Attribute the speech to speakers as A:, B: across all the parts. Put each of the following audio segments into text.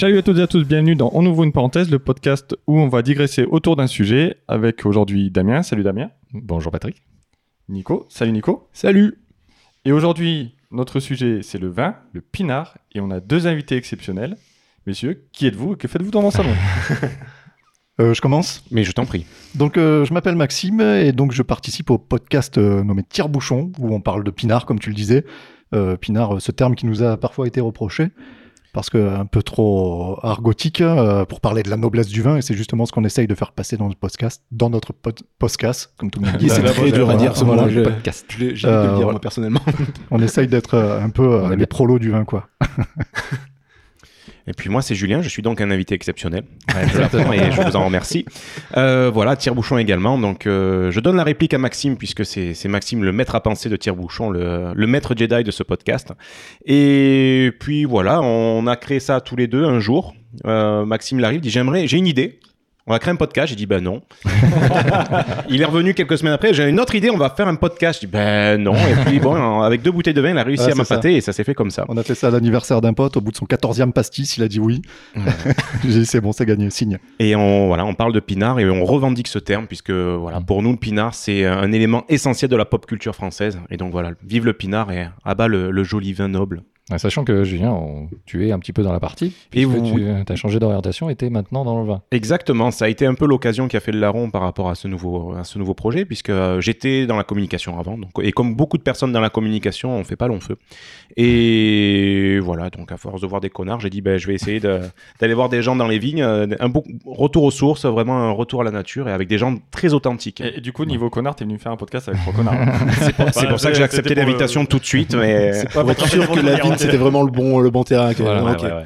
A: Salut à toutes et à tous, bienvenue dans On ouvre une parenthèse, le podcast où on va digresser autour d'un sujet avec aujourd'hui Damien. Salut Damien.
B: Bonjour Patrick.
A: Nico. Salut Nico.
C: Salut.
A: Et aujourd'hui, notre sujet c'est le vin, le pinard, et on a deux invités exceptionnels. Messieurs, qui êtes-vous et que faites-vous dans mon salon?
C: Euh, je commence.
B: Mais je t'en prie.
C: Donc, euh, je m'appelle Maxime et donc je participe au podcast euh, nommé Tire-Bouchon où on parle de pinard, comme tu le disais. Euh, pinard, ce terme qui nous a parfois été reproché parce que un peu trop argotique euh, pour parler de la noblesse du vin et c'est justement ce qu'on essaye de faire passer dans notre podcast, dans notre pod- podcast, comme tout le monde dit.
D: C'est très dur à dire ce mot-là. Je-
B: podcast.
D: J'ai envie de
C: Euh,
D: le dire
C: voilà.
D: moi personnellement.
C: On essaye d'être euh, un peu euh, les prolos du vin, quoi.
B: Et puis moi, c'est Julien, je suis donc un invité exceptionnel. et je vous en remercie. Euh, voilà, Tire-Bouchon également. Donc, euh, je donne la réplique à Maxime, puisque c'est Maxime, le maître à penser de Tire-Bouchon, le, le maître Jedi de ce podcast. Et puis voilà, on a créé ça tous les deux un jour. Euh, Maxime l'arrive, dit J'aimerais, j'ai une idée. On va créer un podcast. J'ai dit Ben non. il est revenu quelques semaines après. J'ai une autre idée. On va faire un podcast. J'ai dit Ben non. Et puis bon, avec deux bouteilles de vin, il a réussi
C: Ouais,
B: à m'appâter et ça s'est fait comme ça.
C: On a fait ça à l'anniversaire d'un pote. Au bout de son 14e pastis, il a dit oui. J'ai dit c'est bon, c'est gagné, signe.
B: Et on, voilà, on parle de pinard et on revendique ce terme puisque voilà, pour nous, le pinard, c'est un élément essentiel de la pop culture française. Et donc voilà, vive le pinard et à bas le, le joli vin noble.
E: Ouais, Sachant que Julien, on- tu es un petit peu dans la partie,
B: Et vous-
E: tu as changé d'orientation et tu es maintenant dans le vin.
B: Exactement, ça a été un peu l'occasion qui a fait le larron par rapport à ce nouveau, à ce nouveau projet, puisque euh, j'étais dans la communication avant. Donc, et comme beaucoup de personnes dans la communication, on fait pas long feu. Et voilà, donc à force de voir des connards, j'ai dit, ben, je vais essayer de- d'aller voir des gens dans les vignes, euh, un beau retour aux sources, vraiment un retour à la nature et avec des gens très authentiques.
A: et, et du coup, niveau connard, t'es venu faire un podcast avec trois connards.
B: C'est pour, ça que j'ai accepté
A: le-
B: l'invitation tout de suite. Mais...
D: C'est pas pour être sûr que la vigne c'était vraiment le bon, le bon terrain. que-
E: Voilà,
B: Ouais,
D: ok.
B: ouais, ouais.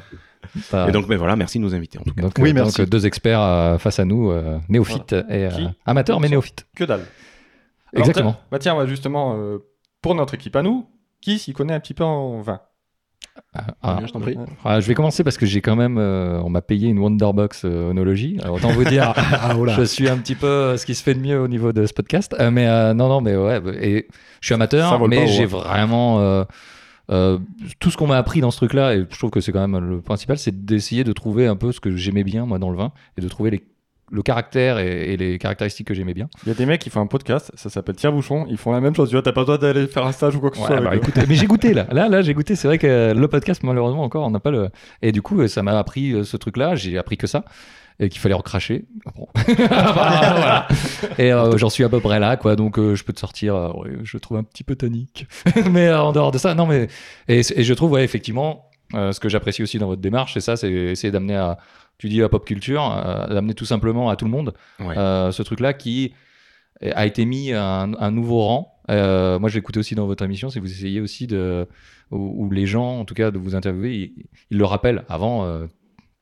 E: T'as-
B: Et donc, mais voilà, merci de nous inviter en tout cas.
E: donc,
C: Oui,
E: euh,
C: merci.
E: donc, deux experts euh, face à nous, euh, néophytes et euh, amateurs, mais néophytes.
A: Que dalle. Alors,
E: Exactement.
A: tiens- Bah tiens, justement, euh, pour notre équipe à nous, qui s'y connaît un petit peu en vin
E: Ah,
D: Je t'en prie.
E: ah, je vais commencer parce que j'ai quand même, euh, on m'a payé une Wonderbox euh, onologie. Alors, autant vous dire,
C: Ah, oh
E: je suis un petit peu euh, ce qui se fait de mieux au niveau de ce podcast. Euh, mais euh, non, non, mais ouais, et je suis amateur, mais j'ai vraiment euh, tout ce qu'on m'a appris dans ce truc-là, et je trouve que c'est quand même le principal, c'est d'essayer de trouver un peu ce que j'aimais bien moi dans le vin et de trouver les, le caractère et, et les caractéristiques que j'aimais bien.
A: Il y a des mecs qui font un podcast, ça s'appelle Tire-Bouchon, ils font la même chose. Tu vois, t'as pas besoin d'aller faire un stage ou quoi que ce
E: Ouais,
A: soit.
E: bah, mais j'ai goûté là. Là, là, j'ai goûté. C'est vrai que le podcast, malheureusement, encore, on n'a pas le. Et du coup, ça m'a appris euh, ce truc-là. J'ai appris que ça. Et qu'il fallait recracher. Bon. Voilà. Et euh, j'en suis à peu près là, quoi. Donc, euh, je peux te sortir. euh, ouais, je trouve un petit peu tonique. mais en dehors de ça, non, mais. Et, et je trouve, ouais, effectivement, ce que j'apprécie aussi dans votre démarche, c'est ça c'est essayer d'amener à. Tu dis à pop culture, d'amener tout simplement à tout le monde
B: Ouais.
E: ce truc-là qui a été mis à un, un nouveau rang. Moi, je écouté aussi dans votre émission, c'est que vous essayez aussi de. Où, où les gens, en tout cas, de vous interviewer, ils, ils le rappellent. Avant,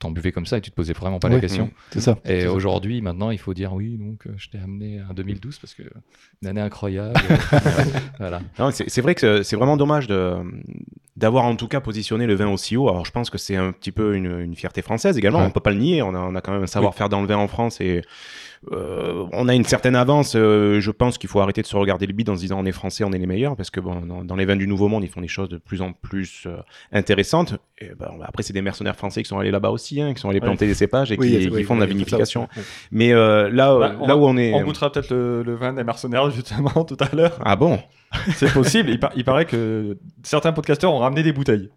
E: t'en buvais comme ça et tu te posais vraiment pas la
C: Oui.
E: question.
C: C'est ça.
E: Et aujourd'hui, maintenant, il faut dire oui, donc euh, je t'ai amené en 2012 parce que une année incroyable. voilà.
B: Non, c'est vrai que c'est vraiment dommage de d'avoir en tout cas positionné le vin aussi haut. Alors je pense que c'est un petit peu une, une fierté française également.
E: Ouais.
B: On peut pas le nier. On a, on a quand même un savoir-faire dans le vin en France et euh, on a une certaine avance. Euh, je pense qu'il faut arrêter de se regarder le bide en se disant on est français, on est les meilleurs parce que bon, dans, dans les vins du Nouveau Monde, ils font des choses de plus en plus euh, intéressantes. Et ben, après, c'est des mercenaires français qui sont allés là-bas aussi, hein, qui sont allés
A: Ouais.
B: planter des cépages et
D: Oui,
B: qui,
D: oui,
B: font de la vinification. Mais euh, là,
A: Bah,
B: là
A: on-
B: où on est,
A: On goûtera peut-être le, le vin des mercenaires justement tout à l'heure.
B: ah bon,
A: C'est possible. il, par- il paraît que certains podcasteurs ont ramené des bouteilles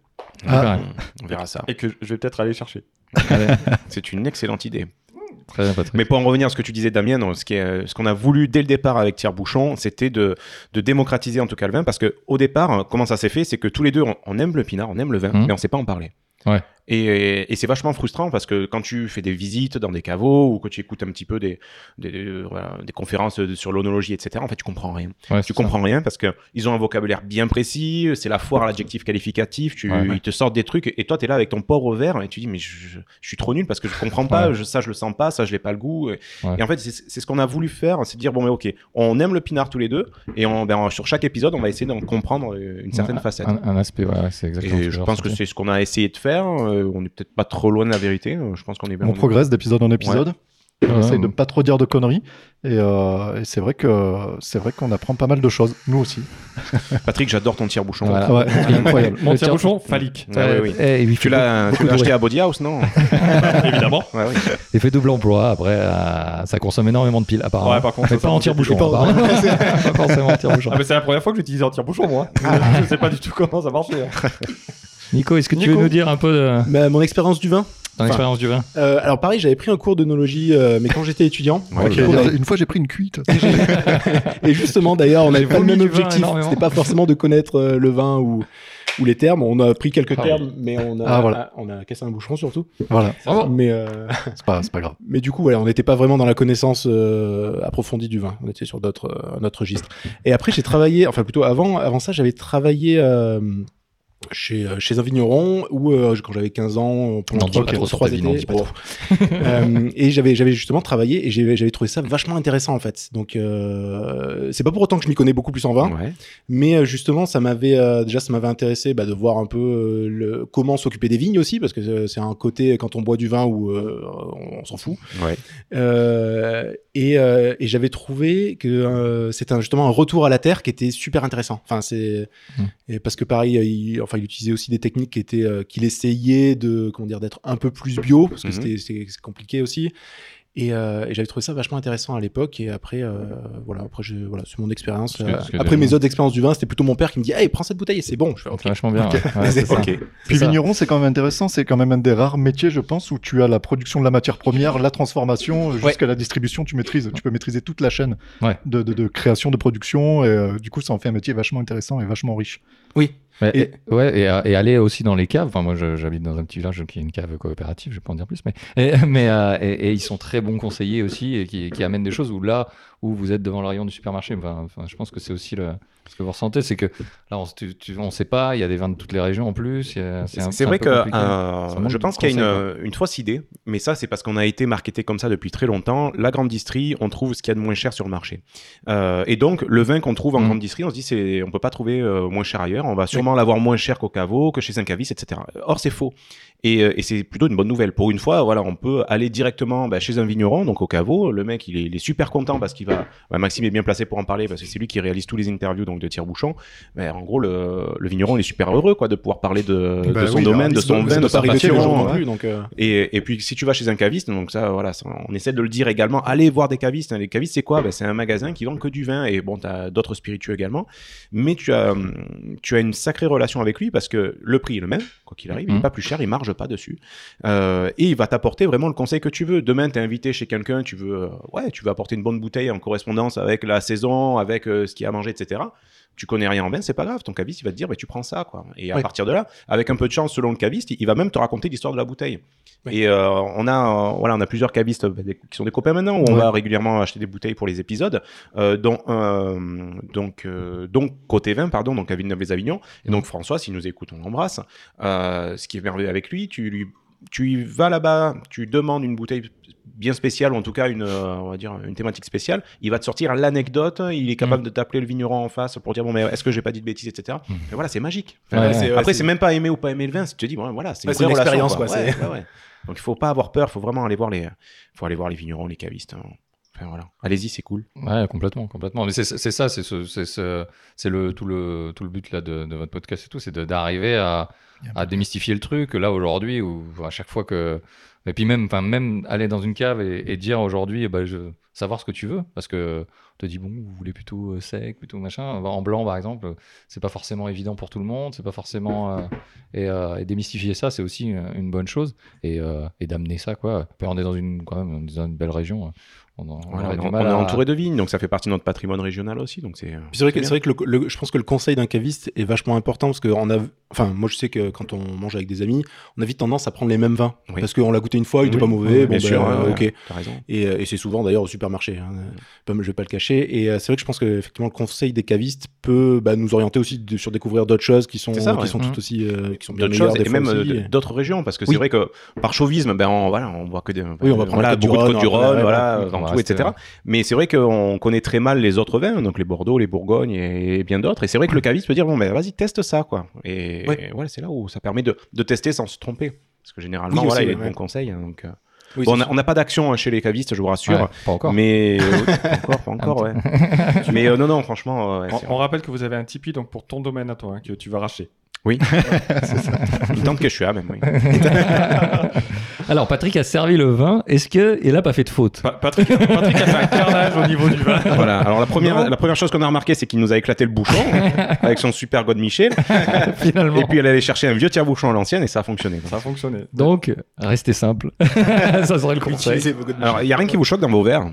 C: Ah.
B: on verra ça.
A: et que je vais peut-être aller chercher.
B: C'est une excellente idée.
E: Très bien, Patrick.
B: Mais pour en revenir à ce que tu disais, Damien, non, ce qu'on a voulu dès le départ avec Thierry Bouchon, c'était de, de démocratiser en tout cas le vin, parce que au départ, hein, comment ça s'est fait, c'est que tous les deux, on, on aime le pinard, on aime le vin,
E: Mhm.
B: mais on sait pas en parler.
E: Ouais.
B: Et, et c'est vachement frustrant parce que quand tu fais des visites dans des caveaux ou que tu écoutes un petit peu des, des, des- voilà, des conférences sur l'onologie, etc., en fait, tu comprends rien.
E: Ouais,
B: Tu comprends rien parce que ils ont un vocabulaire bien précis, c'est la foire à l'adjectif qualificatif, tu,
E: Ouais, ouais.
B: ils te sortent des trucs et toi, tu es là avec ton porc au vert et tu dis, mais je, je- je suis trop nul parce que je comprends pas, je, ça, je le sens pas, ça, je l'ai pas le goût. Et, en fait, c'est ce qu'on a voulu faire, c'est de dire, bon, mais ok, on aime le pinard tous les deux et on, ben, sur chaque épisode, on va essayer d'en comprendre euh, une certaine facette.
E: Un, un aspect, ouais, c'est exactement.
B: Et je pense que c'est ce qu'on a essayé de faire. euh, on est peut-être pas trop loin de la vérité. euh, Je pense qu'on est bien.
C: On progresse d'épisode en épisode. On essaye de pas trop dire de conneries. Et, euh, et c'est vrai que c'est vrai qu'on apprend pas mal de choses, nous aussi.
B: Patrick, j'adore ton tire-bouchon.
E: Voilà.
C: Ouais.
E: Incroyable.
A: Mon tire-bouchon phallique.
B: Ouais, oui, oui.
E: Eh, il
B: Tu l'as tu
E: beaucoup
B: l'as acheté à Body House, non
A: Évidemment.
B: Ouais, oui.
E: Il fait double emploi. Après, euh, ça consomme énormément de piles, apparemment.
A: Ouais, par contre,
E: mais pas en tire-bouchon. pas forcément en tire-bouchon.
A: Ah, mais c'est la première fois que j'utilisais un tire-bouchon, moi. je sais pas du tout comment ça marchait.
E: Nico, est-ce que tu
D: Nico.
E: veux nous dire un peu de
D: Bah, mon expérience du vin.
E: ton
D: Enfin,
E: expérience du vin
D: Euh, alors pareil, j'avais pris un cours d'œnologie, euh, mais quand j'étais étudiant.
B: Ouais,
C: Une fois, j'ai pris une cuite.
D: Et justement, d'ailleurs, on n'avait pas le même objectif. C'était pas forcément de connaître euh, le vin ou, ou les termes. On a pris quelques
E: Ah
D: termes, mais on a,
C: Ah, voilà.
D: on a cassé un bouchon surtout.
C: Voilà.
D: Mais, euh,
C: c'est pas, c'est pas grave.
D: mais du coup, voilà, on n'était pas vraiment dans la connaissance euh, approfondie du vin. On était sur d'autres, euh, un autre registre. Et après, j'ai travaillé, enfin plutôt avant, avant ça, j'avais travaillé. Euh, chez, euh, chez un vigneron où euh, quand j'avais 15 ans pendant
E: N'en dis
D: trois, trois
E: vie,
D: étés,
E: pas
D: bon. Euh, et j'avais j'avais justement travaillé et j'avais trouvé ça vachement intéressant en fait donc euh, c'est pas pour autant que je m'y connais beaucoup plus en vin
B: Ouais.
D: mais euh, justement ça m'avait euh, déjà ça m'avait intéressé bah, de voir un peu euh, le, comment s'occuper des vignes aussi parce que euh, c'est un côté quand on boit du vin où euh, on, on s'en fout
B: Ouais.
D: euh, et, euh, et j'avais trouvé que euh, c'était justement un retour à la terre qui était super intéressant. Enfin, c'est
E: Mm.
D: et parce que pareil, il, enfin, il utilisait aussi des techniques qui étaient euh, qu'il essayait de comment dire d'être un peu plus bio parce que
B: Mhm.
D: c'était compliqué aussi. Et, euh, et j'avais trouvé ça vachement intéressant à l'époque. Et après, euh, voilà, après, je, voilà, c'est mon expérience. Euh, après mes autres expériences du vin, c'était plutôt mon père qui me dit, hey, prends cette bouteille et c'est bon. Je fais,
E: vachement bien. ouais. Ouais.
C: Puis
E: ça.
C: vigneron, c'est quand même intéressant. C'est quand même un des rares métiers, je pense, où tu as la production de la matière première, la transformation, jusqu'à la distribution. Tu maîtrises. Tu peux maîtriser toute la chaîne
E: Ouais.
C: de, de- de création, de production. Et euh, du coup, ça en fait un métier vachement intéressant et vachement riche.
D: Oui. Et-
E: et, ouais, et, et aller aussi dans les caves. Enfin, moi, j'habite dans un petit village qui est une cave coopérative, je vais pas en dire plus, mais, et, mais euh, et, ils sont très bons conseillers aussi et qui, qui amènent des choses où là où vous êtes devant le rayon du supermarché. Enfin, enfin, je pense que c'est aussi le, ce que vous ressentez, c'est que là, on, on sait pas, il y a des vins de toutes les régions en plus.
B: C'est vrai que euh, je pense qu'il y a une, fausse idée, mais ça c'est parce qu'on a été marketé comme ça depuis très longtemps. La grande distrie, on trouve ce qu'il y a de moins cher sur le marché. Euh, et donc le vin qu'on trouve en
E: Mm.
B: grande distrie, on se dit on peut pas trouver euh, moins cher ailleurs. On va sûrement l'avoir moins cher qu'au caveau, que chez caviste, etc. Or c'est faux. Et, euh, et c'est plutôt une bonne nouvelle. Pour une fois, voilà, on peut aller directement bah, chez un vigneron, donc au caveau. Le mec, il est, il est super content parce qu'il va. bah, Maxime est bien placé pour en parler parce que c'est lui qui réalise tous les interviews donc de tire-bouchon. Mais en gros, le, le vigneron, il est super heureux quoi de pouvoir parler de,
C: Bah
B: de son
C: oui,
B: domaine, de son vin, de sa passion.
D: euh,
B: Et, et puis si tu vas chez un caviste, donc ça voilà, ça- on essaie de le dire également, allez voir des cavistes. hein. Les cavistes c'est quoi? C'est un magasin qui vend que du vin et bon, tu as d'autres spiritueux également. Mais tu as, tu as une sacrée relation avec lui parce que le prix est le même, quoi qu'il arrive, il
E: Mhm.
B: est pas plus cher, il pas dessus. Euh, et il va t'apporter vraiment le conseil que tu veux. Demain, tu es invité chez quelqu'un, tu veux, euh, ouais, tu veux apporter une bonne bouteille en correspondance avec la saison, avec euh, ce qu'il a à manger, etc. Tu connais rien en vin, c'est pas grave. Ton caviste, il va te dire, bah, tu prends ça, quoi. Et à
D: Oui.
B: partir de là, avec un peu de chance, selon le caviste, il va même te raconter l'histoire de la bouteille.
D: Oui.
B: Et euh, on a, euh, voilà, on a plusieurs cavistes des- qui sont des copains maintenant, où on
C: Ouais.
B: va régulièrement acheter des bouteilles pour les épisodes, euh, dont, euh, donc, euh, donc côté vin, pardon, donc à Villeneuve-les-Avignon. Et donc François, s'il nous écoute, on l'embrasse. Euh, ce qui est merveilleux avec lui, tu lui, tu y vas là-bas, tu demandes une bouteille bien spéciale, ou en tout cas une, euh, on va dire une thématique spéciale. Il va te sortir l'anecdote, il est capable de t'appeler le vigneron en face pour dire bon mais est-ce que j'ai pas dit de bêtises, etc.
E: Mm.
B: Et voilà, c'est magique.
E: Ouais, ouais.
D: ouais,
B: Après,
D: c'est-
B: même pas aimer ou pas aimer le vin. Si tu te dis, bon, voilà, c'est une,
D: expérience, quoi.
B: Donc, il faut pas avoir peur. Il faut vraiment aller voir les, faut aller voir les vignerons, les cavistes. hein. Enfin, voilà. Allez-y, c'est cool.
E: Ouais, complètement, complètement. Mais c'est ça, c'est ce, c'est ce- c'est le tout le tout le but là de, de votre podcast et tout, c'est d'arriver à, à démystifier le truc. Là aujourd'hui, où à chaque fois que et puis même, enfin même aller dans une cave et, dire aujourd'hui, eh ben, savoir ce que tu veux, parce que on te dit bon, vous voulez plutôt euh, sec, plutôt machin, en blanc par exemple, c'est pas forcément évident pour tout le monde, c'est pas forcément euh, et, euh, et démystifier ça, c'est aussi une, bonne chose et, d'amener ça quoi. On est dans une dans une belle région. On, en-
B: Voilà, on, on est entouré de vignes, donc ça fait partie de notre patrimoine régional aussi. Donc c'est.
D: Puis c'est vrai que,
B: c'est
D: c'est vrai que le, le- je pense que le conseil d'un caviste est vachement important parce que on a, enfin moi je sais que quand on mange avec des amis, on a vite tendance à prendre les mêmes vins
B: Oui.
D: parce qu'on l'a goûté une fois, il était
B: Oui,
D: pas mauvais, bon
B: bien
D: ben,
B: sûr,
D: euh, ok.
B: raison.
D: Et, euh, et c'est souvent d'ailleurs au supermarché. Hein. Pas- Je vais pas le cacher. Et euh, c'est vrai que je pense que effectivement le conseil des cavistes peut bah, nous orienter aussi de- sur découvrir d'autres choses qui sont
B: ça,
D: qui
B: ouais.
D: sont tout aussi euh, qui sont bien
B: D'autres
D: meilleures
B: choses
D: des
B: et
D: fois
B: même euh,
D: aussi.
B: d'autres régions parce que c'est vrai que par chauvisme ben on voilà on voit que des
D: Oui, on va prendre la du
B: beaucoup de
D: Rhône,
B: voilà tout etc mais c'est vrai qu'on connaît très mal les autres vins donc les Bordeaux les Bourgognes et bien d'autres et c'est vrai que le caviste peut dire bon ben vas-y teste ça quoi et
D: Ouais.
B: voilà c'est là où ça permet de, de tester sans se tromper parce que généralement
D: Oui,
B: voilà
D: aussi,
B: il y a
D: ouais,
B: de bons conseils hein, donc euh,
D: Oui,
B: Bon, on n'a pas d'action hein, chez les cavistes, je vous rassure.
E: Ouais, pas encore.
B: Mais euh, pas encore, pas encore, ouais. mais euh, non, non, franchement, ouais,
A: On, rappelle que vous avez un Tipeee donc pour ton domaine à toi, hein, que tu vas racheter.
B: oui, c'est ça. Il tente que je suis là même. Oui.
E: Alors, Patrick a servi le vin. Est-ce qu'il n'a pas fait de faute
A: Pa- Patrick, Patrick a fait un carnage au niveau du vin.
B: Voilà. Alors la
A: Non.
B: première, la première chose qu'on a remarqué, c'est qu'il nous a éclaté le bouchon avec son super God Michel.
E: Finalement.
B: Et puis elle allait chercher un vieux tire-bouchon à l'ancienne et ça a fonctionné.
A: Ça a fonctionné.
E: Donc, restez simple. ça serait le conseil.
B: Alors il y a rien qui vous choque dans vos verres,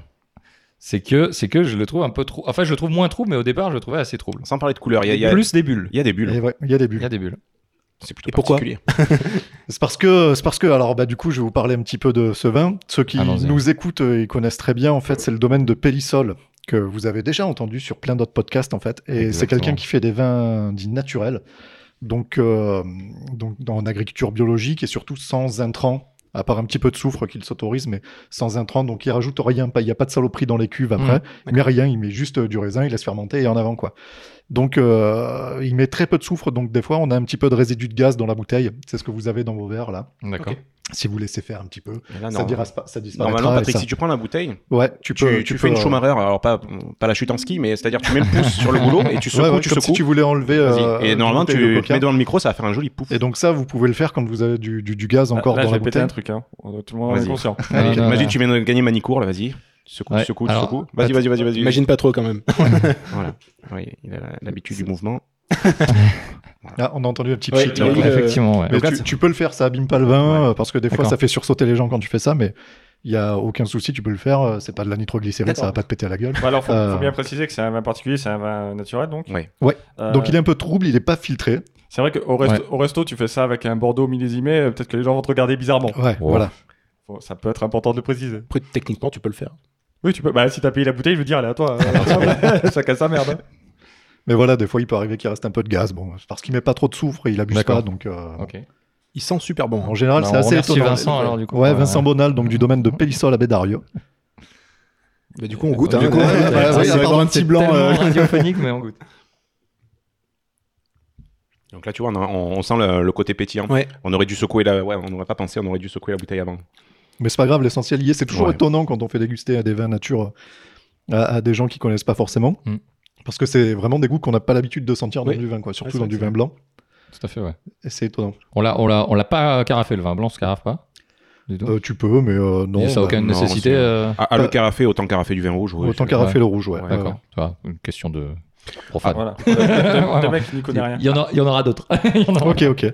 E: C'est que, c'est que je le trouve un peu trop. Enfin, je le trouve moins trouble, mais au départ, je le trouvais assez trouble.
B: sans parler de couleur. Il y a, il y a-
E: Plus des bulles.
B: il y a des bulles.
C: Il y a des
E: Il
C: bulles.
E: y a des bulles.
B: C'est plutôt
D: Et pourquoi
B: particulier.
C: C'est parce que, c'est parce que, alors bah du coup, je vais vous parler un petit peu de ce vin. Ceux qui
E: Allons-y.
C: nous écoutent, euh, ils connaissent très bien. En fait, c'est le domaine de Pélissol que vous avez déjà entendu sur plein d'autres podcasts en fait. Et c'est quelqu'un qui fait des vins dits naturels, donc euh, donc dans l'agriculture biologique et surtout sans intrants. À part un petit peu de soufre qu'il s'autorise, mais sans intrants, donc il rajoute rien, il n'y a pas de saloperie dans les cuves après, il met rien, il met juste euh, du raisin, il laisse fermenter et en avant quoi. Donc euh, il met très peu de soufre, donc des fois on a un petit peu de résidu de gaz dans la bouteille, c'est ce que vous avez dans vos verres là.
E: D'accord.
C: Si vous laissez faire un petit peu.
B: Là,
C: ça, dira, ça disparaîtra.
B: Normalement, Patrick,
C: ça-
B: si tu prends la bouteille,
C: Ouais, tu
B: tu,
C: peux.
B: tu
C: peux,
B: fais une Schumacher, alors pas, pas la chute en ski, mais c'est-à-dire tu mets le pouce sur le boulot et tu secoues,
C: ouais, ouais,
B: tu
C: comme
B: secoues.
C: si tu voulais enlever. Euh,
B: et normalement, tu
C: de
B: mets dans le micro, ça va faire un joli pouf.
C: Et donc ça, vous pouvez le faire quand vous avez du, du, du gaz encore
A: là,
C: dans la bouteille.
A: un truc. Hein. Tout le monde en est
B: Vas-y.
A: conscient.
E: Ah,
B: Imagine,
E: non,
B: imagine,
E: non.
B: tu viens de gagner Manicourt, là, vas-y. Tu secoues,
E: Ouais.
B: tu secoues, tu secoues. Vas-y, vas-y, vas-y, vas-y.
D: Imagine pas trop quand même.
B: Voilà. Oui, il a l'habitude du mouvement.
C: Ah, on a entendu un petit
D: Ouais,
C: là.
E: Effectivement, ouais.
C: Mais tu,
B: ça-
C: tu peux le faire, ça abîme pas le vin,
B: Ouais.
C: euh, parce que des fois ça fait sursauter les gens quand tu fais ça, mais il y a aucun souci, tu peux le faire. euh, C'est pas de la nitroglycérine, ça va pas te péter à la gueule.
A: Bah alors, faut,
C: Euh.
A: faut bien préciser que c'est un vin particulier, c'est un vin naturel donc.
B: Ouais.
A: Euh,
C: Donc il est un peu trouble, il est pas filtré.
A: C'est vrai qu'au resto,
E: Ouais.
A: au resto, tu fais ça avec un Bordeaux millésimé, euh, peut-être que les gens vont te regarder bizarrement.
C: Ouais,
E: Wow.
C: voilà.
A: Ça peut être important de le préciser.
D: Après, techniquement, tu peux le faire.
A: Oui, tu peux. Bah, si t'as payé la bouteille, je veux dire, elle est à toi. euh, Chacun sa merde.
C: Mais voilà, des fois il peut arriver qu'il reste un peu de gaz. Bon, c'est parce qu'il met pas trop de soufre et il abuse pas, donc. euh.
D: Il sent super bon. hein.
C: En général,
E: Bah,
C: c'est assez étonnant.
E: Vincent, alors, du coup.
C: Ouais,
E: Euh,
C: Vincent Bonal, donc du domaine de Pélissol à Bédario.
D: Bah, du coup, on goûte.
E: Du
D: hein.
E: coup,
C: pardon,
D: avoir un petit blanc. euh,
E: radiophonique, mais on goûte.
B: Donc là, tu vois, on, on sent le, le côté pétillant.
D: Ouais.
B: On aurait dû secouer la. Ouais, on n'aurait pas pensé, on aurait dû secouer la bouteille avant.
C: Mais c'est pas grave, l'essentiel y est. C'est toujours
B: Ouais.
C: étonnant quand on fait déguster à des vins nature à, à des gens qui connaissent pas forcément.
E: Mm.
C: Parce que c'est vraiment des goûts qu'on n'a pas l'habitude de sentir dans
D: Oui.
C: du vin, quoi. Surtout dans du vin blanc.
E: Tout à fait, ouais.
C: Et c'est étonnant.
E: On l'a, on l'a, on l'a pas carafé, le vin blanc, se carafe pas? Du tout.
C: Euh, tu peux, mais euh, non.
E: Et ça n'a
C: bah,
E: aucune
B: non,
E: nécessité. euh,
B: Ah, ah, le
C: Bah-
B: carafé, autant carafé du vin rouge. ouais,
C: Autant carafer le rouge, ouais.
E: D'accord. Vois, une question de profane.
A: Voilà. Le mec n'y connaît rien.
E: Il y en, a, il y en aura d'autres. Il y en aura.
C: Ok, ok.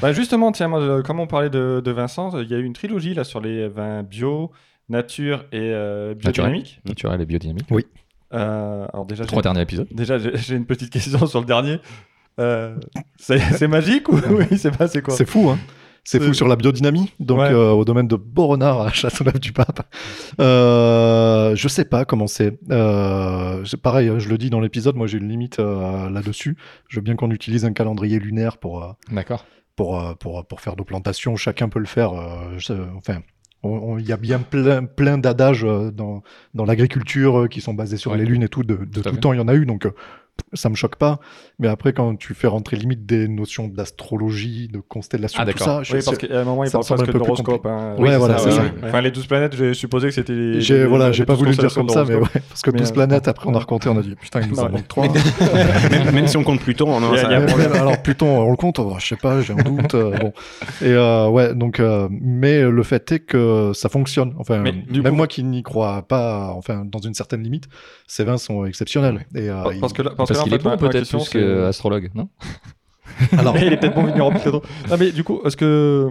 A: Bah justement, tiens, moi, euh, comme on parlait de, de Vincent, il y a eu une trilogie là sur les vins bio, nature et euh, biodynamique.
E: Naturel et biodynamique.
A: Euh, alors déjà,
E: Trois derniers épisodes.
A: déjà j'ai, une petite question sur le dernier. Euh, c'est, magique ou oui, c'est pas c'est quoi?
C: C'est fou, hein. C'est fou sur la biodynamie, donc
A: Ouais.
C: euh, au domaine de Boronard à Châteauneuf-du-Pape. Euh, je sais pas comment c'est. Euh, pareil, hein, je le dis dans l'épisode, moi j'ai une limite euh, là-dessus. Je veux bien qu'on utilise un calendrier lunaire pour, euh,
E: D'accord.
C: pour, euh, pour, pour faire nos plantations. Chacun peut le faire. euh, je- enfin, il y a bien plein, plein d'adages euh, dans, dans l'agriculture euh, qui sont basés sur
E: Ouais.
C: les lunes et tout. De, de
E: Tout
C: tout temps, il y en a eu, donc euh, ça me choque pas. Mais après, quand tu fais rentrer limite des notions d'astrologie, de constellation,
E: Ah,
C: tout ça, je-
A: Oui, parce qu'à un moment, il parle
C: semble
A: presque
C: un
A: de l'horoscope. Hein.
C: Ouais, voilà,
A: ça,
C: c'est
A: ouais.
C: ça.
A: Enfin, les 12 planètes, j'ai supposé que c'était les.
C: J'ai
A: les-
C: voilà,
A: les
C: j'ai pas
A: 12
C: voulu le dire comme ça, mais ouais, parce que
A: Mais,
C: 12
A: euh,
C: planètes, après on a recompté, on a dit putain, il nous en
A: Ouais.
C: manque 3.
B: même, même si on compte Pluton, on
A: a- un problème.
C: Alors Pluton, on le compte, oh, je sais pas, j'ai un doute. euh, bon. Et euh, ouais, donc, euh, mais le fait est que ça fonctionne. Enfin, même moi qui n'y crois pas, enfin, dans une certaine limite, ces vins sont exceptionnels. Et,
A: Parce que là, parce en
E: qu'il est bon peut-être plus qu'astrologue, non
C: il- alors,
A: il est peut-être bon vigneron peut-être. Non mais du coup, est-ce que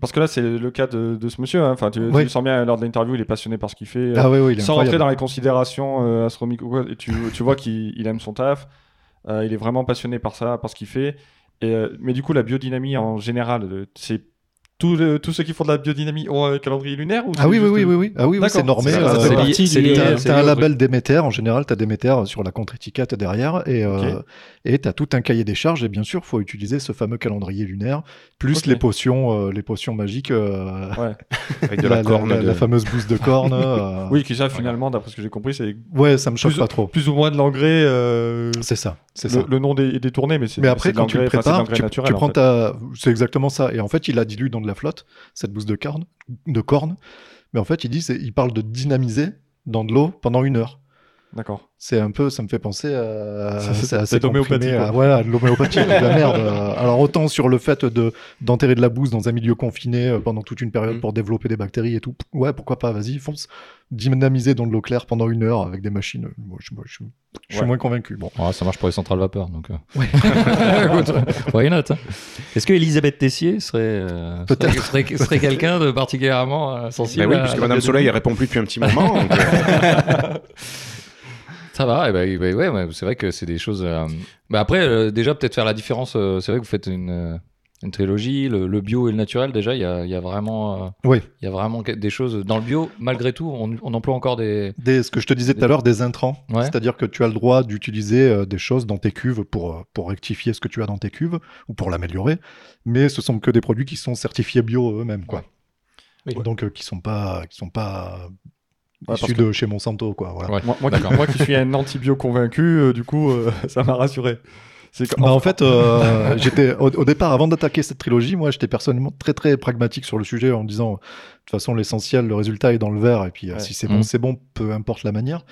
A: parce que là c'est le cas de, de ce monsieur. hein. Enfin, tu,
C: Oui.
A: sens bien lors de l'interview, il est passionné par ce qu'il fait. euh,
C: ah oui, oui, il est
A: sans rentrer dans les considérations euh, astronomiques ou quoi, et tu, tu vois qu'il il aime son taf, euh, il est vraiment passionné par ça, par ce qu'il fait. Et, euh, mais du coup, la biodynamie en général, euh, c'est tous ceux qui font de la biodynamie ont un calendrier lunaire ou
C: Ah oui, oui,
A: juste-
C: oui, oui, oui. Ah oui, oui, c'est normé.
A: C'est-
C: euh, t'as- T'as t'as un label Déméter, en général, tu as Déméter sur la contre-étiquette derrière, et euh,
A: Ok.
C: et tu as tout un cahier des charges, et bien sûr, il faut utiliser ce fameux calendrier lunaire, plus les potions euh, les potions magiques, euh,
A: Ouais.
B: avec de la, corne.
C: la,
B: de-
C: la fameuse bouse de corne. euh,
A: Oui, qui ça finalement, d'après ce que j'ai compris, c'est
C: Ouais, ça me choque
A: Plus-
C: pas trop.
A: plus ou moins de l'engrais. euh,
C: C'est ça, c'est
A: le,
C: ça.
A: le nom est détourné, mais c'est
C: Mais après, quand tu le prépares, tu, prends ta. C'est exactement ça. Et en fait, il la dilue dans de la flotte, cette bouse de corne, de corne. Mais en fait, il dit, c'est- il parle de dynamiser dans de l'eau pendant une heure.
A: D'accord.
C: C'est un peu, ça me fait penser à,
A: c'est-
C: assez comprimé, à- voilà, de l'homéopathie, de la merde. Euh, Alors autant sur le fait de d'enterrer de la bouse dans un milieu confiné euh, pendant toute une période
B: Mm.
C: pour développer des bactéries et tout. Ouais, pourquoi pas, vas-y, fonce. Dynamiser dans de l'eau claire pendant une heure avec des machines. euh, Moi, je, moi, je- je suis
A: Ouais.
C: moins convaincu. Bon.
E: Ouais, ça marche pour les centrales vapeur, donc. euh. Écoute, why not hein. Est-ce que Elisabeth Tessier serait euh,
C: Peut-être.
E: serait, serait, serait quelqu'un de particulièrement euh, sensible
B: Bah oui, puisque Madame Soleil elle répond plus depuis un petit moment. donc, euh,
E: Ça va, et ben, eh ben, ouais, ouais, c'est vrai que c'est des choses. euh, bah après, euh, déjà, peut-être faire la différence. euh, c'est vrai que vous faites une, euh, une trilogie, le, le bio et le naturel. Déjà, il y a, il y a vraiment, euh,
C: Oui.
E: il y a vraiment que- des choses. Dans le bio, malgré tout, on, on emploie encore des.
C: Des, ce que je te disais tout à l'heure, des intrants.
E: Ouais.
C: C'est-à-dire que tu as le droit d'utiliser euh, des choses dans tes cuves pour, euh, pour rectifier ce que tu as dans tes cuves ou pour l'améliorer. Mais ce sont que des produits qui sont certifiés bio eux-mêmes. Quoi.
D: Oui.
C: Donc, euh, qui sont pas, qui sont pas
A: Ouais,
C: issus
A: parce
C: de chez Monsanto. Quoi, voilà.
E: Ouais.
A: Moi, moi, qui,
E: D'accord.
A: moi qui suis un anti-bio convaincu, euh, du coup, euh, ça m'a rassuré.
C: Bah, en fait, euh, j'étais au, au départ, avant d'attaquer cette trilogie, moi, j'étais personnellement très très pragmatique sur le sujet en disant, de toute façon, l'essentiel, le résultat est dans le verre, et puis euh,
A: Ouais.
C: si c'est
E: Mhm.
C: bon, c'est bon, peu importe la manière.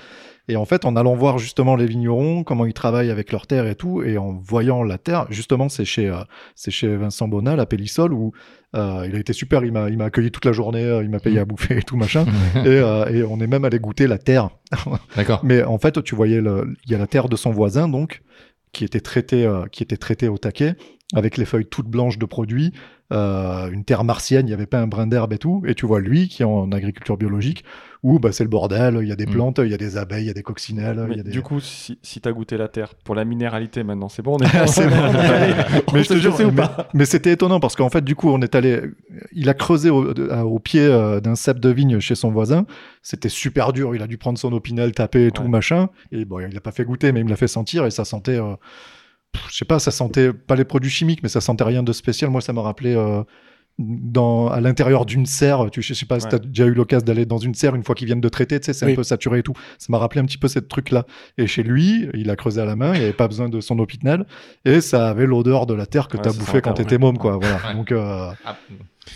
C: Et en fait, en allant voir justement les vignerons, comment ils travaillent avec leur terre et tout, et en voyant la terre, justement, c'est chez euh, c'est chez Vincent Bonal à Pélissol où euh, il a été super, il m'a il m'a accueilli toute la journée, il m'a payé à bouffer et tout machin, et, euh, et on est même allé goûter la terre
E: D'accord.
C: mais en fait, tu voyais, il y a la terre de son voisin, donc, qui était traitée, euh, qui au taquet, avec les feuilles toutes blanches de produits, euh, une terre martienne, il n'y avait pas un brin d'herbe et tout. Et tu vois lui, qui est en agriculture biologique, où bah, c'est le bordel, il y a des
E: Mm.
C: plantes, il y a des abeilles, il y a des coccinelles, il
A: Mais
C: y a des...
A: Du coup, si, si t'as goûté la terre pour la minéralité maintenant, c'est bon, on est bon.
C: C'est bon, on y est allé. mais je te jure,
A: ou pas
C: mais c'était étonnant parce qu'en fait, du coup, on est allé. Il a creusé au, pied euh, d'un cep de vigne chez son voisin. C'était super dur. Il a dû prendre son opinel, taper et tout machin. Et bon, il l'a pas fait goûter, mais il me l'a fait sentir et ça sentait. euh, je sais pas, ça sentait pas les produits chimiques, mais ça sentait rien de spécial. Moi, ça m'a rappelé. euh, dans, à l'intérieur d'une serre, tu, je sais pas si
A: Ouais.
C: tu as déjà eu l'occasion d'aller dans une serre une fois qu'ils viennent de traiter, tu sais, c'est
D: Oui.
C: un peu saturé et tout. Ça m'a rappelé un petit peu ce truc-là. Et chez lui, il a creusé à la main, il avait pas besoin de son opinel, et ça avait l'odeur de la terre que
A: Ouais,
C: tu as bouffé quand tu étais môme, quoi. Voilà.
E: Ouais.
C: Donc, euh,
E: Ah,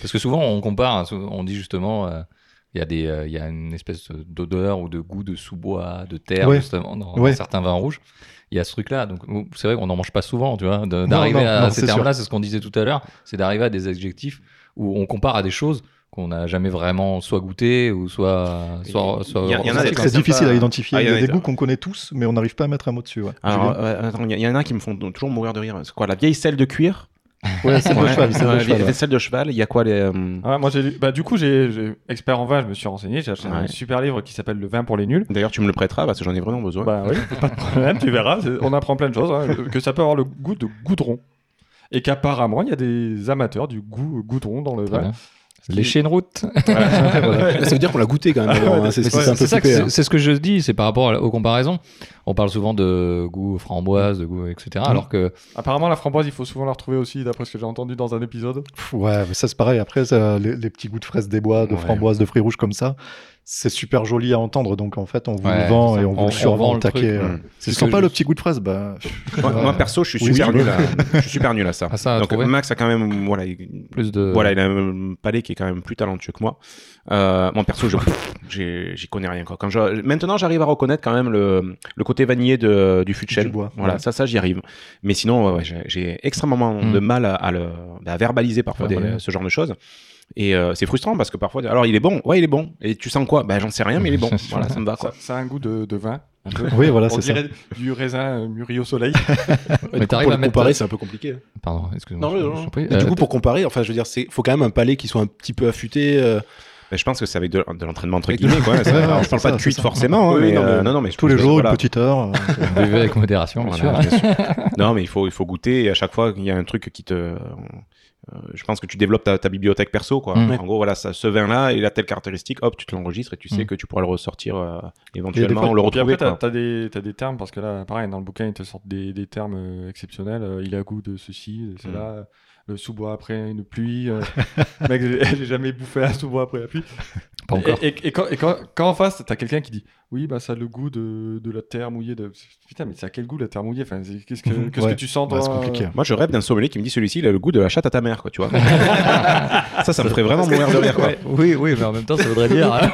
E: Parce que souvent, on compare, hein, on dit justement, euh, il y, a des, euh, il y a une espèce d'odeur ou de goût de sous-bois, de terre,
C: Ouais.
E: justement, dans,
C: Ouais.
E: dans certains vins rouges. Il y a ce truc-là. Donc, c'est vrai qu'on n'en mange pas souvent, tu vois. D'arriver à
C: non,
E: ces
C: c'est
E: termes-là, c'est ce qu'on disait tout à l'heure, c'est d'arriver à des adjectifs où on compare à des choses qu'on n'a jamais vraiment soit goûté ou soit. soit, soit
B: Il y a- en a
E: ressenti.
B: des
C: c'est
B: sympa.
C: difficile à identifier.
B: Ah,
C: il y a des
B: des-
C: goûts qu'on connaît tous, mais on n'arrive pas à mettre un mot dessus. Ouais.
B: Alors,
C: Julien
B: euh, attends, il y, il y en a qui me font toujours mourir de rire. C'est quoi La vieille selle de cuir?
C: Ouais, c'est le
B: Ouais,
C: cheval,
B: vieille-
C: cheval. ouais.
B: vieille selle de cheval. Il y a quoi les. euh,
A: Ah, moi, j'ai lu- bah, du coup, j'ai j'ai- expert en vin, je me suis renseigné, j'ai acheté un
B: Ouais.
A: super livre qui s'appelle Le vin pour les nuls.
B: D'ailleurs, tu me le prêteras parce que j'en ai vraiment besoin.
A: Bah oui, pas de problème, tu verras. c'est- On apprend plein de choses. hein, que ça peut avoir le goût de goudron. Et qu'apparemment, il y a des amateurs du goût goudron dans le
E: Très
A: vin.
E: bien. Lécher une route.
D: Ça veut dire qu'on l'a goûté quand même. hein, c'est hein.
E: ce que je dis, c'est par rapport aux comparaisons. On parle souvent de goût framboise, de goût, etc. Alors que
A: Apparemment, la framboise, il faut souvent la retrouver aussi, d'après ce que j'ai entendu dans un épisode.
C: Pff, Ouais, mais ça c'est pareil. Après, ça, les, les petits goûts de fraises des bois, de
B: Ouais.
C: framboises, de fruits rouges comme ça, c'est super joli à entendre. Donc en fait, on vous
E: Ouais,
C: le vend
E: c'est
C: et on vous
E: On-
C: le
E: on
C: survend
E: le
C: taquet. euh.
B: Mm.
C: Tu
E: ce
C: sens
E: que
C: pas
E: je-
C: le petit goût de fraise bah,
B: Moi, moi, perso, je suis
C: oui,
B: super nul. À... je suis super nul à ça.
E: Ah, ça, à
B: Donc
E: trouver.
B: Max a quand même, voilà, il...
E: plus de.
B: voilà, il a un palais qui est quand même plus talentueux que moi. Euh, moi perso, je- j'y connais rien quoi. Quand je... Maintenant, j'arrive à reconnaître quand même le, le côté vanillé de, du fût de chêne.
C: bois,
B: Voilà,
C: ouais.
B: ça, ça, j'y arrive. Mais sinon, ouais, j'ai- extrêmement
E: Mm.
B: de mal à, à le, à verbaliser parfois des- ce genre de choses. Et euh, c'est frustrant parce que parfois, alors il est bon, ouais, il est bon. Et tu sens quoi? Ben j'en sais rien, mais il est bon. voilà, ça me va
A: Ça,
B: quoi.
A: ça a un goût de, de vin. un peu.
C: Oui, voilà, c'est ça.
A: du raisin euh, mûri au soleil.
E: Mais t'arrives
D: pour
E: à mettre-
D: comparer, c'est un peu compliqué.
E: Pardon, excuse-moi.
D: Non, non, du
E: Euh,
D: coup, pour comparer, enfin, je veux dire, c'est faut quand même un palais qui soit un petit peu affûté. euh,
B: Ben, je pense que c'est avec de, de l'entraînement entre guillemets. Quoi.
C: Ouais,
B: Ça- alors, parle pas de
C: ça,
B: cuite
C: ça.
B: forcément, hein,
D: Oui,
B: mais,
D: non, mais
B: euh, non, non, mais
C: Tous les jours,
B: voilà.
C: une petite heure. euh,
E: buvez avec modération, bien
B: Voilà,
E: sûr.
B: bien sûr. non, mais il faut, il faut goûter et à chaque fois qu'il y a un truc qui te. Euh, je pense que tu développes ta, ta bibliothèque perso. Quoi.
E: Mm.
B: En gros, voilà, ça, ce vin-là, il a telle caractéristique, hop, tu te l'enregistres et tu sais
E: Mm.
B: que tu pourras le ressortir euh, éventuellement ou le retrouver.
A: après, t'as des, t'as des termes, parce que là, pareil, dans le bouquin, ils te sortent des, des termes euh, exceptionnels. Euh, il a goût de ceci, de cela. euh, Le sous-bois après une pluie. euh, Mec, j'ai jamais bouffé un sous-bois après la pluie.
E: Pas encore.
A: Et, et- et quand, et quand- quand en face, t'as quelqu'un qui dit Oui, bah ça a le goût de, de la terre mouillée. De... Putain, mais c'est à quel goût la terre mouillée? Enfin, Qu'est-ce que,
C: Mhm.
A: qu'est-ce
C: Ouais.
A: que tu sens
C: c'est compliqué.
B: Moi, je rêve d'un sommelier qui me dit celui-ci, il a le goût de la chatte à ta mère, quoi, tu vois. ça, ça me ferait vraiment mourir de rire, quoi.
E: Oui, oui, mais en même temps, ça voudrait dire. hein.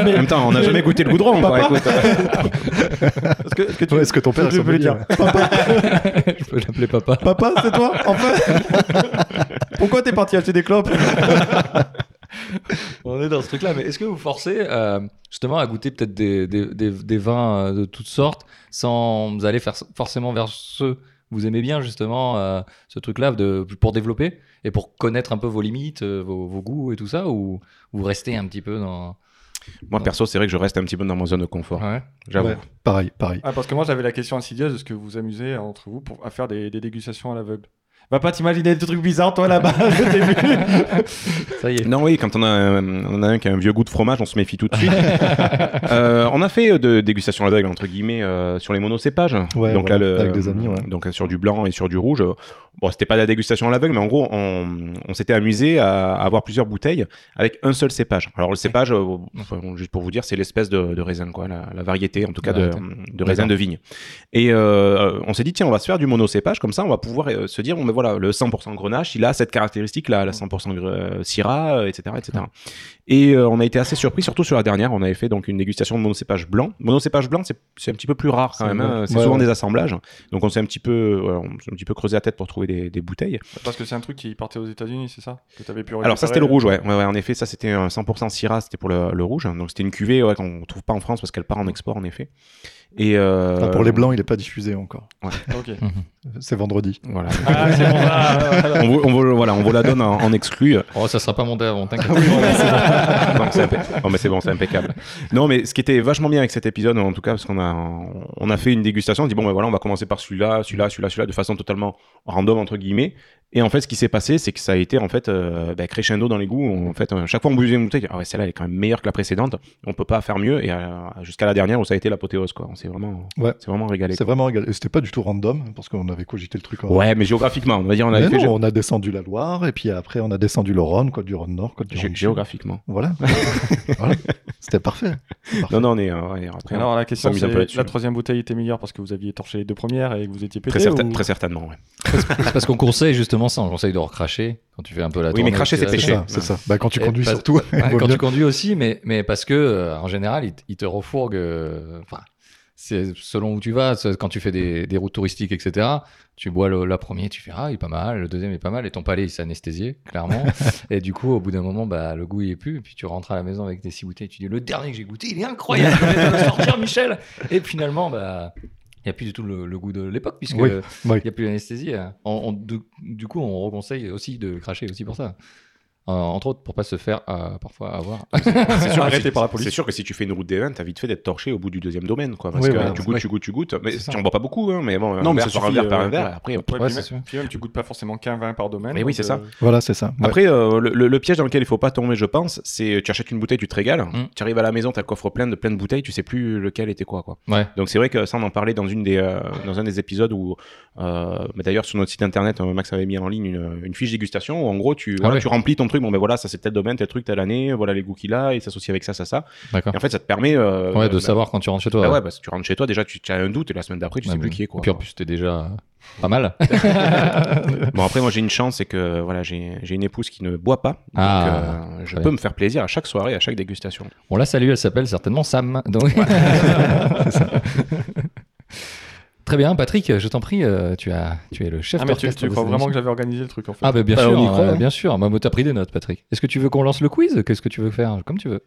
B: En même temps, on n'a jamais goûté le goudron, quoi. Écoute,
A: Est-ce que, est-ce que tu
C: Ouais, Est-ce que ton père est sommelier
A: dire
E: Je peux l'appeler papa.
A: Papa, c'est toi Enfin Pourquoi t'es parti acheter des clopes?
E: On est dans ce truc-là, mais est-ce que vous forcez euh, justement à goûter peut-être des, des, des, des vins euh, de toutes sortes sans aller faire forcément vers ceux que vous aimez bien justement euh, ce truc-là pour développer et pour connaître un peu vos limites, vos, vos goûts et tout ça, ou vous restez un petit peu dans...
B: moi, perso, c'est vrai que je reste un petit peu dans ma zone de confort.
E: Ouais.
B: J'avoue.
C: Ouais, pareil, pareil.
A: Ah, parce que moi j'avais la question insidieuse est-ce que vous vous amusez entre vous pour, à faire des, des dégustations à l'aveugle Va pas t'imaginer des trucs bizarres toi là-bas au début
E: Ça y est.
B: Non, oui, quand on a, un, on a un qui a un vieux goût de fromage, on se méfie tout de suite. Euh, on a fait de dégustation à l'aveugle, entre guillemets, euh, sur les monocépages.
C: Ouais,
B: donc
C: voilà,
B: là, le,
C: avec des amis, ouais.
B: Donc euh, sur du blanc et sur du rouge. Bon, c'était pas de la dégustation à l'aveugle, mais en gros, on, on s'était amusé à, avoir plusieurs bouteilles avec un seul cépage. Alors le cépage, euh, enfin, juste pour vous dire, c'est l'espèce de, de raisin, quoi, la, la variété, en tout cas, de, raisin de vigne. Et euh, on s'est dit, tiens, on va se faire du monocépage, comme ça, on va pouvoir euh, se dire, bon, mais voilà, le 100% grenache, il a cette caractéristique-là, la 100% gre- euh, syrah, euh, etc., etc. Et euh, on a été assez surpris, surtout sur la dernière. On avait fait donc une dégustation de monocépage blanc. Monocépage blanc, c'est un petit peu plus rare quand même. hein. C'est
C: Ouais,
B: souvent
C: ouais.
B: des assemblages. Donc on s'est un petit peu, on un petit peu creusé la tête pour trouver des, des bouteilles.
A: Parce que c'est un truc qui partait aux États-Unis, c'est ça? Que t'avais pu
B: Alors ça c'était le rouge, ouais. En effet, ça c'était un 100% Syrah, c'était pour le, le rouge. Donc c'était une cuvée qu'on trouve pas en France parce qu'elle part en export en effet. Et euh,
C: Enfin, pour les blancs, il n'est pas diffusé encore.
A: Ok.
C: C'est vendredi.
B: Voilà.
A: Ah, bon,
B: on, vous, on vous- voilà, on vous la donne en, en exclu.
E: Oh, ça sera pas monté avant, t'inquiète.
B: Impec- non, mais c'est bon, c'est impeccable. Non, mais ce qui était vachement bien avec cet épisode, en tout cas, parce qu'on a, on a fait une dégustation, on dit bon, ben voilà, on va commencer par celui-là, celui-là, celui-là, celui-là, de façon totalement random entre guillemets. Et en fait, ce qui s'est passé, c'est que ça a été en fait euh, ben, crescendo dans les goûts. En fait, euh, chaque fois on buvait une bouteille, ah ouais, celle-là elle est quand même meilleure que la précédente. On peut pas faire mieux. Et euh, jusqu'à la dernière où ça a été l'apothéose, quoi. On s'est vraiment,
C: Ouais.
B: c'est vraiment régalé.
C: C'est vraiment régal. Et c'était pas du tout random, parce qu'on avait cogité le truc en
B: Ouais, mais géographiquement, on va dire, on avait
C: Mais
B: fait
C: non,
B: gé-
C: on a descendu la Loire, et puis après, on a descendu le Rhône, Côte du Rhône Nord, Côte du Rhône
B: géographiquement.
C: Voilà. Voilà. C'était parfait.
B: Non, non, on est, euh, ouais, après,
A: Alors la question c'est la troisième bouteille était meilleure parce que vous aviez torché les deux premières et que vous étiez pété
B: très, certain-
A: ou-
B: très certainement, ouais.
E: C'est parce qu'on conseille justement ça, on conseille de recracher quand tu fais un peu la
B: Oui, mais cracher, c'est péché.
C: c'est ça. Bah, quand tu conduis surtout.
E: quand tu conduis aussi, mais, mais parce que euh, en général, il, te- refourgue. euh, Enfin, c'est selon où tu vas. Quand tu fais des, des routes touristiques, etc., tu bois le, la première, tu fais ah, il est pas mal, le deuxième est pas mal, et ton palais il s'est anesthésié, clairement. et du coup, au bout d'un moment, bah, le goût il est plus, et puis tu rentres à la maison avec tes six bouteilles, tu dis le dernier que j'ai goûté, il est incroyable, je vais sortir, Michel. Et finalement, bah. Il n'y a plus du tout le, le goût de l'époque, puisque il
C: oui.
E: n'y a plus l'anesthésie. On- on- du, du coup, on reconseille aussi de cracher aussi pour ça. Euh, entre autres, pour pas se faire euh, parfois avoir.
B: C'est sûr,
A: Arrêté
B: que si-
A: par la police.
B: C'est sûr que si tu fais une route des vins, t'as vite fait d'être torché au bout du deuxième domaine, quoi. Parce
C: Oui,
B: que tu goûtes, tu goûtes, tu goûtes. Mais tu en bois pas beaucoup, hein, mais bon,
D: Non,
B: un
D: mais
B: verre
D: ça
B: par un
D: suffit,
B: verre par
D: euh,
B: un verre.
D: ouais.
B: Après,
A: Ouais,
E: Ouais,
A: puis,
E: c'est
A: même,
E: sûr.
A: puis même, tu goûtes pas forcément qu'un vin par domaine.
B: Mais oui, c'est ça.
A: euh,
C: Voilà, c'est ça. Ouais.
B: Après, euh, le, le- le piège dans lequel il faut pas tomber, je pense, c'est tu achètes une bouteille, tu te régales,
E: Mm.
B: tu arrives à la maison, t'as le coffre plein de plein de bouteilles, tu sais plus lequel était quoi, quoi.
E: Ouais.
B: Donc c'est vrai que ça, on en parlait dans une des euh, dans un des épisodes où, euh, mais d'ailleurs sur notre site internet, euh, Max avait mis en ligne une, une fiche dégustation où en gros tu
E: ouais.
B: tu remplis ton truc, bon ben voilà, ça c'est tel domaine, tel truc, telle année, voilà les goûts qu'il a, il s'associe avec ça, ça, ça.
E: D'accord.
B: Et en fait, ça te permet euh,
E: Ouais, de
B: bah,
E: savoir quand tu rentres chez toi.
B: Bah ouais, parce que tu rentres chez toi, déjà tu, as un doute et la semaine d'après tu
E: Ouais,
B: sais plus
E: mais-
B: qui est quoi.
E: Puis en plus, c'était déjà pas mal.
B: Bon après moi j'ai une chance c'est que voilà j'ai une épouse qui ne boit pas donc
E: Ah,
B: euh, je peux
E: bien.
B: me faire plaisir à chaque soirée à chaque dégustation.
E: On la salue, elle s'appelle certainement Sam. Donc... Très bien, Patrick, je t'en prie, euh, tu, as, tu es le chef
A: Ah, mais tu,
E: d'orchestre
A: tu crois vraiment que j'avais organisé le truc en fait
E: Ah, bah bien
D: Bah,
E: sûr,
D: croit,
E: euh,
D: hein.
E: bien sûr. Moi, t'as pris des notes, Patrick. Est-ce que tu veux qu'on lance le quiz? Qu'est-ce que tu veux faire? Comme tu veux.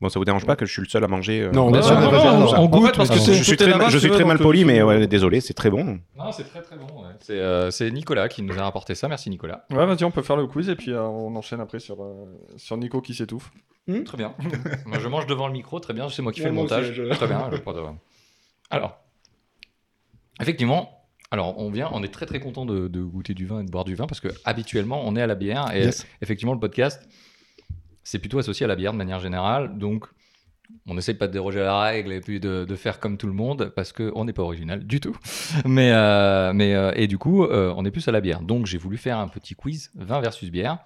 B: Bon ça vous dérange pas que je suis le seul à manger euh,
D: Non, bien sûr,
C: on-
E: goûte.
A: parce que c'est-
B: je suis très, je suis très mal poli, mais ouais, désolé, c'est très bon.
E: Non, c'est très très bon. C'est euh, c'est Nicolas qui nous a rapporté ça. Merci Nicolas.
A: Ouais, vas-y, on peut faire le quiz et puis euh, on enchaîne après sur, euh, sur Nico qui s'étouffe.
E: Très bien. Moi, je mange devant le micro, très bien. C'est moi qui
D: Ouais,
E: fais le montage.
D: je-
E: Très bien. je prends de- Alors, effectivement, alors on vient, on est très très content de, de goûter du vin et de boire du vin parce que habituellement on est à la bière et
C: Yes.
E: effectivement le podcast c'est plutôt associé à la bière de manière générale. Donc on n'essaye pas de déroger à la règle et puis de, de faire comme tout le monde parce qu'on n'est pas original du tout. Mais, euh, mais euh, et du coup, euh, on est plus à la bière. Donc j'ai voulu faire un petit quiz vin versus bière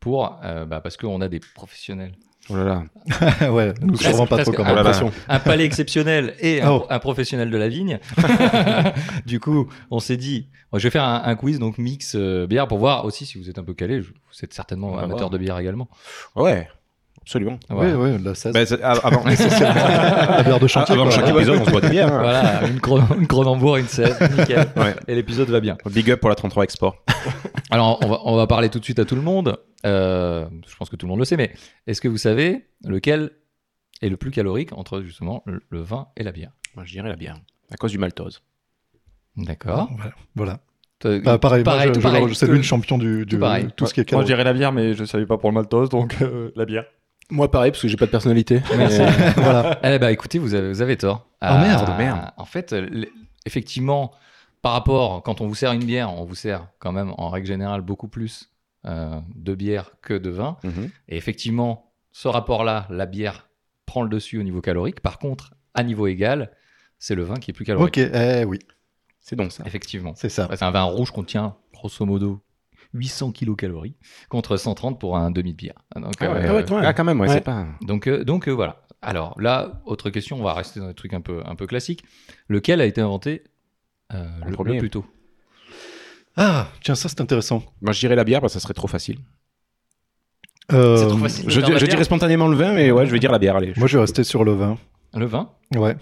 E: pour bah, parce qu'on a des professionnels
B: Oh là là.
C: ouais, nous
E: Presque-
C: savons pas trop
B: là.
D: Impression.
E: un palais exceptionnel et un,
C: Oh.
E: un professionnel de la vigne. du coup, on s'est dit, je vais faire un, un quiz donc mix euh, bière pour voir aussi si vous êtes un peu calé. Vous êtes certainement
B: va
E: amateur
B: voir.
E: de bière également.
B: Ouais, absolument.
C: Oui, oui, la 16.
B: Bah, c'est- ah, avant,
C: la bière de chantier.
B: avant
C: quoi.
B: chaque épisode, on se boit des bières. hein.
E: Voilà, une, une Cronenbourg, une 16, nickel.
B: Ouais.
E: Et l'épisode va bien.
B: Big up pour la 33 Export.
E: Alors, on va, on va parler tout de suite à tout le monde. Euh, je pense que tout le monde le sait, mais est-ce que vous savez lequel est le plus calorique entre justement le, le vin et la bière?
B: Moi, je dirais la bière. À cause du maltose.
E: D'accord.
C: Voilà. voilà. Bah, pareil, moi,
E: pareil,
C: je-
E: tout
C: je-
E: pareil.
C: c'est lui le champion du, du
E: tout pareil.
C: tout ce qui est
A: Moi, je
C: calorique.
A: dirais la bière, mais je savais pas pour le maltose, donc euh, la bière.
D: Moi, pareil, parce que j'ai pas de personnalité.
E: Merci.
C: voilà.
E: Eh ben, écoutez, vous avez, vous avez tort.
C: Oh, merde,
B: merde.
E: En fait, euh, effectivement, par rapport, quand on vous sert une bière, on vous sert quand même, en règle générale, beaucoup plus euh, de bière que de vin.
B: Mhm.
E: Et effectivement, ce rapport-là, la bière prend le dessus au niveau calorique. Par contre, à niveau égal, c'est le vin qui est plus calorique.
C: Ok, eh oui,
B: C'est donc ça.
E: Effectivement.
C: c'est ça.
E: C'est un vin rouge qui contient, grosso modo, 800 kilocalories contre 130 pour un demi de bière. Donc,
B: Ah ouais,
E: euh,
B: ah ouais, quand même. Ah, quand même, ouais,
D: Ouais.
B: c'est pas.
E: Donc, euh, donc euh, voilà. Alors là, autre question, on va rester dans des trucs un peu, un peu classiques. Lequel a été inventé euh,
B: En
E: le,
B: premier.
E: le plus tôt?
C: Ah, tiens, ça c'est intéressant.
B: Moi, je dirais la bière parce que ça serait trop facile.
C: Euh,
E: C'est trop facile.
B: Je, je dirais spontanément le vin, mais ouais, je vais dire la bière. Allez.
C: Moi, je vais rester sur le vin.
E: Le vin?
C: Ouais.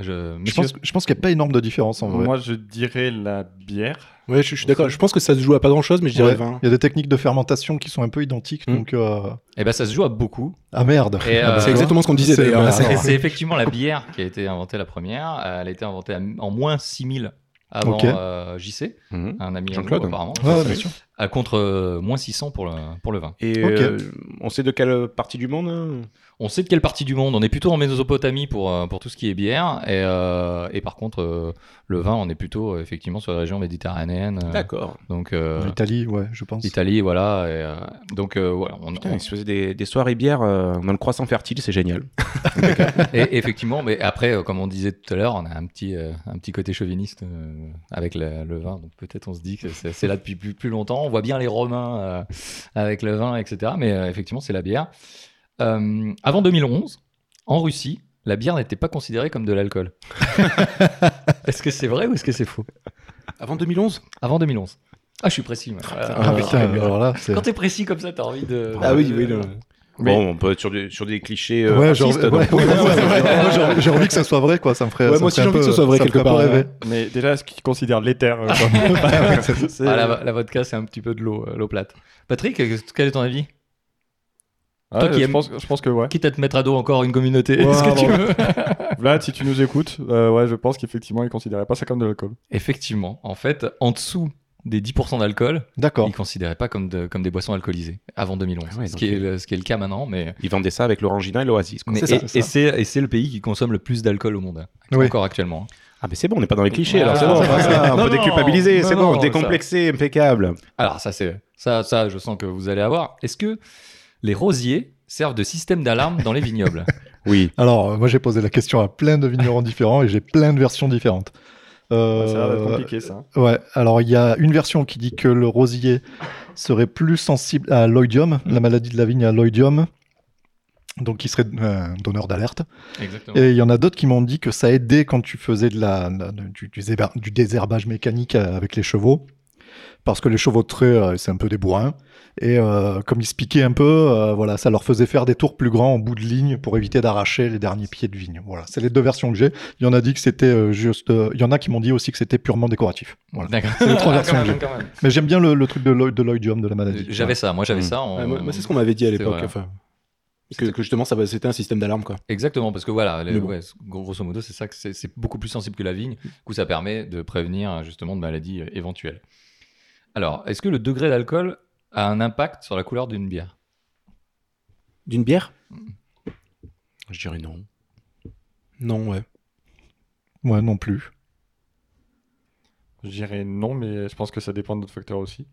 E: Je,
C: pense, je pense qu'il n'y a pas énorme de différence en vrai.
A: Moi, je dirais la bière.
D: Ouais, je, je suis d'accord. Je pense que ça se joue à pas grand chose, mais je dirais
C: Ouais.
D: 20.
C: Il y a des techniques de fermentation qui sont un peu identiques,
D: Hmm.
C: donc euh,
E: eh ben, ça se joue à beaucoup.
C: ah merde. Ah
E: euh,
D: C'est exactement ce qu'on disait
C: C'est- bah,
E: C'est effectivement la bière qui a été inventée la première. Euh, Elle a été inventée en moins 6000 avant euh, JC,
B: Mhm.
E: un ami
B: Jean-Claude.
E: apparemment,
C: ouais, bien sûr.
E: à contre euh, moins 600 pour le, pour le vin.
B: Et euh, on sait de quelle partie du monde hein?
E: On sait de quelle partie du monde. On est plutôt en Mésopotamie pour, euh, pour tout ce qui est bière. Et, euh, et par contre, euh, le vin, on est plutôt euh, effectivement sur la région méditerranéenne. euh,
B: D'accord.
E: donc, euh,
C: L'Italie, ouais, je pense.
E: Italie, voilà. Et, euh, donc, euh, voilà. on-
B: Putain,
E: on-
B: ils se faisaient des, des soirées bières euh, dans le croissant fertile, c'est génial.
E: et effectivement, mais après, euh, comme on disait tout à l'heure, on a un petit, euh, un petit côté chauviniste euh, avec le, le vin. Donc peut-être on se dit que c'est c'est là depuis plus, plus longtemps. On voit bien les Romains euh, avec le vin, etc. Mais euh, effectivement, c'est la bière. Euh, avant 2011, en Russie, la bière n'était pas considérée comme de l'alcool. est-ce que c'est vrai ou est-ce que c'est faux?
D: Avant 2011
E: Avant 2011. Ah, je suis précis. moi. Euh,
C: Ah, putain, alors là, c'est.
E: quand t'es précis comme ça, t'as envie de.
D: Ah oui, oui. non.
B: Bon, on peut être sur des, sur des clichés euh,
C: Ouais, genre,
B: racistes,
C: ouais,
B: donc-
C: ouais, ouais, ouais, ouais. Moi, j'ai envie- j'ai envie que ça soit vrai, quoi. Ça me ferait.
D: Ouais,
C: ça
D: moi aussi, j'ai envie que ce soit vrai
C: ça
D: quelque part,
C: rêver.
A: Mais déjà, est-ce qu'ils considèrent l'éther euh,
E: Ah, la, la vodka, c'est un petit peu de l'eau euh, l'eau plate. Patrick, quel est ton avis?
A: Ah,
E: Toi qui
A: je,
E: aimes-
A: pense, je pense que ouais.
E: Quitte à te mettre à dos encore une communauté,
A: Ouais,
E: que tu veux
A: Vlad, si tu nous écoutes, euh, ouais, je pense qu'effectivement, ils considéraient pas ça comme de l'alcool.
E: Effectivement, en fait, en dessous des 10% d'alcool,
C: D'accord.
E: ils ne considéraient pas comme, de- comme des boissons alcoolisées avant 2011.
B: Ah ouais,
E: ce, qui est, le- ce qui est le cas maintenant, mais,
B: Ils vendaient ça avec l'orangina et l'oasis. quoi.
E: mais-
C: C'est ça,
E: et,
C: c'est
E: et
C: ça.
E: c'est et c'est le pays qui consomme le plus d'alcool au monde, hein,
C: Oui.
E: encore actuellement.
B: Ah, mais c'est bon, on n'est pas dans les clichés,
E: Ouais,
B: alors c'est bon. on
E: Non,
B: peut déculpabiliser,
E: non,
B: c'est
E: non,
B: bon, décomplexé, impeccable.
E: Alors ça, c'est ça, ça, je sens que vous allez avoir. Est-ce que les rosiers servent de système d'alarme dans les vignobles
B: Oui.
C: Alors, euh, moi, j'ai posé la question à plein de vignerons différents et j'ai plein de versions différentes. Euh,
A: Ouais, ça a l'air d'être compliqué, ça.
C: Ouais, alors il y a une version qui dit que le rosier serait plus sensible à l'oïdium, la maladie de la vigne à l'oïdium, donc qui serait euh, un donneur d'alerte.
E: Exactement.
C: Et il y en a d'autres qui m'ont dit que ça aidait quand tu faisais de la, du, du zéber- du désherbage mécanique avec les chevaux, parce que les chevaux de trait, c'est un peu des bourrins. Et euh, comme ils se piquaient un peu, euh, voilà, ça leur faisait faire des tours plus grands en bout de ligne pour éviter d'arracher les derniers pieds de vigne. Voilà, c'est les deux versions que j'ai. Il y en a dit que c'était euh, juste, il y en a qui m'ont dit aussi que c'était purement décoratif. Voilà.
E: D'accord.
C: C'est les trois
E: Quand
C: versions que
E: même,
C: j'ai.
E: quand même.
C: Mais j'aime bien le, le truc de l'oï- de l'oïdium de la maladie.
E: J'avais ça, moi j'avais
B: Mm.
E: ça. en-
D: Ouais, moi, moi, c'est ce qu'on m'avait dit à l'époque. Enfin, que, que justement, c'était un système d'alarme, quoi.
E: Exactement, parce que voilà, les-
D: Mais bon.
E: ouais, grosso modo, c'est ça que c'est c'est beaucoup plus sensible que la vigne. Du coup, ça permet de prévenir justement de maladies éventuelles. Alors, est-ce que le degré d'alcool a un impact sur la couleur d'une bière
D: D'une bière?
B: Je dirais non.
D: Non, ouais.
C: Ouais, non plus.
A: Je dirais non, mais je pense que ça dépend d'autres facteurs aussi.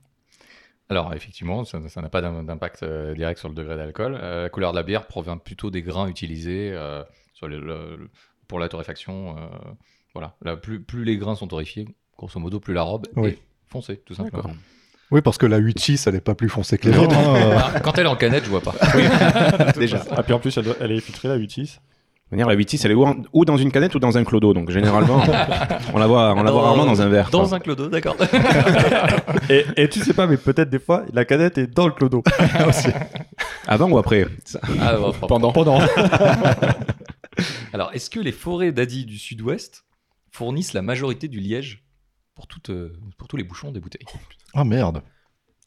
E: Alors, effectivement, ça ça n'a pas d'im- d'impact euh, direct sur le degré d'alcool. Euh, la couleur de la bière provient plutôt des grains utilisés euh, sur le- le- le- pour la torréfaction. euh, voilà, Là, plus, plus les grains sont torréfiés, grosso modo, plus la robe
C: Oui.
E: est foncée, tout simplement.
C: Oui, parce que la 8.6, elle est pas plus foncée que les autres. hein.
E: Ah, Quand elle est en canette, je vois pas.
B: Déjà.
A: Ah, puis en plus, elle, doit- elle est filtrée, la 8.6.
B: De manière, la 8.6, elle est ou, en- ou dans une canette ou dans un clodo. Donc généralement, on la voit, on la voit rarement dans un verre.
E: Dans
B: quoi.
E: un clodo, d'accord.
A: Et, et tu sais pas, mais peut-être des fois, la canette est dans le clodo.
B: Avant ou après?
E: Ah.
D: Pendant.
A: Pendant.
E: Alors, est-ce que les forêts d'Asie du Sud-Ouest fournissent la majorité du liège pour, toutes, euh, pour tous les bouchons des bouteilles?
C: Ah merde.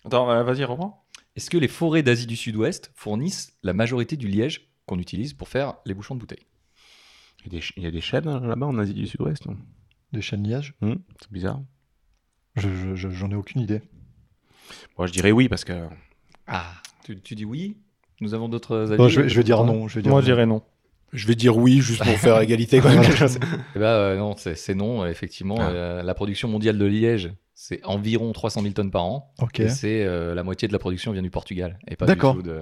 A: Attends, euh, vas-y, reprends.
E: Est-ce que les forêts d'Asie du Sud-Ouest fournissent la majorité du liège qu'on utilise pour faire les bouchons de bouteilles?
B: Il y, a des, ch- il y a des chaînes euh, là-bas en Asie du Sud-Ouest. non?
C: Des chaînes liège
B: Hmm, C'est bizarre.
C: Je- je- je- J'en ai aucune idée.
B: Moi, je dirais oui parce que
E: Ah, tu, tu dis oui? Nous avons d'autres avis?
C: Bon, je, vais, je vais dire non. Je vais dire
A: Moi,
C: non.
A: je dirais non.
D: Je vais dire oui, juste pour faire égalité quand même.
E: Eh ben, euh, non, c'est c'est non, euh, effectivement.
B: Ah.
E: Euh, la production mondiale de liège, c'est environ 300 000 tonnes par an.
C: Ok.
E: Et c'est euh, la moitié de la production vient du Portugal. Et pas
C: D'accord.
E: du tout de-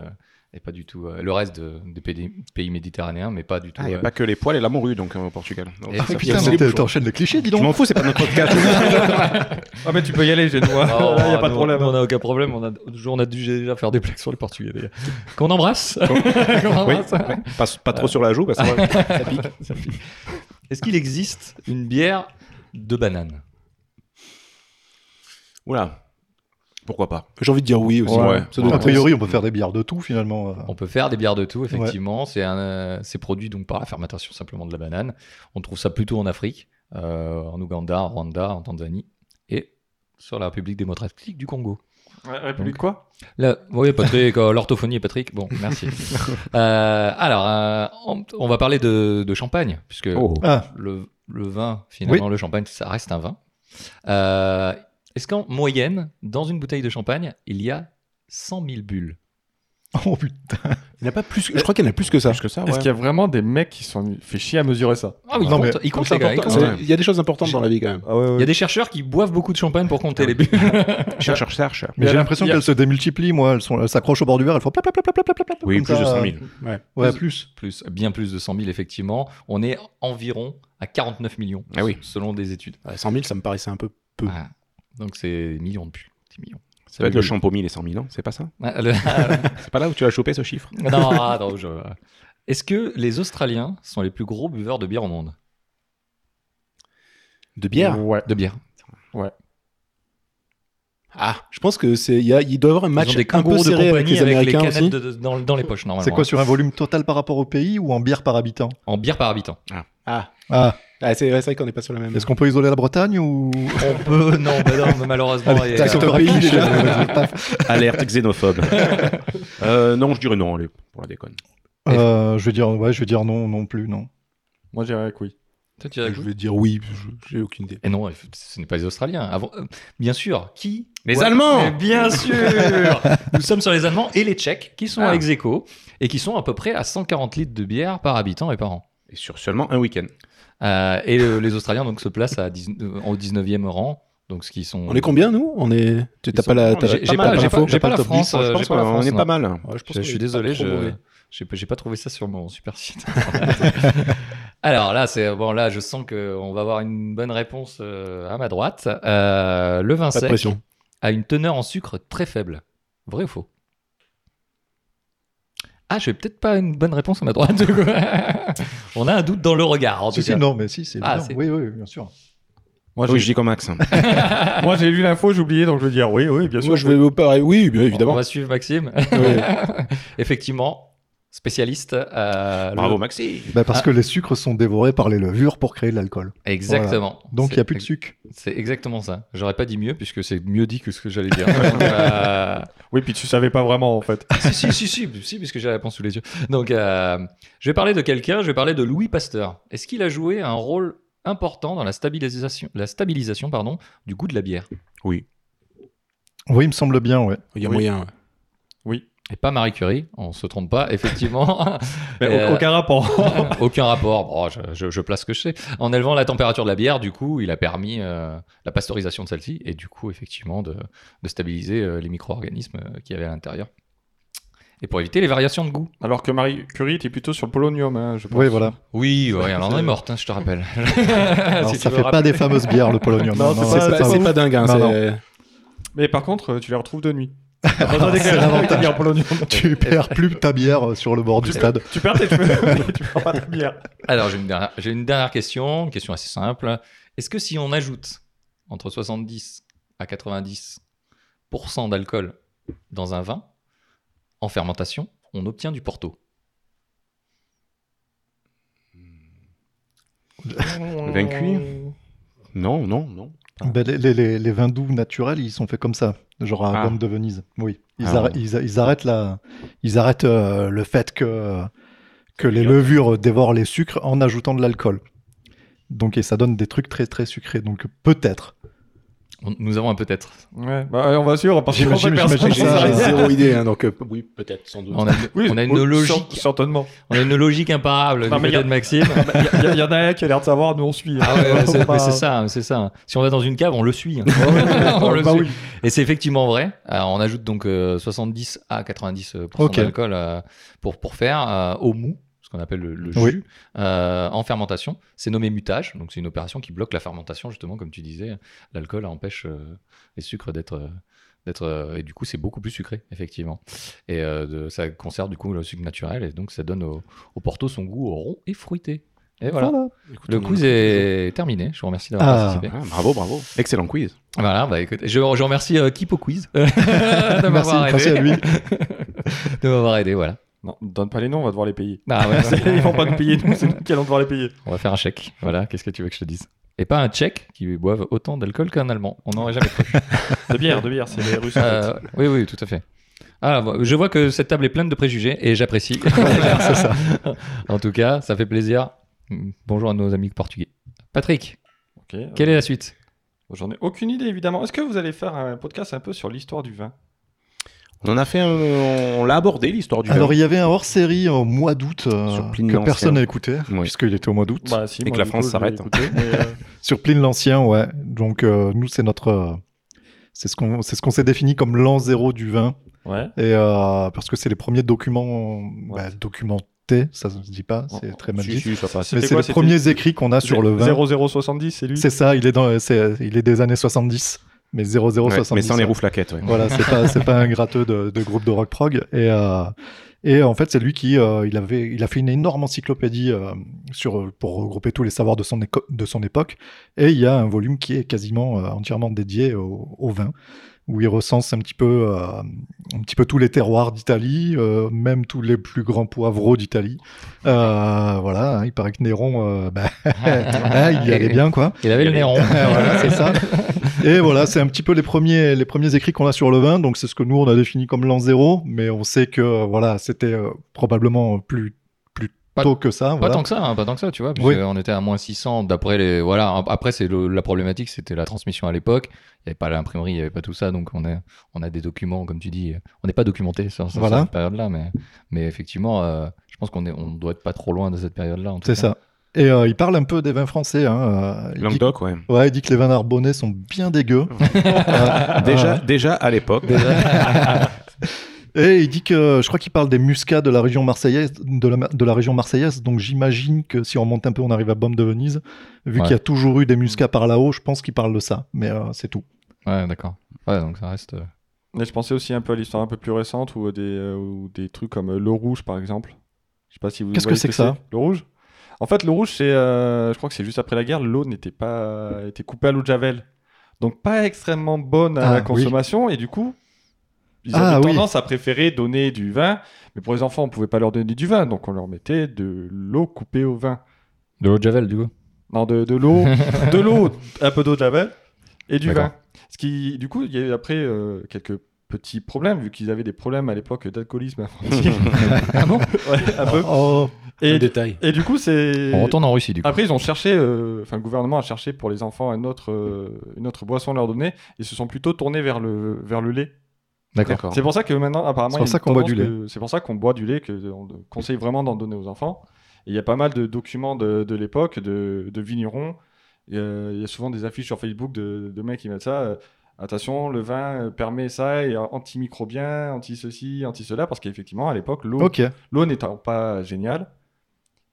E: et pas du tout euh, le reste de- des pays, pays méditerranéens, mais pas du tout.
B: il n'y a
E: euh,
B: pas que les poils et la morue donc euh, au Portugal. Donc, fait-
C: Putain, t'enchaînes les clichés, dis
B: je
C: donc.
B: m'en fous, c'est pas notre podcast.
A: Ah, mais tu peux y aller, j'ai moi.
E: Oh,
A: Il n'y a pas de problème.
E: nous, on n'a aucun problème. On a, on a dû déjà faire des blagues sur les Portugais. d'ailleurs. Qu'on embrasse. Qu'on
B: oui, ouais. pas, pas trop sur la joue parce que ça pique.
E: Pique. Est-ce qu'il existe une bière de banane?
B: Oula, pourquoi pas
D: J'ai envie de dire oui aussi.
A: Ouais.
D: Ça doit
C: A priori, on peut faire des bières de tout finalement. euh.
E: On peut faire des bières de tout, effectivement. C'est un, euh, c'est produit donc par la fermentation simplement de la banane. On trouve ça plutôt en Afrique, euh, en Ouganda, en Rwanda, en Tanzanie et sur la République démocratique du Congo.
A: République quoi?
E: oui, Patrick, euh, l'orthophonie, Patrick. Bon, merci. Euh, alors, euh, on, on va parler de, de champagne, puisque
B: Oh.
C: Ah,
E: le, le vin, finalement, le champagne, ça reste un vin. Est-ce qu'en moyenne, dans une bouteille de champagne, il y a 100 000 bulles
C: oh putain.
D: Il n'y en a pas plus. Je crois qu'il y en a plus que ça.
B: Plus que ça,
A: Est-ce qu'il y a vraiment des mecs qui se sont fait chier à mesurer ça
E: Ah oui,
C: Non,
E: il
C: mais
E: compte, il les gars.
B: Ouais.
D: Y a des choses importantes dans la vie quand même.
A: Ah ouais,
E: Il y a des chercheurs qui boivent beaucoup de champagne pour compter les bulles.
B: Cherche, cherche, cherche.
C: Mais j'ai l'impression
A: a-
C: qu'elles se démultiplient, moi. Elles sont- elles s'accrochent au bord du verre, elles font plap, plap, plap, plap, plap, plap, plap,
B: Oui, plus de
C: ça.
B: 100 000.
C: Ouais, plus.
E: plus, bien plus de 100 000, effectivement. On est environ à 49 millions,
B: Ah oui.
E: selon des études.
D: Ouais, 100 000, ça me paraissait un peu peu.
E: Ah, donc c'est millions de bulles. 10 millions.
B: Ça va être le champomis, les 100 000 ans, c'est pas ça
E: Ah, le-
B: C'est pas là où tu as chopé ce chiffre
E: non, attends, je- Est-ce que les Australiens sont les plus gros buveurs de bière au monde?
D: De bière?
A: Ouais.
E: De bière.
D: Ah, je pense que c'est. Il doit y avoir un match
E: des
D: un peu
E: kangourous de
D: serré avec
E: compagnie
D: les
E: avec, les
D: Américains
E: canettes
D: aussi.
E: de- de- dans, dans les poches, normalement.
C: C'est quoi sur un volume total par rapport au pays ou en bière par habitant?
E: En bière par habitant.
D: Ah,
C: Ah,
D: Ah, c'est ouais, c'est vrai qu'on n'est pas sur la même.
C: est-ce qu'on peut isoler la Bretagne ou
E: On peut, non, bah non, malheureusement.
C: Allez, va
D: pays, déjà.
B: Alerte xénophobe. euh, non, je dirais non, allez, pour la déconne.
C: Euh, je vais dire ouais, je vais dire non non plus non.
A: Moi, j'irais avec oui.
E: Toi, tu dirais
D: Je
E: que-
D: vais dire oui, je- j'ai aucune idée.
E: Et non, ce n'est pas les Australiens. Avant, euh, bien sûr, qui
B: Les
E: Ouais,
B: Allemands
E: mais Bien sûr Nous sommes sur les Allemands et les Tchèques, qui sont
B: Ah.
E: à ex et qui sont à peu près à 140 litres de bière par habitant et par an.
B: Et sur seulement un week-end.
E: Euh, et le- les Australiens donc, se placent à 10 euh, au 19e rang. Donc, ce qui sont...
D: On est combien nous? On est. Tu pas la.
E: J'ai
D: pas
E: pas, pas, la France.
D: 10,
E: euh,
B: je
E: j'ai
B: pense
E: pas la
B: qu'on
E: France,
B: est
E: non.
B: pas mal.
D: Ouais, je pense
E: Je,
D: qu'on
E: suis désolé, je j'ai pas, trouvé ça sur mon super site. Alors là, c'est bon. Là, je sens que on va avoir une bonne réponse euh, à ma droite. Euh, le vin sec a une teneur en sucre très faible. Vrai ou faux? Ah, je vais peut-être pas une bonne réponse à ma droite. du coup. on a un doute dans le regard. En tout
C: Si si
E: cas.
C: non mais si c'est
E: Ah,
C: Oui oui bien sûr.
A: Moi,
B: Oui, je dis comme Max.
A: moi, j'ai lu l'info, j'ai oublié, donc je vais dire oui, oui, bien sûr.
D: Moi, je vais. Oui, bien
E: On
D: évidemment.
E: va suivre Maxime. Effectivement, spécialiste. euh, le-
B: Bravo, Maxi.
C: Bah, parce
E: Ah.
C: que les sucres sont dévorés par les levures pour créer de l'alcool.
E: Exactement.
C: Donc il n'y a plus de sucre.
E: C'est exactement ça. J'aurais pas dit mieux puisque c'est mieux dit que ce que j'allais dire. Euh,
A: Oui, puis tu savais pas vraiment en fait.
E: si, si, si, si, si, puisque j'ai la réponse sous les yeux. Donc, euh, je vais parler de quelqu'un, je vais parler de Louis Pasteur. Est-ce qu'il a joué un rôle important dans la stabilisation, la stabilisation pardon, du goût de la bière?
B: Oui.
C: Oui il me semble bien ouais.
D: Il y a
A: Oui.
D: moyen. ouais.
E: Et pas Marie Curie, on se trompe pas, effectivement.
A: Mais
E: Euh,
A: au- aucun rapport.
E: Aucun rapport. Bon, je, je- je place ce que je sais. En élevant la température de la bière, du coup, il a permis euh, la pasteurisation de celle-ci et du coup, effectivement, de, de stabiliser euh, les micro-organismes euh, qu'il y avait à l'intérieur. Et pour éviter les variations de goût.
A: Alors que Marie Curie était plutôt sur le polonium, hein, je pense.
C: Oui voilà.
E: Oui, ouais, elle en est morte, hein, je te rappelle.
C: Alors,
E: Si
C: ça fait
E: rappeler.
C: pas des fameuses bières le polonium.
A: Non,
C: Non,
A: c'est pas-
D: pas, dingue. hein,
C: Non,
A: Mais par contre, tu les retrouves de nuit.
C: Tu perds plus ta bière euh, sur le bord du stade.
A: Tu perds tes cheveux, mais tu perds pas ta bière.
E: Alors, j'ai une, dernière, j'ai une dernière question, une question assez simple. Est-ce que si on ajoute entre 70 à 90% d'alcool dans un vin en fermentation, on obtient du Porto?
B: Le vin cuit? Non, non, non.
C: Ben, les, les- vins doux naturels, ils sont faits comme ça, genre à
B: Ah.
C: Baume de Venise. Oui, ils,
B: Ah, ouais.
C: ils, ils arrêtent la, ils arrêtent euh, le fait que que les levures dévorent les sucres en ajoutant de l'alcool. Donc et ça donne des trucs très très sucrés. Donc peut-être.
E: On- Nous avons un peut-être.
A: Ouais, bah, on va suivre parce que
C: ça, ouais.
D: zéro idée, hein, donc euh, oui, peut-être, sans doute.
E: On a,
A: Oui,
E: on a une
A: oui,
E: logique,
A: cer- Certainement.
E: on a une logique imparable
A: Non,
E: du côté
A: y a-
E: de Maxime.
A: Il y, a- y en a un qui a l'air de savoir, nous on suit.
E: Ah ouais, ouais, c'est,
A: Bah,
E: mais c'est ça, c'est ça. Si on va dans une cave, on le suit. hein. On le
A: bah
E: suit.
A: oui.
E: Et c'est effectivement vrai. Alors, on ajoute donc euh, 70 à 90%
C: Ok.
E: d'alcool euh, pour, pour faire euh, au mou, qu'on appelle le, le jus,
C: Oui.
E: euh, en fermentation. C'est nommé mutage. Donc, c'est une opération qui bloque la fermentation, justement, comme tu disais. L'alcool empêche euh, les sucres d'être. euh, d'être euh, et du coup c'est beaucoup plus sucré effectivement et euh, de- ça conserve du coup le sucre naturel et donc ça donne au, au porto son goût rond et fruité et voilà,
D: Écoute,
E: le quiz est terminé je vous remercie d'avoir
C: Ah.
E: participé
B: Ah, bravo, bravo. Excellent quiz.
E: voilà, bah écoute, je, je remercie euh, Kipo Quiz de m'avoir
C: merci, à lui.
E: de m'avoir aidé, voilà.
A: Non, donne pas les noms, on va devoir les payer.
E: Ah ouais,
A: Ils vont pas nous payer, nous, c'est nous qui allons devoir les payer.
E: on va faire un chèque. Voilà, qu'est-ce que tu veux que je te dise? Et pas un tchèque qui boive autant d'alcool qu'un allemand. On n'aurait jamais cru.
A: De bière, de bière, c'est les Russes.
E: Euh, oui, oui, tout à fait. Ah, je vois que cette table est pleine de préjugés et j'apprécie.
C: C'est ça.
E: en tout cas, ça fait plaisir. Bonjour à nos amis portugais. Patrick,
A: euh,
E: quelle est la suite?
A: J'en ai aucune idée, évidemment. Est-ce que vous allez faire un podcast un peu sur l'histoire du vin?
B: On a fait un- On l'a abordé, l'histoire du
C: Alors il y avait un hors-série au mois d'août euh, que personne n'a écouté
B: Oui.
C: puisqu'il était au mois d'août.
A: Bah, si,
B: Et que la France s'arrête.
A: euh,
C: Sur Pline l'Ancien, ouais. Donc euh, nous c'est notre euh, c'est ce qu'on c'est ce qu'on s'est défini comme l'an zéro du vin
A: Ouais.
C: et euh, parce que c'est les premiers documents bah,
A: Ouais.
C: documentés, ça se dit pas, c'est très mal
B: Si,
C: dit.
B: si, ça passe.
C: Mais c'est
A: quoi,
C: les premiers écrits qu'on a sur le vin.
A: 0070, c'est lui?
C: C'est ça, il est dans c'est il est des années 70 mais 0070.
B: Ouais, mais sans les
C: ouais.
B: roues flaquettes, ouais.
C: Voilà, c'est pas c'est pas un gratteux de, de groupe de rock prog et euh, et en fait c'est lui qui euh, il avait il a fait une énorme encyclopédie euh, sur pour regrouper tous les savoirs de son de son époque et il y a un volume qui est quasiment euh, entièrement dédié au, au vin où il recense un petit peu euh, un petit peu tous les terroirs d'Italie, euh, même tous les plus grands poivreaux d'Italie. Euh, voilà, hein, il paraît que Néron, euh, bah, hein, il y allait bien quoi.
E: Il avait le nez rond.
C: voilà, c'est ça. Et voilà, c'est un petit peu les premiers, les premiers écrits qu'on a sur le vin. Donc c'est ce que nous on a défini comme l'an zéro, mais on sait que euh, voilà, c'était euh, probablement plus plus
E: Pas-
C: tôt que ça.
E: Pas
C: voilà.
E: tant que ça, hein, pas tant que ça, tu vois.
C: Oui.
E: On était à moins 600 d'après les. Voilà. Après, c'est la problématique, c'était la transmission à l'époque. Il n'y avait pas l'imprimerie, il n'y avait pas tout ça, donc on a, on a des documents, comme tu dis. On n'est pas documenté sur, sur
C: Voilà.
E: cette période-là, mais, mais effectivement, euh, je pense qu'on est, on doit être pas trop loin de cette période-là.
C: C'est ça. Et euh, il parle un peu des vins français. Hein. euh, il dit-
B: Languedoc, ouais.
C: ouais, il dit que les vins narbonnais sont bien dégueux. Euh,
B: Déjà, déjà à l'époque.
C: Et il dit que, je crois qu'il parle des muscats de la région marseillaise, de la, de la région marseillaise. Donc j'imagine que si on monte un peu, on arrive à Baume de Venise. Vu
E: Ouais.
C: qu'il y a toujours eu des muscats par là-haut, je pense qu'il parle de ça. Mais euh, c'est tout.
E: Ouais, d'accord. Ouais, donc ça reste.
A: Mais je pensais aussi un peu à l'histoire un peu plus récente ou des, euh, ou des trucs comme l'eau rouge par exemple. Je sais pas si vous
C: Qu'est-ce que c'est que ça?
A: L'eau rouge? En fait, l'eau rouge, c'est, euh, je crois que c'est juste après la guerre, l'eau n'était pas était coupée à l'eau de javel, donc pas extrêmement bonne à
C: Ah,
A: la
C: oui.
A: consommation et du coup, ils
C: Ah,
A: avaient
C: oui.
A: tendance à préférer donner du vin, mais pour les enfants, on pouvait pas leur donner du vin, donc on leur mettait de l'eau coupée au vin.
E: De l'eau de Javel, du coup.
A: Non, de, de l'eau, de l'eau, un peu d'eau de javel et du vin. Ce qui, du coup, il y a eu après euh, quelques petits problèmes, vu qu'ils avaient des problèmes à l'époque d'alcoolisme infantil.
E: ah bon
A: Ouais, un peu.
C: Oh,
D: Un
A: Et,
D: détail.
A: et du coup, c'est.
E: On retourne en Russie, du coup.
A: Après, ils ont cherché, euh, enfin, le gouvernement a cherché pour les enfants un autre, euh, une autre boisson à leur donner. Ils se sont plutôt tournés vers le, vers le lait.
E: D'accord.
A: C'est pour ça que maintenant, apparemment,
C: C'est pour ça qu'on boit du lait.
A: C'est pour ça qu'on boit du lait, qu'on conseille vraiment d'en donner aux enfants. Et il y a pas mal de documents de, de l'époque, de, de vignerons. Euh, il y a souvent des affiches sur Facebook de, de mecs qui mettent ça. Attention, le vin euh, permet ça, et antimicrobien, anti-ceci, anti-cela, parce qu'effectivement, à l'époque, l'eau n'étant pas géniale,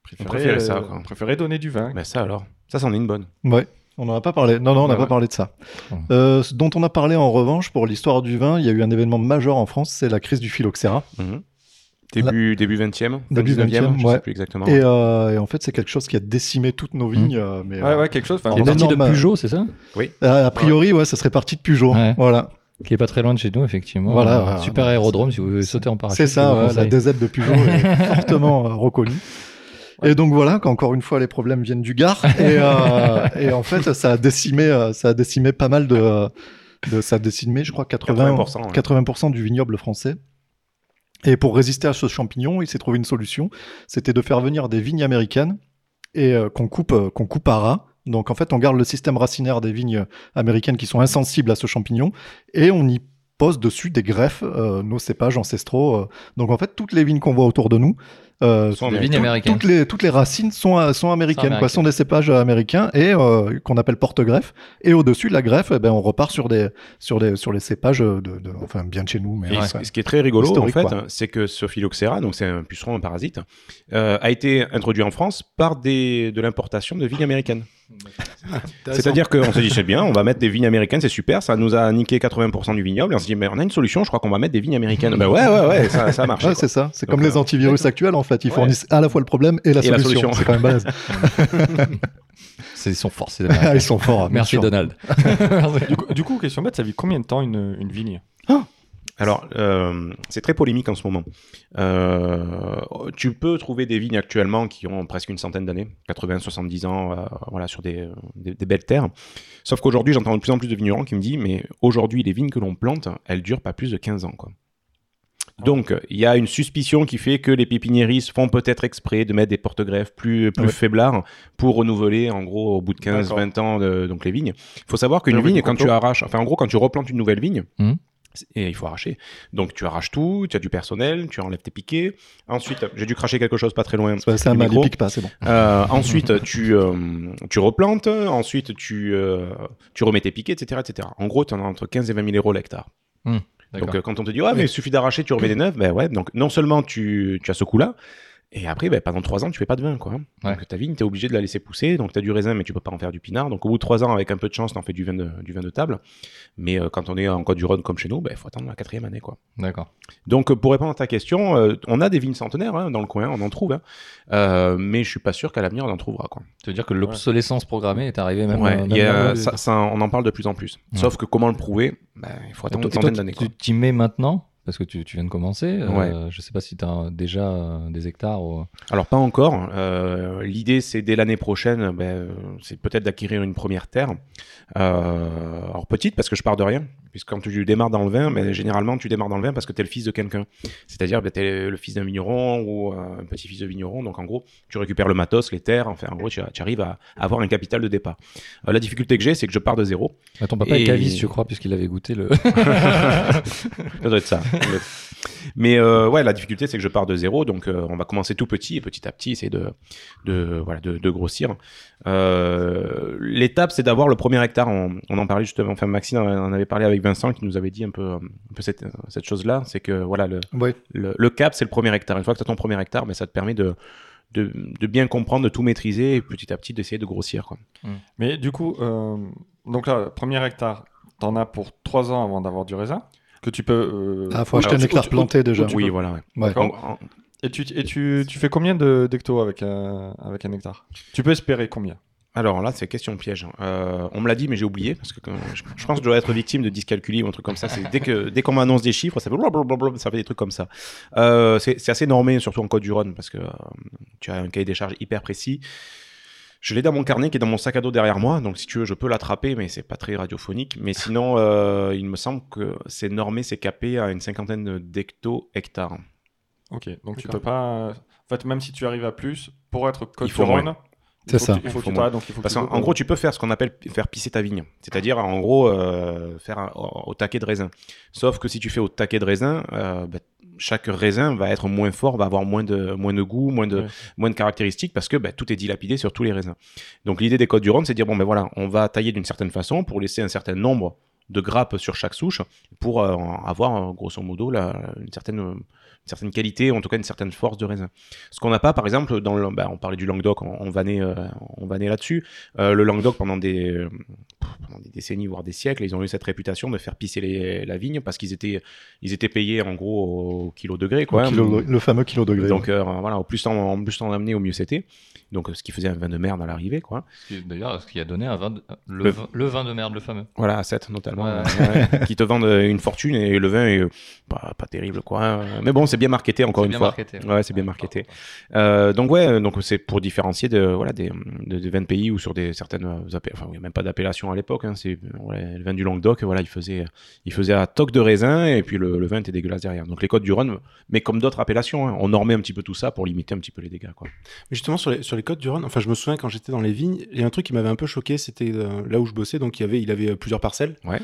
A: préférait,
B: préférait ça,
A: euh, préférait donner du vin.
B: Ben ça alors? Ça, c'en est une bonne.
C: Ouais. On n'en a pas parlé. Non, non, on n'a pas
E: ouais.
C: parlé de ça.
E: Hum.
C: Euh, ce dont on a parlé en revanche pour l'histoire du vin, il y a eu un événement majeur en France, c'est la crise du phylloxéra.
B: Mhm. Début, début 20e
C: Début
B: 19e,
C: 20e,
B: je
C: ouais.
B: sais plus exactement.
C: Et, euh, et en fait, c'est quelque chose qui a décimé toutes nos vignes. euh, mais,
A: Ouais,
C: euh,
A: ouais, quelque chose. enfin,
E: Il est
C: En
E: parti de Peugeot, c'est ça
C: a priori, ouais, ça serait parti de Peugeot.
E: Ouais.
C: Voilà.
E: Qui est pas très loin de chez nous, effectivement.
C: Voilà,
E: Euh, super aérodrome si vous voulez sauter en parachute.
C: C'est ça, la. DZ de Peugeot est fortement euh, reconnue. Et donc voilà, qu'encore une fois, les problèmes viennent du Gard. Et, euh, et en fait, ça a décimé, ça a décimé pas mal de, de ça a décimé, je crois, 80,
B: 80%, ouais.
C: 80% du vignoble français. Et pour résister à ce champignon, il s'est trouvé une solution. C'était de faire venir des vignes américaines et euh, qu'on coupe, euh, qu'on coupe à ras. Donc en fait, on garde le système racinaire des vignes américaines qui sont insensibles à ce champignon et on y pose dessus des greffes, euh, nos cépages ancestraux. euh. Donc en fait, toutes les vignes qu'on voit autour de nous, euh,
B: Sont
E: Des
B: américaines.
E: vignes
C: tout-
E: américaines.
C: toutes les toutes les racines sont euh, sont américaines, quoi,
E: américaines.
C: sont des cépages américains et euh, qu'on appelle porte-greffe. Et au-dessus de la greffe, eh ben on repart sur des sur des sur les cépages de, de enfin bien de chez nous, mais
B: Et
C: ouais,
B: ce, ce qui est très rigolo, en fait, c'est que ce phylloxéra, donc c'est un puceron, un parasite, euh, a été introduit en France par des, de l'importation de vignes américaines. C'est-à-dire qu'on s'est dit, c'est bien, on va mettre des vignes américaines, c'est super, ça nous a niqué 80% du vignoble, et on s'est dit, mais on a une solution, je crois qu'on va mettre des vignes américaines. ben ouais, ouais, ouais, ça.
C: Ouais,
B: quoi.
C: c'est ça. C'est comme les
B: euh,
C: antivirus actuels, en fait. Ils
B: ouais.
C: fournissent à la fois le problème et la
B: Et la
C: solution.
B: solution.
C: C'est quand même balèze.
E: C'est- Ils sont forts, ces.
C: Ils sont forts.
E: Merci. Donald.
A: Du coup, du coup, question bête, ça vit combien de temps une, une vigne?
B: Alors, euh, c'est très polémique en ce moment. Euh, tu peux trouver des vignes actuellement qui ont presque une centaine d'années, 80, 70 ans, euh, voilà, sur des, des- des belles terres. Sauf qu'aujourd'hui, j'entends de plus en plus de vignerons qui me disent, mais aujourd'hui, les vignes que l'on plante, elles durent pas plus de 15 ans, quoi. Donc, il y a une suspicion qui fait que les pépiniéristes font peut-être exprès de mettre des porte-greffes plus, plus
C: Ouais.
B: faiblards pour renouveler, en gros, au bout de 15,
A: D'accord.
B: 20 ans, de- donc les vignes. Il faut savoir qu'une
A: Le
B: vigne, quand tu arraches, enfin, en gros, quand tu replantes une nouvelle vigne,
E: Mhm.
B: Et il faut arracher. Donc tu arraches tout, tu as du personnel, tu enlèves tes piquets. Ensuite, j'ai dû cracher quelque chose pas très loin.
C: C'est un
B: micro.
C: il pique pas, c'est bon.
B: Euh, ensuite, tu, euh, tu replantes. Ensuite, tu, euh, tu remets tes piquets, etc. etc. En gros, tu en as entre 15 et 20 000 euros l'hectare. Donc
E: D'accord.
B: euh, quand on te dit, ouais, mais il suffit d'arracher, tu remets des neufs, ben ouais, donc non seulement tu, tu as ce coup-là, et après, ben, pendant 3 ans, tu fais pas de vin, quoi.
E: Ouais.
B: Donc ta vigne, tu es obligé de la laisser pousser, donc tu as du raisin, mais tu peux pas en faire du pinard. Donc au bout de 3 ans, avec un peu de chance, tu en fais du vin de, du vin de table. Mais euh, quand on est en Côte du Rhône comme chez nous, il faut attendre la quatrième année, quoi.
E: D'accord.
B: Donc, euh, pour répondre à ta question, euh, on a des vignes centenaires hein, dans le coin, on en trouve, hein. Euh, mais je suis pas sûr qu'à l'avenir on en trouvera. Quoi.
E: Tu veux dire que l'obsolescence programmée est arrivée même,
B: Ouais, il y a-
E: même là,
B: ça, ça, on en parle de plus en plus. Sauf que comment le prouver Ben, Il faut attendre une centaine d'années.
E: Tu t'y mets maintenant parce que tu, tu viens de commencer. euh. Je sais pas si tu as déjà euh, des hectares. Ou...
B: Alors pas encore. Euh, L'idée c'est dès l'année prochaine, ben, euh, c'est peut-être d'acquérir une première terre. Euh, alors petite parce que je pars de rien. Puisque quand tu démarres dans le vin, ben, généralement tu démarres dans le vin parce que tu es le fils de quelqu'un. C'est-à-dire ben, tu es le fils d'un vigneron ou euh, un petit-fils de vigneron. Donc en gros, tu récupères le matos, les terres. Enfin en gros, tu, tu arrives à avoir un capital de départ. Euh, la difficulté que j'ai, c'est que je pars de zéro.
E: Ah, ton papa
B: Et-
E: est caviste, je crois, puisqu'il avait goûté le.
B: Ça doit être ça. Mais euh, ouais, la difficulté, c'est que je pars de zéro, donc euh, on va commencer tout petit et petit à petit essayer de, de, voilà, de, de grossir. Euh, L'étape, c'est d'avoir le premier hectare. On, on en parlait justement, enfin Maxime en avait parlé avec Vincent qui nous avait dit un peu, un peu cette, cette chose-là, c'est que voilà, le,
C: Ouais.
B: le, le cap, c'est le premier hectare. Une fois que tu as ton premier hectare, mais ça te permet de, de, de bien comprendre, de tout maîtriser et petit à petit d'essayer de grossir. Quoi.
A: Mais du coup, euh, donc là, premier hectare, t'en as pour 3 ans avant d'avoir du raisin que tu peux. euh,
C: Ah, faut acheter un
A: tu-
C: hectare
A: tu-
C: planté déjà.
A: tu
B: oui,
A: peux-
B: voilà. Ouais.
C: Ouais.
A: D'accord.
B: En- en-
A: Et tu, et tu, tu fais combien de d'hectos avec un, avec un hectare? Tu peux espérer combien?
B: Alors là, c'est question piège. Euh, on me l'a dit, mais j'ai oublié parce que quand- je, je pense que je dois être victime de dyscalculie ou un truc comme ça. C'est dès que dès qu'on m'annonce des chiffres, ça fait blablabla, ça fait des trucs comme ça. Euh, c'est assez normé, surtout en Côte du Rhône, parce que euh, tu as un cahier des charges hyper précis. Je l'ai dans mon carnet qui est dans mon sac à dos derrière moi, donc si tu veux, je peux l'attraper, mais c'est pas très radiophonique. Mais sinon, euh, il me semble que c'est normé, c'est capé à une cinquantaine d'hecto hectares.
A: Ok, donc tu peux pas. En fait, même si tu arrives à plus, pour être
B: moins.
A: il
C: C'est
A: faut
C: ça.
A: Il faut que
B: moins.
A: donc il faut que
B: Parce
A: tu
B: qu'en
A: go-
B: en gros, tu peux faire ce qu'on appelle faire pisser ta vigne. C'est-à-dire, en gros, euh, faire un- au, au taquet de raisin. Sauf que si tu fais au taquet de raisin, euh, bah, chaque raisin va être moins fort, va avoir moins de, moins de goût, moins de,
A: Ouais.
B: moins de caractéristiques parce que bah, tout est dilapidé sur tous les raisins. Donc l'idée des Côtes du Rhône, c'est de dire, bon, ben voilà, on va tailler d'une certaine façon pour laisser un certain nombre de grappes sur chaque souche pour euh, avoir grosso modo la- une certaine euh, certaine qualité, en tout cas une certaine force de raisin. Ce qu'on n'a pas, par exemple, dans le, bah, on parlait du Languedoc, on, on vanait, euh, on vanait là-dessus. Euh, le Languedoc, pendant des, euh, pendant des décennies, voire des siècles, ils ont eu cette réputation de faire pisser les- la vigne parce qu'ils étaient, ils étaient payés en gros au kilo degré. Quoi.
C: Le, fameux kilo degré.
B: Donc euh, voilà, au plus en plus au mieux c'était. Donc ce qui faisait un vin de merde à l'arrivée, quoi.
E: Ce qui- D'ailleurs, ce qui a donné un vin de- le,
B: Le-
E: vin- le vin de merde, le fameux.
B: Voilà, à 7 notamment,
E: Ouais.
B: euh, ouais, qui te vendent une fortune et le vin est pas, pas terrible, quoi. Mais bon, c'est bien marketé encore une
E: bien
B: fois.
E: marketé, ouais.
B: Ouais, c'est bien marketé. Euh, donc ouais, donc c'est pour différencier de voilà des, de, de vins de pays ou sur des certaines enfin il n'y a même pas d'appellation à l'époque. Hein, c'est ouais, le vin du Languedoc, voilà, il faisait il faisait à toque de raisin et puis le, le vin était dégueulasse derrière. Donc les côtes du Rhône, mais comme d'autres appellations, hein, on normait un petit peu tout ça pour limiter un petit peu les dégâts, quoi.
D: Justement, sur les, sur les côtes du Rhône, enfin, je me souviens quand j'étais dans les vignes, il y a un truc qui m'avait un peu choqué, c'était euh, là où je bossais, donc il y avait, il avait euh, plusieurs parcelles.
B: Ouais.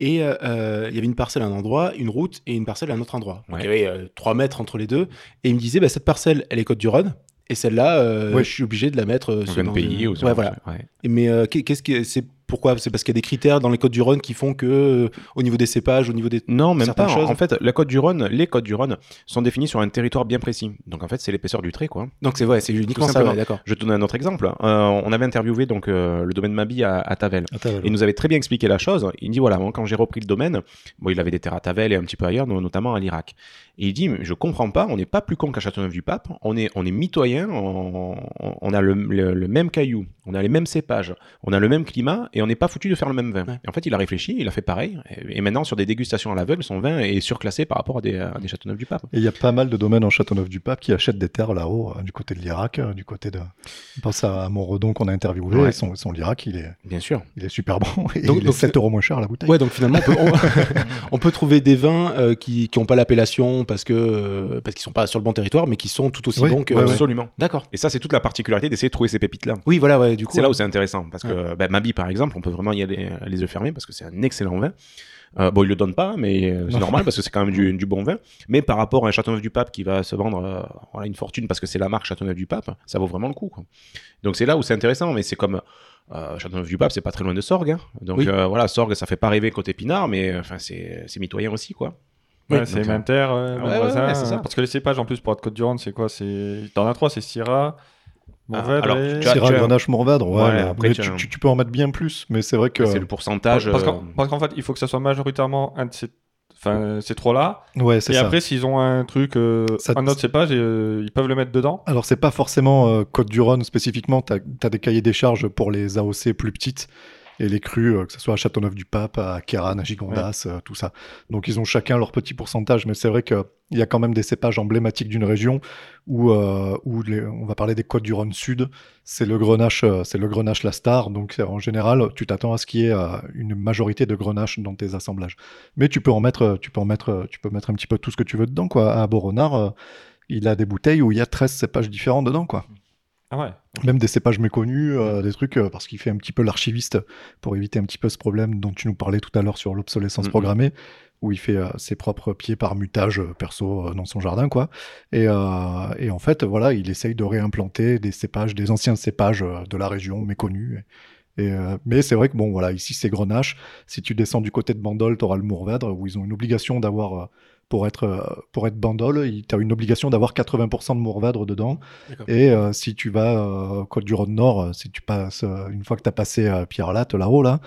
D: Et euh, il y avait une parcelle à un endroit, une route et une parcelle à un autre endroit. Donc
B: Ouais.
D: il y avait euh, 3 mètres entre les deux. Et il me disait, bah, cette parcelle, elle est côte du Rhône. Et celle-là,
C: Ouais.
D: je suis obligé de la mettre sur dans
B: pays ou
D: Ouais, voilà. Mais qu'est- qu'est-ce que c'est pourquoi? C'est parce qu'il y a des critères dans les côtes du Rhône qui font que, euh, au niveau des cépages, au niveau des.
B: Non, même pas.
D: choses.
B: En fait, la côte du Rhône, les côtes du Rhône sont définies sur un territoire bien précis. Donc en fait, c'est l'épaisseur du trait, quoi.
D: Donc c'est vrai, c'est uniquement ça, ouais.
B: Je te donne un autre exemple. Euh, on avait interviewé donc euh, le domaine Mabi à, à Tavel. Et il nous avait très bien expliqué la chose. Il dit voilà, moi, quand j'ai repris le domaine, bon, il avait des terres à Tavel et un petit peu ailleurs, no- notamment à l'Irak. Et il dit mais je comprends pas, on n'est pas plus con qu'à Châteauneuf-du-Pape, on est, on est mitoyen, on, a le, le- le même caillou, on a les mêmes cépages, on a le même climat et on n'est pas foutu de faire le même vin.
D: Ouais.
B: Et en fait, il a réfléchi, il a fait pareil. Et, et maintenant, sur des dégustations à l'aveugle, son vin est surclassé par rapport à des, à des Châteauneuf-du-Pape.
C: Et il y a pas mal de domaines en Châteauneuf-du-Pape qui achètent des terres là-haut, euh, du côté de l'Irak, euh, du côté de. On pense à Montredon qu'on a interviewé,
B: Ouais.
C: son, son l'Irak, il est,
B: Bien sûr.
C: il est super bon, et
D: Donc-
C: il est
D: donc
C: 7 euros moins cher à la bouteille.
D: Ouais, donc finalement, on peut, on, on peut trouver des vins euh, qui n'ont pas l'appellation parce que euh, parce qu'ils sont pas sur le bon territoire, mais qui sont tout aussi
C: Oui,
D: bons que.
C: ouais, ouais.
B: Absolument.
D: D'accord.
B: Et ça, c'est toute la particularité d'essayer de trouver ces pépites-là.
D: Oui, voilà, ouais, du coup.
B: C'est là où c'est intéressant parce que bah, Mabi par exemple, on peut vraiment y aller euh, les yeux fermés parce que c'est un excellent vin. Euh, bon, il le donne pas, mais c'est normal parce que c'est quand même du, du bon vin. Mais par rapport à un Châteauneuf-du-Pape qui va se vendre euh, voilà, une fortune parce que c'est la marque Châteauneuf-du-Pape, ça vaut vraiment le coup. Quoi. Donc c'est là où c'est intéressant, mais c'est comme euh, Châteauneuf-du-Pape, c'est pas très loin de Sorgue. hein. Donc
D: Oui.
B: euh, voilà, Sorgue, ça fait pas rêver côté Pinard, mais enfin c'est c'est mitoyen aussi, quoi.
A: Ouais, c'est
B: donc,
A: même terre, euh,
B: ouais,
A: même
B: ouais,
A: raisin,
B: ouais, c'est ça.
A: euh, Parce que les cépages, en plus, pour être Côte du Rhône, c'est quoi C'est T'en as trois, c'est Syrah,
B: Ah,
A: Mourvèdre
B: alors,
A: et-
B: as-
C: Syrah,
B: as-
C: Grenache, Mourvèdre, ouais,
B: Ouais,
C: mais
B: après,
C: mais
B: tu as
C: peux en mettre bien plus, mais c'est vrai que.
B: C'est le pourcentage.
A: Parce
B: euh,
A: qu'en parce qu'en fait, il faut que ça soit majoritairement un de ces, enfin, ces trois-là.
C: Ouais,
A: Et
C: ça.
A: après, s'ils ont un truc, euh,
C: Ça-
A: un autre cépage, euh, ils peuvent le mettre dedans.
C: Alors, c'est pas forcément euh, Côte du Rhône spécifiquement. Tu as, des cahiers des charges pour les AOC plus petites et les crus, euh, que ce soit à Châteauneuf-du-Pape, à Kéran, à Gigondas, euh, tout ça. Donc, ils ont chacun leur petit pourcentage, mais c'est vrai qu'il y a quand même des cépages emblématiques d'une région où, euh, où les- on va parler des Côtes du Rhône Sud. C'est le Grenache, c'est le Grenache la star. Donc, en général, tu t'attends à ce qu'il y ait une majorité de Grenache dans tes assemblages. Mais tu peux en mettre, tu peux en mettre, tu peux mettre un petit peu tout ce que tu veux dedans, quoi. À Boronard, il a des bouteilles où il y a 13 cépages différents dedans, quoi.
A: Ah ouais.
C: Même des cépages méconnus, euh, des trucs, euh, parce qu'il fait un petit peu l'archiviste pour éviter un petit peu ce problème dont tu nous parlais tout à l'heure sur l'obsolescence programmée, où il fait euh, ses propres pieds par mutage perso dans son jardin, quoi. Et, et en fait, voilà, il essaye de réimplanter des cépages, des anciens cépages de la région méconnus. Et, mais c'est vrai que bon, voilà, ici c'est Grenache. Si tu descends du côté de Bandol, tu auras le Mourvèdre, où ils ont une obligation d'avoir, pour être, euh, pour être Bandol, tu as une obligation d'avoir 80% de Mourvèdre dedans. Et euh, si tu vas euh, Côte du Rhône Nord, euh, si tu passes, euh, une fois que tu as passé Pierre Latte là-haut, là,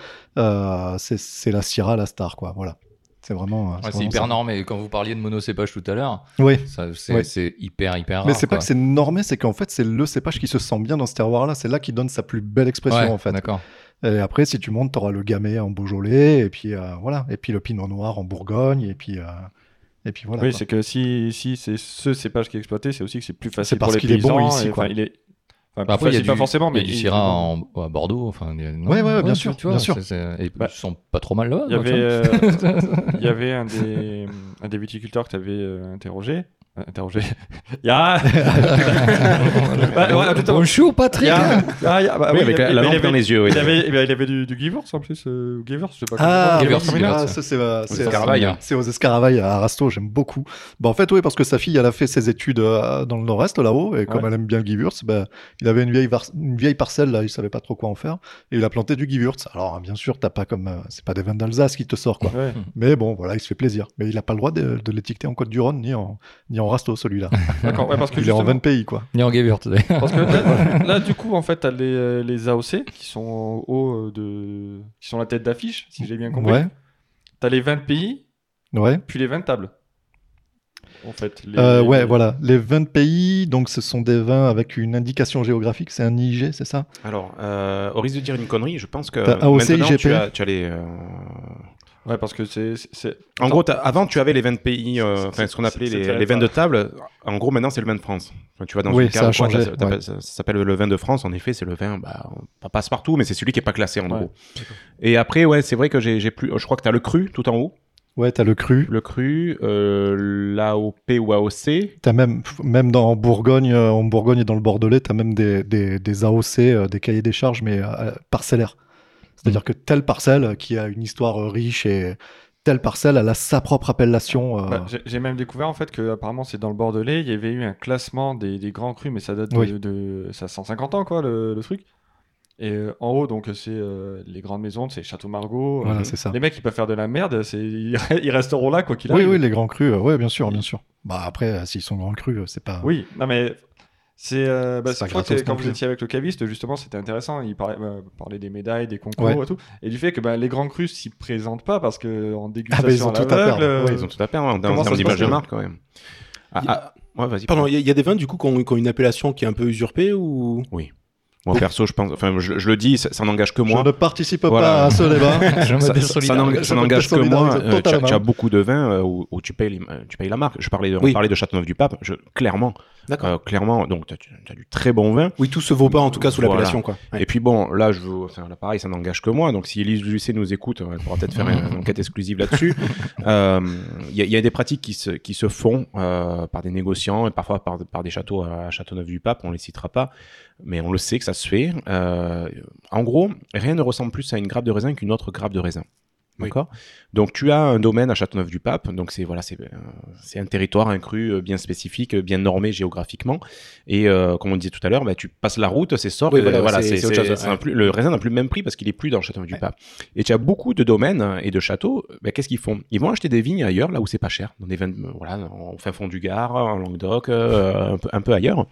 C: c'est la Syrah, la star, quoi. Voilà. C'est vraiment.
E: Ouais, c'est hyper
C: ça.
E: normé. Quand vous parliez de monocépage tout à l'heure,
C: Oui.
E: c'est hyper, hyper rare.
C: Mais c'est pas que c'est normé, c'est qu'en fait, c'est le cépage qui se sent bien dans ce terroir-là. C'est là qu'il donne sa plus belle expression,
E: Ouais,
C: en fait.
E: D'accord.
C: Et après, si tu montes, tu auras le Gamay en Beaujolais, et puis euh, voilà. Et puis le Pinot Noir en Bourgogne, et puis. euh, et puis voilà.
A: oui, c'est que si, si c'est ce cépage qui est exploité, c'est aussi que c'est plus facile
C: parce
A: pour les
C: qu'il est bon
A: paysans.
C: ici,
A: et,
C: quoi.
A: enfin, il est... enfin,
E: Bah,
A: plus
E: après, il y a
A: facile, pas forcément, mais
E: il y a du
A: il-
E: Syrah en- à Bordeaux. Enfin, non
C: Ouais, ouais, ouais, bien sûr,
E: tu vois,
C: bien sûr.
E: Et
A: Bah,
E: ils sont pas trop mal là.
A: Il y avait, euh, il y avait un des, un des viticulteurs que tu avais interrogé interrogé. Ya Ouais, ouais.
E: Bonjour Patrick
A: Ya Ah, ya, bah
B: Oui,
A: oui,
B: avec
A: il
B: la,
A: avait-
B: la
A: il
B: lampe
A: avait-
B: dans les yeux. oui.
A: Il avait, il avait du, du Givers en plus. Euh, Givers, je sais pas
C: Ah,
E: Similar,
C: ah,
E: ça.
C: c'est euh, c'est- aux Escaravailles à Rasto, j'aime beaucoup. Bah, en fait, oui, parce que sa fille, elle a fait ses études euh, dans le nord-est là-haut, et comme
A: Ouais.
C: elle aime bien le bah, il avait une vieille, var- une vieille parcelle là, il savait pas trop quoi en faire, et il a planté du Gewürz. Alors, bien sûr, t'as pas comme, euh, c'est pas des vins d'Alsace qui te sort quoi.
A: Ouais.
C: Mais bon, voilà, il se fait plaisir. Mais il a pas le droit de, de l'étiqueter en Côte du Rhône ni en, ni en Rasto celui-là.
A: D'accord, ouais, parce que
C: il est en
A: justement-
C: 20 pays quoi.
E: Ni en Gewürz, d'ailleurs.
A: Parce que là, là, du coup, en fait, t'as les, euh, les AOC qui sont en haut euh, de. qui sont la tête d'affiche, si j'ai bien compris.
C: Ouais,
A: T'as les 20 pays,
C: ouais.
A: puis les 20 tables. En fait. Les-
C: Euh, ouais, voilà. Les 20 pays, donc ce sont des vins avec une indication géographique, c'est un IG, c'est ça?
B: Alors, euh, au risque de dire une connerie, je pense que
C: AOC,
B: maintenant,
C: IGP.
B: tu as, tu as les... euh,
A: Ouais, parce que c'est.
B: En gros, avant, tu avais les 20 pays, euh, enfin, ce qu'on appelait les, vins de table. En gros, maintenant, c'est le vin de France. Enfin, tu vas dans
C: Oui,
B: une
C: ça a
B: quoi,
C: ouais.
B: Ça, ça s'appelle le vin de France. En effet, c'est le vin, bah, pas passe-partout, mais c'est celui qui est pas classé, en
A: Ouais.
B: gros. Et après, ouais, c'est vrai que j'ai plus... Je crois que tu as le cru tout en haut.
C: Ouais, t'as le cru.
B: Le cru, euh, l'AOP ou AOC.
C: T'as même, même dans en Bourgogne, euh, en Bourgogne et dans le Bordelais, t'as même des, des, des AOC, euh, des cahiers des charges, mais euh, parcellaires. C'est-à-dire que telle parcelle qui a une histoire euh, riche et telle parcelle, elle a sa propre appellation. euh,
A: Bah, j'ai- même découvert en fait que apparemment c'est dans le Bordelais, il y avait eu un classement des, des grands crus, mais ça date de,
C: Oui.
A: de- ça a 150 ans quoi le, le truc. Et euh, en haut donc c'est euh, les grandes maisons, c'est Château Margaux.
C: voilà,
A: Euh,
C: c'est ça.
A: les mecs ils peuvent faire de la merde, ils, ils resteront là quoi qu'il
C: Oui,
A: arrive.
C: oui, les grands crus, ouais, bien sûr, bien sûr. Bah après, s'ils sont grands crus, c'est pas.
A: Oui, non mais c'est euh, bah, quand
C: non
A: vous
C: plus.
A: étiez avec le caviste justement c'était intéressant, il parlait, euh, parlait des médailles, des concours
C: Ouais.
A: et tout, et du fait que bah, les grands crus s'y présentent pas parce que en
C: Ah bah, ils
A: dégustation
C: ont
A: à
C: tout à perdre.
A: euh,
B: Ouais, ils ont tout à perdre en
A: Comment
B: termes
A: ça se
B: d'image
A: passe,
B: de marque, quand même. Ah,
D: Il
B: ah, ouais, vas-y.
D: Pardon, il y, y a des vins du coup qui ont, qui ont une appellation qui est un peu usurpée ou?
B: Moi, perso, je pense, enfin, je, je le dis, ça, ça n'engage que
C: Je
B: moi.
C: ne participe
B: Voilà.
C: pas à ce débat.
E: Je me
B: Ça, ça- n'engage- ça
C: Je me
B: n'engage que moi. Euh, tu, as,
C: totalement.
B: tu as beaucoup de vins euh, où, où tu, payes les- euh, tu payes la marque. Je parlais de, on
D: Oui.
B: parlait de Châteauneuf-du-Pape. Je, clairement,
D: D'accord.
B: euh, clairement, donc tu as, du très bon vin.
D: Oui, tout se vaut pas en tout cas sous
B: Voilà.
D: l'appellation quoi. Ouais.
B: Et puis bon, là, je veux, enfin, là, pareil, ça n'engage que moi. Donc, si Elise Lucet nous écoute, elle pourra peut-être faire une, enquête exclusive là-dessus. Euh, Il y, a- il y a des pratiques qui se, qui se font euh, par des négociants et parfois par, par des châteaux à Châteauneuf-du-Pape. On les citera pas, mais on le sait que ça se fait. Euh, en gros, rien ne ressemble plus à une grappe de raisin qu'une autre grappe de raisin.
D: Oui.
B: D'accord? Donc tu as un domaine à Châteauneuf-du-Pape, donc c'est voilà, c'est euh, un territoire, un cru euh, bien spécifique, bien normé géographiquement. Et euh, comme on disait tout à l'heure, bah, tu passes la route, c'est sort.
D: Oui, voilà, c'est- ouais.
B: plus- le raisin n'a plus le même prix parce qu'il est plus dans Châteauneuf-du-Pape. Et tu as beaucoup de domaines et de châteaux. bah, Qu'est-ce qu'ils font? Ils vont acheter des vignes ailleurs, là où c'est pas cher, dans des vins, de- voilà, en fin fond du Gard, en Languedoc, euh, un, peu, un peu ailleurs.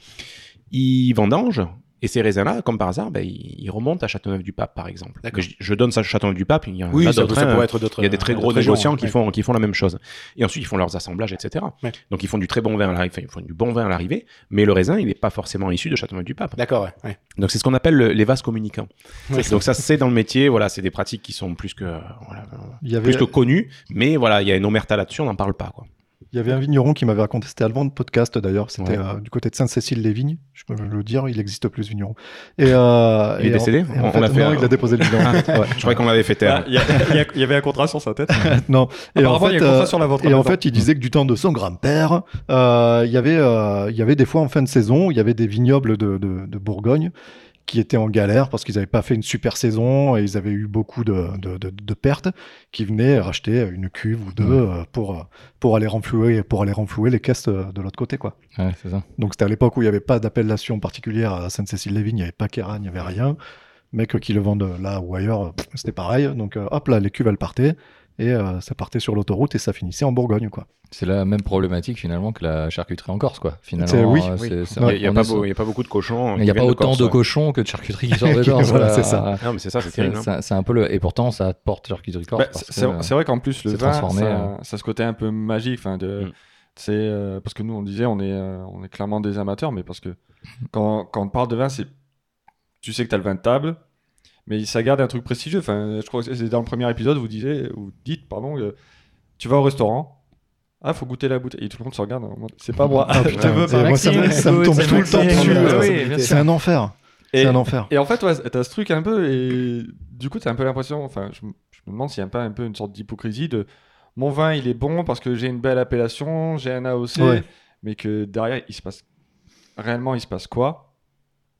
B: Ils vendangent. Et ces raisins-là, comme par hasard, bah, ils, remontent à Châteauneuf-du-Pape, par exemple. Mais Je, je donne ça à Châteauneuf-du-Pape. Il y en
D: Oui,
B: a
D: ça,
B: hein.
D: pourrait être d'autres.
B: Il y a des très
D: euh,
B: gros négociants qui,
D: ouais.
B: font, qui font la même chose. Et ensuite, ils font leurs assemblages, etc.
D: Ouais.
B: Donc, ils font du très bon vin à l'arrivée, enfin, ils font du bon vin à l'arrivée, mais le raisin, il n'est pas forcément issu de Châteauneuf-du-Pape.
D: D'accord, ouais. ouais.
B: Donc, c'est ce qu'on appelle le- les vases communicants.
D: Ouais.
B: Donc, ça, c'est dans le métier, voilà, c'est des pratiques qui sont plus que, voilà,
C: Il y avait,
B: plus que connues, mais voilà, il y a une omerta là-dessus, on n'en parle pas, quoi.
C: Il y avait un vigneron qui m'avait raconté, c'était avant le podcast d'ailleurs, c'était
B: Ouais.
C: euh, du côté de Sainte-Cécile-les-Vignes, je peux le dire, il existe plus ce vigneron. Et, euh,
B: Il est
C: et
B: décédé
C: en
B: On-
C: fait,
B: l'a fait,
C: Non, il a déposé le bilan. Ouais.
B: Je croyais qu'on l'avait fait taire.
A: Ah, Il y, avait un contrat sur sa tête.
C: Non. Et en
A: Apparemment, il y
C: fait,
A: a un contrat
C: euh,
A: sur la vente.
C: Et en fait, il disait que du temps de son grand-père, euh, il y avait, euh, il y avait des fois en fin de saison, il y avait des vignobles de, de, de Bourgogne qui étaient en galère parce qu'ils n'avaient pas fait une super saison et ils avaient eu beaucoup de, de, de- de pertes, qui venaient racheter une cuve ou deux euh, pour, euh, pour, aller renflouer, pour aller renflouer les caisses euh, de l'autre côté. Quoi.
E: Ouais, ça.
C: Donc c'était à l'époque où il n'y avait pas d'appellation particulière à Sainte-Cécile-les-Vignes, il n'y avait pas Kéran, il n'y avait rien. Mais que qui le vendent là ou ailleurs, c'était pareil. Donc hop là, les cuves elles partaient et euh, ça partait sur l'autoroute et ça finissait en Bourgogne. quoi.
E: C'est la même problématique finalement que la charcuterie en Corse, quoi. Finalement,
C: oui,
E: euh,
C: oui.
B: Il n'y a, pas beaucoup de cochons.
E: Il n'y a pas autant
B: Corse,
E: de
B: ouais.
E: cochons que de charcuterie qui sortent de Corse.
C: Voilà, c'est ça.
B: Non, mais c'est ça, c'est
E: C'est
B: terrible. hein.
E: c'est- un peu le... Et pourtant, ça porte charcuterie Corse.
A: Bah, c'est vrai qu'en plus, le vin, ça,
E: euh.
A: ça a ce côté un peu magique. Enfin, de,
B: Mm.
A: c'est euh, parce que nous, on disait, on est, euh, on est clairement des amateurs, mais parce que quand, quand on parle de vin, c'est, tu sais que tu as le vin de table, mais ça garde un truc prestigieux. Enfin, je crois que c'est dans le premier épisode, vous disiez, vous dites, pardon, que tu vas au restaurant. Ah, faut goûter la bouteille. Et tout le monde se regarde. C'est pas moi.
C: Ah,
A: je
C: putain,
A: te veux
C: c'est-
A: pas.
C: moi, ça me, ça tombe tout le temps dessus.
E: Oui,
C: c'est un enfer.
A: Et-
C: C'est un enfer.
A: Et en fait, ouais, t'as ce truc un peu, et du coup, t'as un peu l'impression, enfin, je, me- je me demande s'il n'y a pas un peu une sorte d'hypocrisie de mon vin, il est bon parce que j'ai une belle appellation, j'ai un AOC,
C: Ouais.
A: mais que derrière, il se passe réellement, il se passe quoi?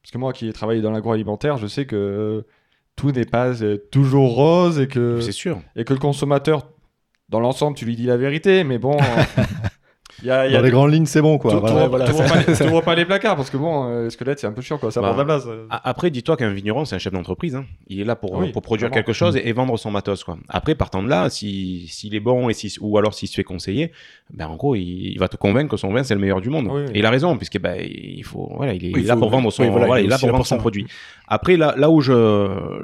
A: Parce que moi, qui ai travaillé dans l'agroalimentaire, je sais que tout n'est pas euh, toujours rose et que
B: C'est sûr.
A: et que le consommateur, dans l'ensemble, tu lui dis la vérité, mais bon, y a, y a
C: Dans les grandes lignes, c'est bon, quoi.
A: tu
C: Voilà.
A: pas, les- t'ouvres pas les placards parce que bon, euh, squelette, c'est un peu chiant, quoi. Ça
B: Bah,
A: prend de la place. euh.
B: A- Après, dis-toi qu'un vigneron, c'est un chef d'entreprise. hein. Il est là pour,
A: Oui,
B: pour produire quelque chose et, et vendre son matos. Quoi. Après, partant de là, si- s'il est bon et si, ou alors s'il se fait conseiller, ben, en gros, il, il va te convaincre que son vin, c'est le meilleur du monde.
A: Oui, oui.
B: Et il a raison, puisque ben, il, faut, voilà, il est
D: il
B: là
D: faut-
B: pour vendre son,
D: voilà, il est
B: là pour vendre son produit. Après, là, là, où je,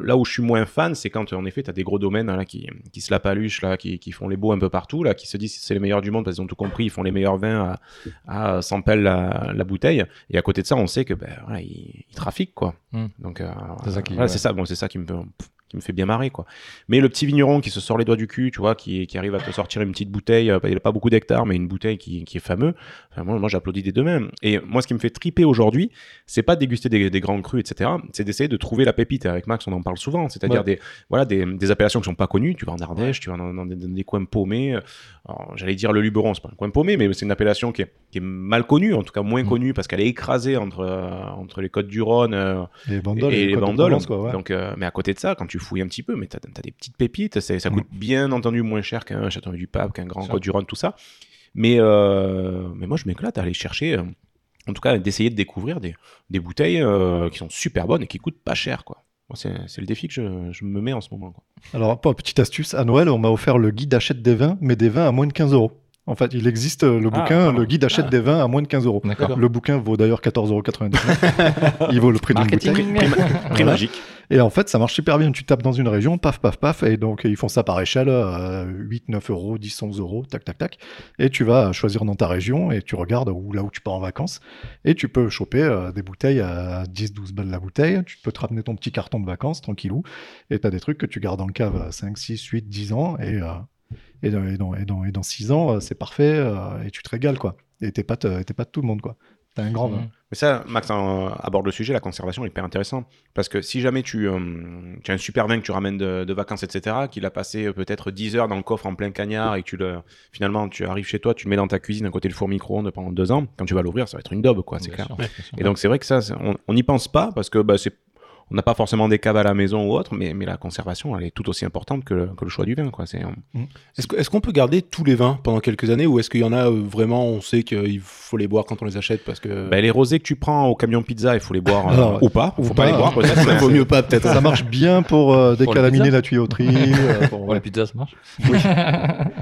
B: là où je suis moins fan, c'est quand, en effet, tu as des gros domaines là, qui, qui se la paluchent, là, qui, qui font les beaux un peu partout, là, qui se disent que c'est les meilleurs du monde parce qu'ils ont tout compris, ils font les meilleurs vins à, à 100 pelles la, la bouteille. Et à côté de ça, on sait que ben, voilà, ils trafiquent. Quoi.
E: Hmm.
B: Donc, euh,
E: C'est ça qui-
B: voilà,
E: ouais.
B: c'est ça, bon, c'est ça qui me, qui me fait bien marrer. Quoi. Mais le petit vigneron qui se sort les doigts du cul, tu vois, qui, qui arrive à te sortir une petite bouteille, euh, il n'a pas beaucoup d'hectares, mais une bouteille qui, qui est fameux, enfin, moi, moi j'applaudis des deux mains. Et moi, ce qui me fait triper aujourd'hui, c'est pas de déguster des, des grands crus, etc. C'est d'essayer de trouver la pépite. Avec Max, on en parle souvent. C'est-à-dire
C: Ouais.
B: des, voilà, des, des appellations qui sont pas connues. Tu vas en Ardèche, tu vas dans, dans des, dans des coins paumés. J'allais dire le Luberon, c'est pas un coin paumé, mais c'est une appellation qui est, qui est mal connue, en tout cas moins
E: Mm.
B: connue, parce qu'elle est écrasée entre, euh, entre les côtes du Rhône euh,
C: Les bandoles,
B: et, les
C: de
B: bandoles.
C: Provence, quoi, ouais.
B: Donc, euh, mais à côté de ça, quand tu fouilles un petit peu, mais t'as as des petites pépites. Ça
C: Mm.
B: coûte bien entendu moins cher qu'un Châteauneuf du Pape, qu'un Grand. Côte du Rhône, tout ça. Mais, euh, mais moi, je m'éclate à aller chercher, euh, en tout cas, d'essayer de découvrir des, des bouteilles euh, qui sont super bonnes et qui coûtent pas cher, quoi. C'est le défi que je, je me mets en ce moment. Quoi.
C: Alors, petite astuce, à Noël, on m'a offert le guide achète des vins, mais des vins à moins de 15 euros. En fait, il existe euh, le
A: Ah,
C: bouquin,
A: pardon.
C: le guide achète des vins à moins de 15 euros. Le bouquin vaut d'ailleurs 14,99 Il vaut le prix d'une bouteille.
E: Marketing.
B: Prix
C: Voilà.
B: magique.
C: Et en fait, ça marche super bien. Tu tapes dans une région, paf, paf, paf, et donc ils font ça par échelle, euh, 8, 9 euros, 10, 11 euros, tac, tac, tac. Et tu vas choisir dans ta région et tu regardes où, là où tu pars en vacances. Et tu peux choper euh, des bouteilles à 10, 12 balles la bouteille. Tu peux te ramener ton petit carton de vacances, tranquillou. Et tu as des trucs que tu gardes en cave à 5, 6, 8, 10 ans. Et, euh, et, dans, et, dans, et, dans, et dans 6 ans, euh, c'est parfait euh, et tu te régales, quoi. Et t'es pas, t'es pas de tout le monde, quoi. Un grand vin.
E: Mhm.
B: Mais ça, Max euh, aborde le sujet, la conservation est hyper intéressant. Parce que si jamais tu, euh, tu as un super vin que tu ramènes de, de vacances, etc., qu'il a passé euh, peut-être 10 heures dans le coffre en plein cagnard et que tu le, finalement tu arrives chez toi, tu le mets dans ta cuisine à côté le four micro-ondes pendant deux ans, quand tu vas l'ouvrir, ça va être une daube, quoi, c'est clair.
E: sûr.
B: Et donc c'est vrai que ça, on n'y pense pas parce que bah, c'est on n'a pas forcément des caves à la maison ou autre, mais, mais la conservation, elle est tout aussi importante que le, que le choix du vin. Quoi. C'est, euh,
D: Est-ce que- est-ce qu'on peut garder tous les vins pendant quelques années ou est-ce qu'il y en a euh, vraiment, on sait qu'il faut les boire quand on les achète parce que.
B: bah, les rosés que tu prends au camion pizza, il faut les boire euh, ou pas.
C: ou
B: faut pas,
C: pas.
B: les boire peut-être.
D: ça vaut mieux pas peut-être.
C: Ça marche bien pour euh,
E: la
C: décalaminer
E: pizza
C: la tuyauterie. euh, pour-
E: les pizzas, ça marche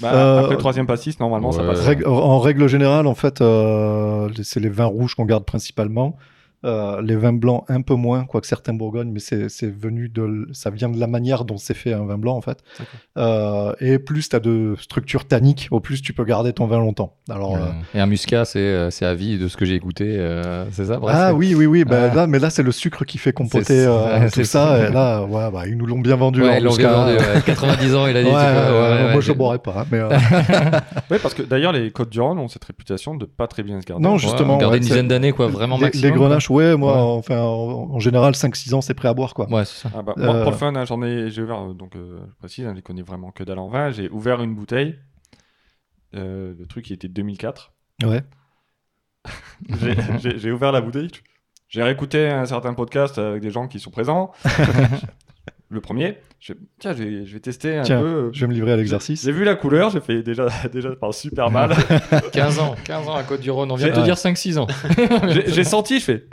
A: Bah,
C: Euh,
A: après le troisième pastis, normalement, ça passe.
C: Règle- en règle générale, en fait, euh, c'est les vins rouges qu'on garde principalement. Euh, les vins blancs un peu moins, quoique certains Bourgognes, mais c'est c'est venu de, ça vient de la manière dont c'est fait un vin blanc en fait. Euh, et plus tu as de structure tannique, au plus tu peux garder ton vin longtemps. Alors, euh,
E: Et un muscat, c'est c'est à vie de ce que j'ai écouté, euh, c'est ça
C: ah oui, oui, oui, bah,
E: Ah.
C: là, mais là c'est le sucre qui fait compoter euh, tout
E: c'est
C: ça.
E: ça.
C: Et là, ouais, bah, ils nous l'ont bien vendu.
E: Ouais, ils l'ont bien vendu, ouais. 90 ans, il a dit.
C: Ouais,
E: tu
C: ouais,
E: peux-
C: ouais,
E: ouais,
C: moi
E: ouais,
C: je boirais pas. hein, mais, euh,
A: Oui, parce que d'ailleurs, les Côtes du Rhône ont cette réputation de pas très bien se garder.
C: Non, justement,
E: garder une dizaine d'années, quoi, vraiment maximum.
C: les grenaches, ouais, moi,
E: Ouais.
C: enfin, en, en général, 5-6 ans, c'est prêt à boire, quoi.
E: quoi. Ouais, c'est ça.
A: Ah bah, moi,
C: Euh,
A: pour le fun, hein, j'en ai, j'ai ouvert, euh, donc euh, je précise, hein, je connais vraiment que dalle en vin. J'ai ouvert une bouteille. Euh, le truc, il était 2004.
C: Ouais.
A: J'ai- J'ai j'ai ouvert la bouteille. J'ai réécouté un certain podcast avec des gens qui sont présents. le premier. Je, tiens, je vais, je vais tester un
C: Tiens,
A: peu.
C: Je vais me livrer à l'exercice.
A: J'ai vu la couleur, j'ai fait déjà, déjà parle super mal.
E: 15 ans, 15 ans à Côte-du-Rhône. On vient de te
C: Ouais.
E: dire 5-6 ans.
A: J'ai j'ai senti, je fais.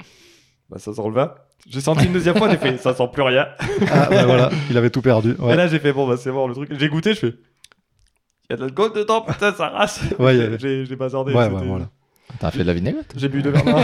A: Bah, ça sent le vin. J'ai senti une deuxième fois, j'ai fait. Ça sent plus rien.
C: Ah, ouais, voilà, il avait tout perdu. Ouais.
A: Et là, j'ai fait. Bon, bah, c'est bon, le truc. J'ai goûté, je fais. Il y a de l'alcool dedans, putain, ça race.
C: Ouais,
A: J'ai bazardé.
C: Ouais, ouais, voilà.
E: T'as fait de la vinaigrette
A: J'ai bu deux verres. Non,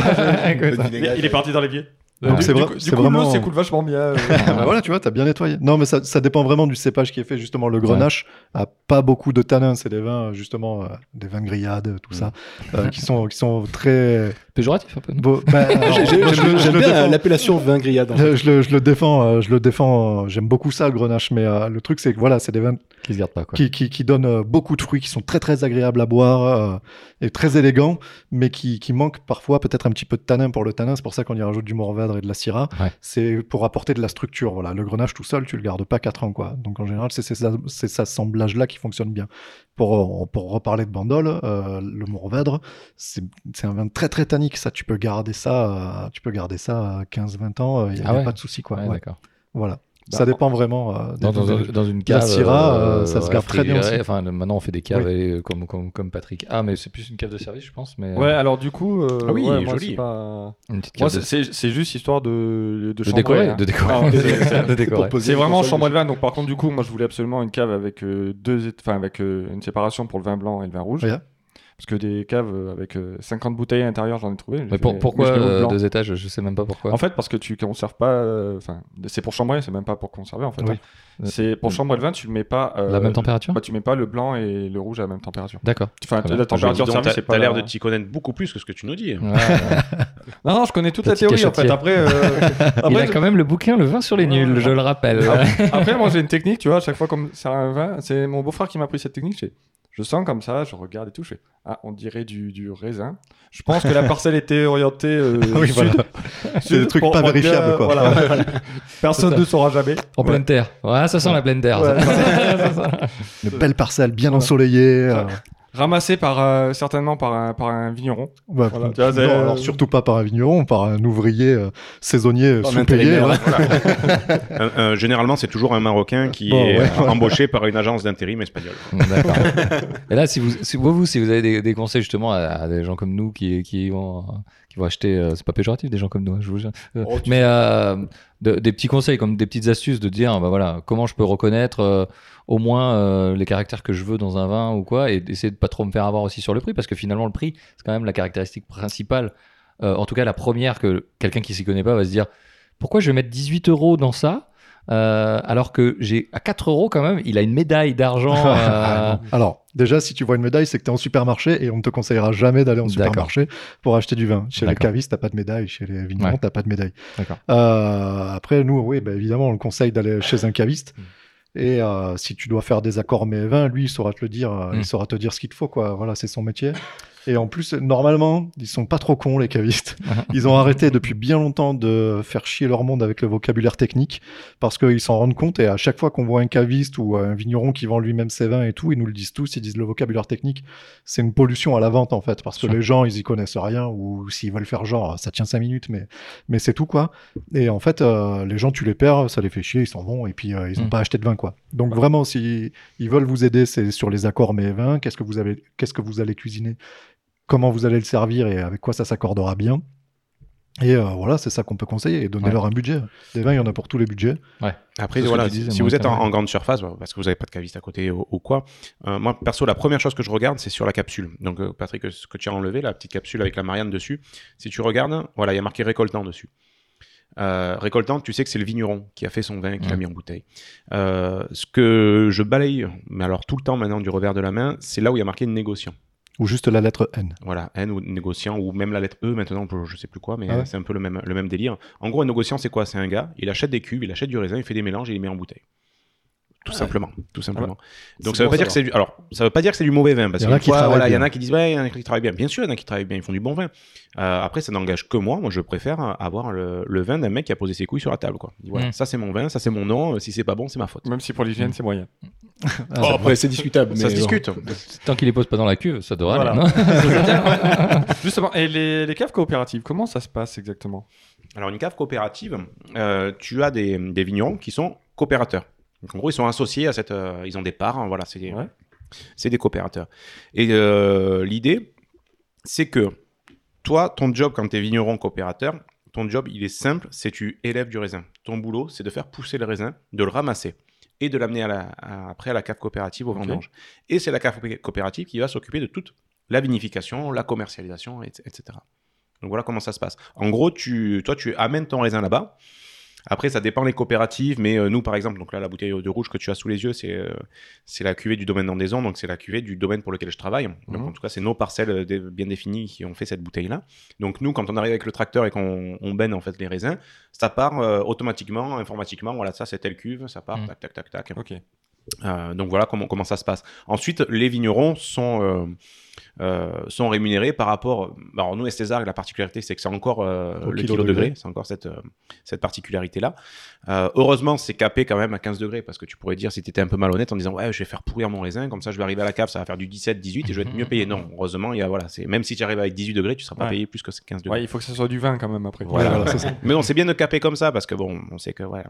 A: j'ai- il, il est parti dans l'évier.
C: Donc
A: du,
C: c'est
A: du
C: vrai-
A: du
C: c'est
A: coup,
C: vraiment-
A: l'eau s'écoule vachement bien. euh.
C: Ah bah voilà, tu vois, t'as bien nettoyé. Non, mais ça, ça dépend vraiment du cépage qui est fait. Justement, le grenache a pas beaucoup de tanins. C'est des vins, justement, euh, des vins grillades, tout ça, euh, qui, sont, qui sont très.
E: Péjoratif un peu.
C: Bah,
D: J'aime bien
C: défends.
D: l'appellation vin grillade. en fait.
C: Je, le, je le défends, euh, je le défends. euh, J'aime beaucoup ça, le grenache, mais euh, le truc, c'est que voilà, c'est des vins
E: Qui se garde pas, quoi.
C: qui, qui, qui donnent euh, beaucoup de fruits, qui sont très très agréables à boire euh, et très élégants, mais qui, qui manquent parfois peut-être un petit peu de tanin pour le tanin. C'est pour ça qu'on y rajoute du mourvèdre et de la syrah,
E: Ouais.
C: c'est pour apporter de la structure. Voilà, le grenache tout seul, tu le gardes pas 4 ans, quoi. Donc en général, c'est ces ces assemblages-là qui fonctionnent bien. Pour, euh, pour reparler de Bandol, euh, le mourvèdre, c'est c'est un vin très très tannique. Ça, tu peux garder ça, euh, tu peux garder ça à 15-20 ans, il n'y a,
E: Ah
C: y a
E: ouais.
C: pas de souci, quoi.
E: Ouais,
C: Ouais,
E: d'accord.
C: Voilà.
A: Bah,
C: ça dépend vraiment euh,
E: Dans, dans, dans une
C: La
E: cave.
C: Syrah, euh, ça se garde très bien aussi.
E: Enfin, maintenant, on fait des caves euh, comme, comme, comme Patrick. Ah, mais c'est plus une cave de service, je pense. Mais, euh,
A: Ouais, alors du coup, euh,
B: Ah oui,
A: ouais, moi,
B: joli.
A: c'est pas-
E: Une petite
A: Moi,
E: cave
A: c'est-
E: de,
A: c'est c'est juste histoire de, de,
E: de décorer.
A: hein.
E: De décorer.
A: Ah, c'est- vraiment chambre de vin. Donc, par contre, du coup, moi, je voulais absolument une cave avec euh, deux, enfin, avec euh, une séparation pour le vin blanc et le vin rouge. Parce que des caves euh, avec euh, 50 bouteilles à l'intérieur, j'en ai trouvé.
E: Mais pour- pourquoi euh, deux étages Je sais même pas pourquoi.
A: En fait, parce que tu conserves pas. euh, Enfin, c'est pour chambrer, c'est même pas pour conserver en fait.
C: Oui.
A: hein. C'est pour chambrer le vin, tu mets pas. euh,
E: La même température
A: bah, tu mets pas le blanc et le rouge à la même température.
E: D'accord.
A: Enfin,
E: bien.
A: la température service,
B: t'as
A: c'est pas.
B: t'as l'air
A: la-
B: de t'y connaître beaucoup plus que ce que tu nous dis.
A: Non, non, je connais toute la théorie en fait. Après, euh,
E: Il a quand même le bouquin Le vin sur les nuls, je le rappelle.
A: Après, moi, j'ai une technique, tu vois, à chaque fois comme c'est un vin, c'est mon beau-frère qui m'a appris cette technique. Je, sens comme ça, je regarde et tout, je fais Ah, on dirait du, du raisin. Je pense que la parcelle était orientée euh,
C: Oui,
A: sud.
C: voilà. C'est des trucs pas vérifiables, quoi.
A: voilà. Personne ne saura jamais.
E: En pleine terre. Ouais, ça sent la pleine terre.
A: Ouais,
E: ça.
C: Une belle parcelle bien ensoleillée. euh,
A: Ramassé par, euh, certainement par un, par un vigneron.
C: bah,
A: Voilà, tu vois, c'est-
C: non, alors surtout pas par un vigneron, par un ouvrier euh, saisonnier sous-payé. là.
B: Euh, euh, généralement, c'est toujours un Marocain qui
C: Bon,
B: est
C: ouais.
B: embauché par une agence d'intérim espagnole.
E: D'accord. Et là, si vous, si vous, vous, si vous avez des, des conseils justement à, à des gens comme nous qui, qui vont, qui vont acheter, euh, c'est pas péjoratif des gens comme nous, hein, je vous jure. Euh,
D: Oh,
E: mais euh, de- des petits conseils, comme des petites astuces de dire, bah voilà, comment je peux reconnaître euh, au moins les caractères que je veux dans un vin ou quoi, et essayer de pas trop me faire avoir aussi sur le prix, parce que finalement le prix, c'est quand même la caractéristique principale. En tout cas, la première que quelqu'un qui s'y connaît pas va se dire, pourquoi je vais mettre 18 euros dans ça euh, alors que j'ai à 4 euros quand même, il a une médaille d'argent. euh,
C: Alors, déjà, si tu vois une médaille, c'est que tu es en supermarché et on ne te conseillera jamais d'aller en supermarché pour acheter du vin. Chez les cavistes, t'as pas de médaille. Chez les vignerons,
E: Ouais.
C: t'as pas de médaille. Euh, après, nous, oui, bah, évidemment, on le conseille d'aller chez un caviste.
E: Mm.
C: Et si tu dois faire des accords mais vins, lui, il saura te le dire. euh,
E: Mm.
C: Il saura te dire ce qu'il te faut, quoi. Voilà, c'est son métier. Et en plus, normalement, ils sont pas trop cons, les cavistes. Ils ont arrêté depuis bien longtemps de faire chier leur monde avec le vocabulaire technique parce qu'ils s'en rendent compte. Et à chaque fois qu'on voit un caviste ou un vigneron qui vend lui-même ses vins et tout, ils nous le disent tous. Ils disent le vocabulaire technique, c'est une pollution à la vente en fait parce que les gens, ils y connaissent rien ou s'ils veulent faire genre, ça tient cinq minutes, mais mais c'est tout quoi. Et en fait, euh, les gens, tu les perds, ça les fait chier, ils s'en vont et puis euh, ils n'ont
E: Mm.
C: pas acheté de vin quoi. Donc vraiment, si ils veulent vous aider, c'est sur les accords mais vins. Qu'est-ce que vous avez, qu'est-ce que vous allez cuisiner, comment vous allez le servir et avec quoi ça s'accordera bien. Et euh, voilà, c'est ça qu'on peut conseiller et donner
E: Ouais.
C: leur un budget. Des vins, il y en a pour tous les budgets.
B: Après, voilà,
E: disais,
B: si vous êtes en, grande surface, bah, parce que vous n'avez pas de caviste à côté ou, ou quoi, euh, moi, perso, la première chose que je regarde, c'est sur la capsule. Donc, euh, Patrick, ce que tu as enlevé, la petite capsule avec la Marianne dessus, si tu regardes, voilà, il y a marqué récoltant dessus. Euh, récoltant, tu sais que c'est le vigneron qui a fait son vin, qui l'a mis en bouteille. Euh, ce que je balaye, mais alors tout le temps maintenant du revers de la main, c'est là où il y a marqué négociant.
C: Ou juste la lettre N.
B: Voilà, N ou négociant, ou même la lettre E maintenant, je sais plus quoi, mais
C: Ah ouais.
B: c'est un peu le même, le même délire. En gros, un négociant, c'est quoi? C'est un gars, il achète des cubes, il achète du raisin, il fait des mélanges et il les met en bouteille. Tout simplement, tout simplement. Donc ça veut
A: bon
B: pas
A: à
B: dire que c'est du... alors ça veut pas dire que c'est du mauvais vin parce
C: Il y
B: voilà il y en a qui disent ouais il y en a qui travaillent bien bien sûr il y en a qui travaillent bien ils font du bon vin Euh, après ça n'engage que moi moi je préfère avoir le, le vin d'un mec qui a posé ses couilles sur la table quoi Il dit, voilà
E: Mm.
B: ça c'est mon vin ça c'est mon nom si c'est pas bon c'est ma faute
A: Même si pour l'hygiène, c'est moyen.
C: Ah,
D: Oh, après, c'est discutable.
B: ça
D: mais
B: se
D: bon.
B: discute
E: Tant qu'il les pose pas dans la cuve, ça devrait
A: Voilà.
E: aller, non
A: Justement, et les, les caves coopératives, comment ça se passe exactement?
B: Alors, une cave coopérative, euh, tu as des, des vignerons qui sont coopérateurs. Donc, en gros, ils sont associés à cette. euh, ils ont des parts, hein, voilà, c'est des,
A: Ouais.
B: c'est des coopérateurs. Et euh, l'idée, c'est que toi, ton job quand tu es vigneron coopérateur, ton job, il est simple c'est tu élèves du raisin. Ton boulot, c'est de faire pousser le raisin, de le ramasser et de l'amener à la- à- après à la cave coopérative au vendange. Et c'est la cave coopé- coopérative qui va s'occuper de toute la vinification, la commercialisation, et- etc. Donc voilà comment ça se passe. En gros, tu, toi, tu amènes ton raisin là-bas. Après, ça dépend des coopératives, mais euh, nous, par exemple, donc là, la bouteille de rouge que tu as sous les yeux, c'est euh, c'est la cuvée du domaine d'Andaison, donc c'est la cuvée du domaine pour lequel je travaille. Donc,
A: Mhm.
B: en tout cas, c'est nos parcelles euh, bien définies qui ont fait cette bouteille-là. Donc, nous, quand on arrive avec le tracteur et qu'on on baigne en fait les raisins, ça part euh, automatiquement, informatiquement. Voilà, ça, c'est telle cuve, ça part,
E: Mhm.
B: tac, tac, tac, tac.
A: Ok.
B: Euh, donc voilà comment, comment ça se passe. Ensuite, les vignerons sont, euh, sont rémunérés par rapport. Alors nous, Estésar, la particularité, c'est que c'est encore euh, le
C: kilo
B: kilo degré, c'est encore cette, euh, cette particularité-là. Euh, heureusement, c'est capé quand même à 15 degrés, parce que tu pourrais dire, si tu étais un peu malhonnête, en disant, ouais, je vais faire pourrir mon raisin, comme ça je vais arriver à la cave, ça va faire du 17, 18, et je vais être mieux payé. Non, heureusement, il y a, voilà, c'est, même si tu arrives avec 18 degrés, tu seras pas
A: Ouais.
B: payé plus que 15 degrés.
A: Ouais, il faut que ça soit du vin quand même après.
B: Voilà,
C: voilà,
B: ouais.
C: c'est ça.
B: Mais non, c'est bien de caper comme ça parce que bon, on sait que voilà,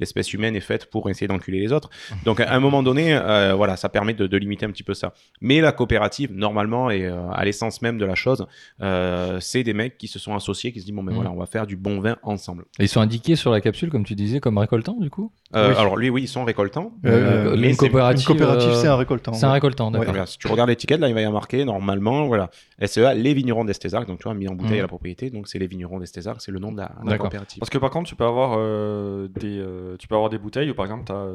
B: l'espèce humaine est faite pour essayer d'enculer les autres. Donc à un moment donné, euh, voilà, ça permet de, de limiter un petit peu ça. Mais la coopérative, normalement, et euh, à l'essence même de la chose, euh, c'est des mecs qui se sont associés, qui se disent bon, ben
E: Mm.
B: voilà, on va faire du bon vin ensemble.
E: Et ils sont indiqués sur la capsule, comme tu disais, comme récoltant, du coup?
B: Euh,
C: Oui.
B: Alors lui, oui, ils sont récoltants.
C: Euh,
B: mais
E: Une coopérative. Euh,
C: c'est un récoltant.
E: C'est un récoltant, d'accord.
B: Si tu regardes l'étiquette, là, il va y avoir marqué normalement, voilà, SEA, les vignerons d'Estésarc, donc tu vois, mis en bouteille
E: Mm.
B: à la propriété, donc c'est les vignerons d'Estésarc, c'est le nom de la, de la
E: D'accord.
B: coopérative.
A: Parce que par contre, tu peux avoir euh, des, euh, tu peux avoir des bouteilles où par exemple, tu as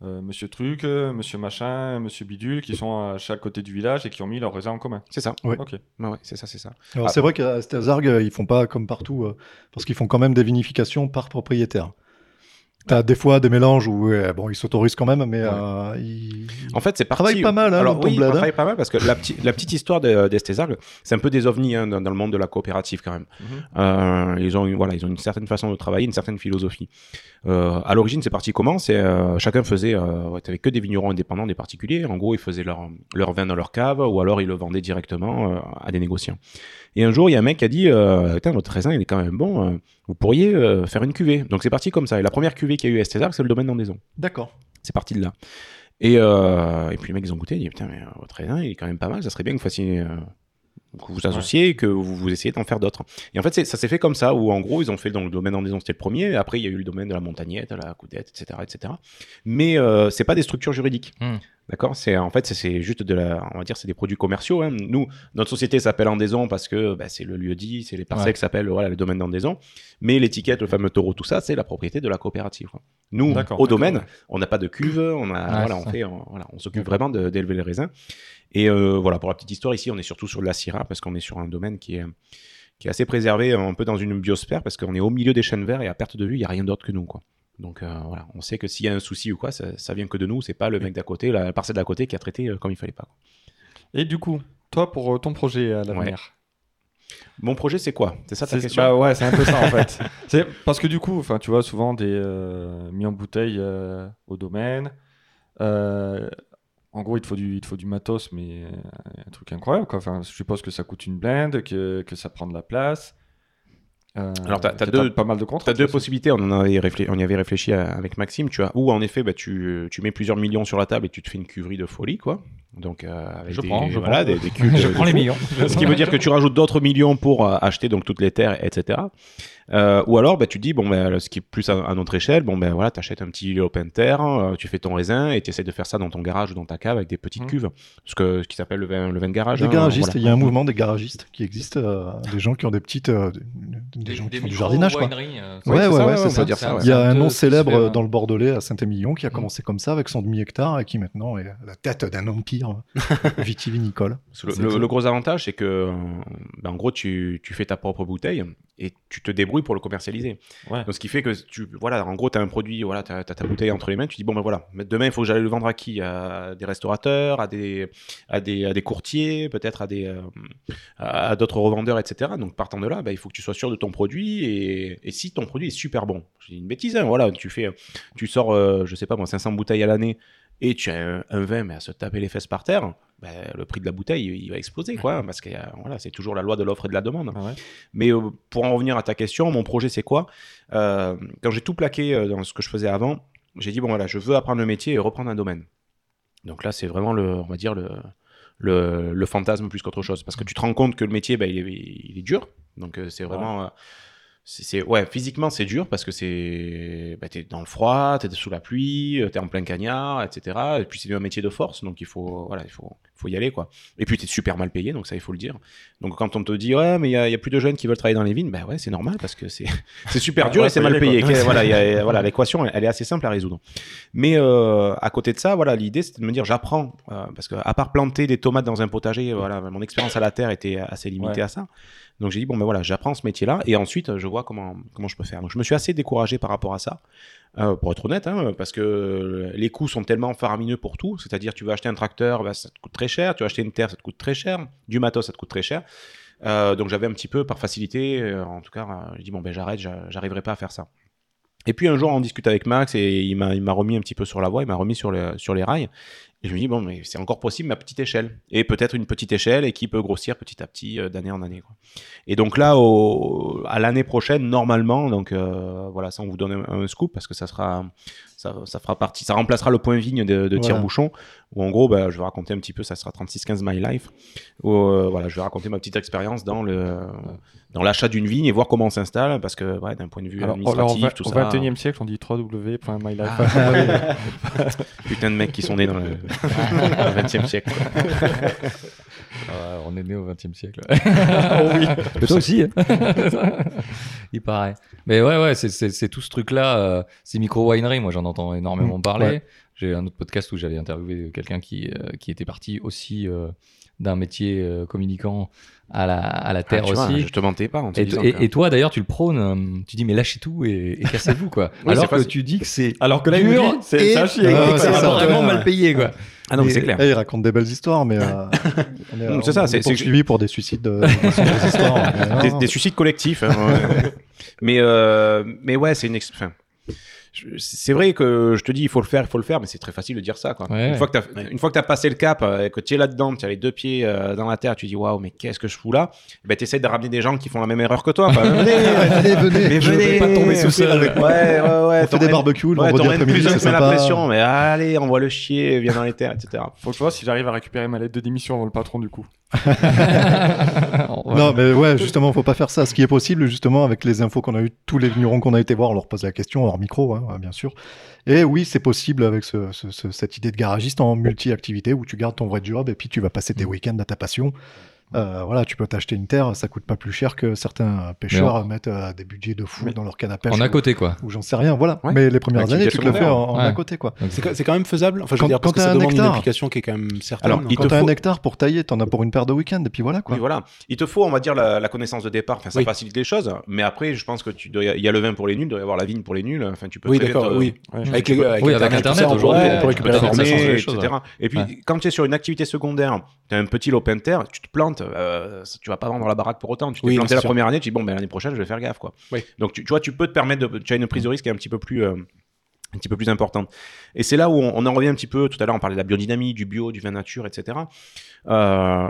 A: Monsieur Truc, euh, Monsieur Machin, Monsieur Bidule qui sont à chaque côté du village et qui ont mis leurs raisins en commun.
B: C'est ça.
C: Ouais.
A: Ok.
B: Ouais, ouais, c'est ça, c'est ça.
C: Alors
B: Ah.
C: c'est vrai qu'à Stézargues, ils font pas comme partout, euh, parce qu'ils font quand même des vinifications par propriétaire. T'as des fois des mélanges où ouais, bon, ils s'autorisent quand même, mais euh, ils...
B: En fait, c'est parti.
C: Travaille pas mal, hein,
B: Alors oui,
C: bled,
B: on
C: hein.
B: pas mal parce que la, petite la petite histoire de- d'Estésargues, c'est un peu des ovnis hein, dans, dans le monde de la coopérative quand même.
A: Mhm.
B: Euh, ils ont une, voilà, ils ont une certaine façon de travailler, une certaine philosophie. Euh, à l'origine, c'est parti comment? C'est euh, chacun faisait, euh, ouais, t'avais que des vignerons indépendants, des particuliers. En gros, ils faisaient leur leur vin dans leur cave ou alors ils le vendaient directement euh, à des négociants. Et un jour, il y a un mec qui a dit, euh, Putain, votre raisin, il est quand même bon. Euh, vous pourriez euh, faire une cuvée. Donc c'est parti comme ça. Et la première cuvée qu'il y a eu à Estésargues, c'est le domaine d'Andaison.
C: D'accord.
B: C'est parti de là. Et, euh, et puis les mecs, ils ont goûté, ils disent Putain, mais euh, votre raisin, il est quand même pas mal, ça serait bien que vous fassiez. euh, que vous associez et que vous, vous essayez d'en faire d'autres. Et en fait, ça s'est fait comme ça, où en gros, ils ont fait dans le domaine d'Andaison, c'était le premier. et Après, il y a eu le domaine de la montagnette, la coudette, etc. etc. Mais euh, c'est pas des structures juridiques.
E: Hmm.
B: D'accord? C'est En fait, c'est- juste de la. On va dire, c'est des produits commerciaux. hein. Nous, notre société s'appelle Andaison parce que bah, c'est le lieu dit, c'est les parcelles
E: Ouais.
B: qui s'appellent voilà, le domaine d'Andaison. Mais l'étiquette, le fameux taureau, tout ça, c'est la propriété de la coopérative. quoi. Nous, au domaine,
A: ouais.
B: on n'a pas de cuve, on, a, voilà, on,
E: ça.
B: fait, on, voilà, on s'occupe vraiment d'élever les raisins. Et euh, voilà, pour la petite histoire, ici, on est surtout sur de la Syrah parce qu'on est sur un domaine qui est, qui est assez préservé, un peu dans une biosphère parce qu'on est au milieu des chênes verts et à perte de vue, il n'y a rien d'autre que nous. Quoi. Donc euh, voilà, on sait que s'il y a un souci ou quoi, ça, ça vient que de nous, c'est pas le mec d'à côté, la parcelle d'à côté qui a traité euh, comme il fallait pas.
A: Et du coup, toi pour euh, ton projet à l'avenir?
B: Mon projet, c'est quoi? C'est ça ta
A: C'est-
B: question?
A: bah ouais, c'est un peu ça en fait. C'est parce que du coup, enfin, tu vois souvent des euh, mis en bouteille euh, au domaine. Euh, en gros, il te faut du, il te faut du matos, mais un truc incroyable quoi. Enfin, je suppose que ça coûte une blinde, que, que ça prend de la place. Euh,
B: Alors,
A: que
B: deux-
A: pas mal de
B: Tu
A: contrats.
B: as deux possibilités, on, en avait on y avait réfléchi à- avec Maxime, tu as ou en effet bah, tu, tu mets plusieurs millions sur la table et tu te fais une cuverie de folie, quoi. Donc, euh, avec
E: Je
B: des,
E: prends, je
B: voilà,
E: prends.
B: des, des cuves de-
E: Je
B: de
E: prends les millions.
B: Ce qui veut dire que tu rajoutes d'autres millions pour euh, acheter donc toutes les terres, etc. Euh, ou alors, bah, tu dis, bon, ben, ce qui est plus à, à notre échelle, bon, ben voilà, tu achètes un petit open terre, euh, tu fais ton raisin et tu essaies de faire ça dans ton garage ou dans ta cave avec des petites
A: Mhm.
B: cuves. Ce, que, ce qui s'appelle le vin, le vin de garage.
C: Des
B: hein,
C: garagistes,
B: voilà.
C: il y a un mouvement des garagistes qui existe, euh, des gens qui ont des petites, euh, des, des gens qui font du jardinage, quoi.
E: euh,
C: Ouais, ouais,
B: ça,
C: ouais, c'est ça.
B: ça.
C: Il y a un nom célèbre dans le Bordelais, à Saint-Émilion, qui a
E: Mm.
C: commencé comme ça avec son demi-hectare et qui maintenant est la tête d'un empire vitivinicole.
B: Parce que Le, gros avantage, c'est que, euh, ben, en gros, tu, tu fais ta propre bouteille et tu te débrouilles pour le commercialiser.
A: Ouais.
B: Donc, ce qui fait que, tu, voilà, en gros, tu as un produit, voilà, tu as, ta bouteille entre les mains, tu dis, bon, ben voilà, mais demain, il faut que j'aille le vendre à qui? À des restaurateurs, à des, à des, à des courtiers, peut-être à des, euh, à, à d'autres revendeurs, etc. Donc, partant de là, ben, il faut que tu sois sûr de ton produit et, et si ton produit est super bon, je dis une bêtise, hein, voilà, tu fais, tu sors, euh, je sais pas moi, 500 bouteilles à l'année et tu as un, un vin, mais à se taper les fesses par terre, ben, le prix de la bouteille, il va exploser, quoi, parce que voilà, c'est toujours la loi de l'offre et de la demande.
A: Ah ouais.
B: Mais euh, pour en revenir à ta question, mon projet, c'est quoi? Euh, Quand j'ai tout plaqué euh, dans ce que je faisais avant, j'ai dit, bon voilà, je veux apprendre le métier et reprendre un domaine. Donc là, c'est vraiment, le, on va dire, le, le, le fantasme plus qu'autre chose. Parce que tu te rends compte que le métier, ben, il, est, il est dur. Donc c'est vraiment... ouais, physiquement c'est dur parce que c'est, bah, t'es dans le froid, t'es sous la pluie, euh, t'es en plein cagnard, etc. Et puis c'est un métier de force, donc il faut, voilà, il faut, faut y aller quoi. Et puis t'es super mal payé, donc ça il faut le dire. Donc quand on te dit ouais, mais il y, a- il y a plus de jeunes qui veulent travailler dans les vignes, bah ouais, c'est normal parce que c'est, c'est super
A: Ouais,
B: dur
A: ouais,
B: et c'est mal payé. voilà, il y a- voilà, l'équation, elle, elle est assez simple à résoudre. Mais euh, à côté de ça, voilà, l'idée c'était de me dire j'apprends euh, parce que à part planter des tomates dans un potager, voilà, mon expérience à la terre était assez limitée
A: Ouais.
B: à ça. Donc j'ai dit bon ben voilà, j'apprends ce métier-là et ensuite euh, je vois comment comment je peux faire. Donc je me suis assez découragé par rapport à ça. Euh, pour être honnête, hein, parce que les coûts sont tellement faramineux pour tout. C'est-à-dire, tu veux acheter un tracteur, bah, ça te coûte très cher. Tu veux acheter une terre, ça te coûte très cher. Du matos, ça te coûte très cher. Euh, donc j'avais un petit peu, par facilité, euh, en tout cas, euh, je dis bon ben j'arrête, j'a- j'arriverai pas à faire ça. Et puis un jour, on discute avec Max et il m'a remis un petit peu sur la voie, il m'a remis sur, sur les rails. Et je me dis, bon, mais c'est encore possible, ma petite échelle. Et peut-être une petite échelle et qui peut grossir petit à petit euh, d'année en année. Et donc là, à l'année prochaine, normalement, donc euh, voilà, ça on vous donne un scoop parce que ça sera, ça, ça fera partie, ça remplacera le point vigne de, de
C: Voilà.
B: tire-bouchon. Où en gros, bah, je vais raconter un petit peu, ça sera 36-15 My Life. Où euh, voilà, je vais raconter ma petite expérience dans le, dans l'achat d'une vigne et voir comment on s'installe parce que ouais, d'un point de vue
A: Alors,
B: administratif,
A: alors, au,
B: tout
A: au
B: ça.
A: 21e siècle, on dit www.mylife.
C: Ah,
B: Putain de mecs qui sont nés dans le, dans le 20e siècle.
E: Ah, on est né au 20 e siècle.
A: oh oui.
E: Mais toi aussi. hein. Il paraît. Mais ouais, ouais, c'est- tout ce truc-là. euh, ces micro-wineries, moi j'en entends énormément
C: Mm,
E: parler.
C: ouais.
E: J'ai un autre podcast où j'avais interviewé quelqu'un qui, euh, qui était parti aussi euh, d'un métier euh, communicant à la, à la
B: Ah,
E: terre
B: tu vois,
E: aussi.
B: je te mentais pas en te
E: Et,
B: disant
E: et-
B: que-
E: et toi d'ailleurs, tu le prônes, euh, tu dis mais lâchez tout et, et cassez-vous quoi.
B: Oui,
E: Alors que
B: facile.
E: tu dis que c'est
A: Alors que là,
E: dur
A: dit, c'est à chier.
E: Et
C: c'est ça.
E: vraiment
C: Ouais,
E: mal payé quoi.
B: Ah non, c'est clair.
C: Il raconte des belles histoires, mais euh,
B: c'est ça,
C: on
B: c'est-
C: est
B: c'est-
C: poursuivi pour des suicides euh,
B: des, suicides collectifs. hein, ouais. mais, euh, mais ouais, c'est une. ex- enfin, c'est vrai que je te dis, il faut le faire, il faut le faire, mais c'est très facile de dire ça. Quoi.
E: Ouais,
B: une,
E: ouais.
B: fois que une fois que tu as passé le cap, euh, et que tu es là-dedans, tu as les deux pieds euh, dans la terre, tu dis waouh, mais qu'est-ce que je fous là? Ben, Tu essaies de ramener des gens qui font la même erreur que toi. quoi. venez,
C: Allez, venez,
B: mais
C: je
B: venez,
C: vais pas tomber sous seul.
B: avec. Ouais, ouais, ouais.
C: On fait des barbecues
B: Ouais,
C: après-midi,
B: plus
C: c'est
B: la pression, mais allez, on voit le chier, viens dans les terres, etc.
A: Faut que je vois si j'arrive à récupérer ma lettre de démission avant le patron du coup.
C: Non, mais ouais, justement, faut pas faire ça. Ce qui est possible, justement, avec les infos qu'on a eu, tous les vignerons qu'on a été voir, on leur pose la question, hors micro, hein, bien sûr. Et oui, c'est possible avec ce- ce- ce- cette idée de garagiste en multi-activité où tu gardes ton vrai job et puis tu vas passer tes week-ends à ta passion. Euh, voilà, tu peux t'acheter une terre, ça coûte pas plus cher que certains pêcheurs mettent euh, des budgets de fou
A: Mais-
C: dans leur canne à pêche
E: En à côté quoi.
C: ou j'en sais rien, voilà.
B: Ouais.
C: Mais les premières années, tu te le fais en, en
E: Ouais.
C: à côté, quoi.
D: C'est quand- c'est quand même faisable. Enfin, je
C: Quand-
D: veux dire, parce
C: quand
D: que ça
C: un
D: demande une application qui est quand même certaine.
B: Alors, il
C: Quand
B: te
C: t'as
B: faut-
C: un hectare pour tailler, t'en as pour une paire de week-ends, et puis voilà, quoi.
B: Oui, voilà. Il te faut, on va dire, la, la connaissance de départ. Enfin, ça
D: Oui.
B: facilite les choses. Mais après, je pense que tu dois, il y a le vin pour les nuls, il doit y avoir la vigne pour les nuls. Enfin, tu peux
D: Oui, d'accord,
B: euh,
D: oui. Avec, Internet,
E: aujourd'hui,
D: pourrait récupérer
B: etc. Et puis, quand tu es sur une activité secondaire, tu as un petit lopin de terre, tu te plantes, euh, tu vas pas vendre la baraque pour autant. Tu t'es
D: Oui,
B: planté la
D: sûr.
B: première année, tu dis, bon, ben, l'année prochaine, je vais faire gaffe. Quoi.
D: Oui.
B: Donc, tu, tu vois, tu peux te permettre de. Tu as une prise de risque qui est un petit peu plus. euh, un petit peu plus importante. Et c'est là où on, on en revient un petit peu, tout à l'heure on parlait de la biodynamie, du bio, du vin nature, etc. Euh,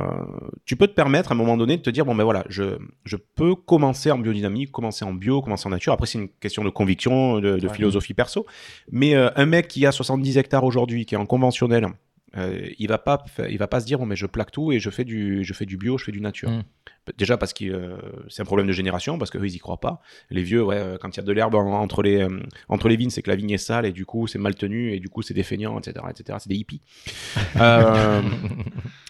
B: tu peux te permettre à un moment donné de te dire, bon ben voilà, je, je peux commencer en biodynamie, commencer en bio, commencer en nature. Après c'est une question de conviction, de, de
A: Ouais.
B: philosophie perso. Mais euh, un mec qui a 70 hectares aujourd'hui, qui est en conventionnel, euh, il va pas il va pas se dire bon mais je plaque tout et je fais du je fais du bio je fais du nature
E: Mm.
B: Déjà parce que euh, c'est un problème de génération parce que eux ils y croient pas. Les vieux ouais euh, quand il y a de l'herbe en- entre les euh, entre les vignes c'est que la vigne est sale et du coup c'est mal tenu et du coup c'est des feignants etc etc c'est des hippies. Euh,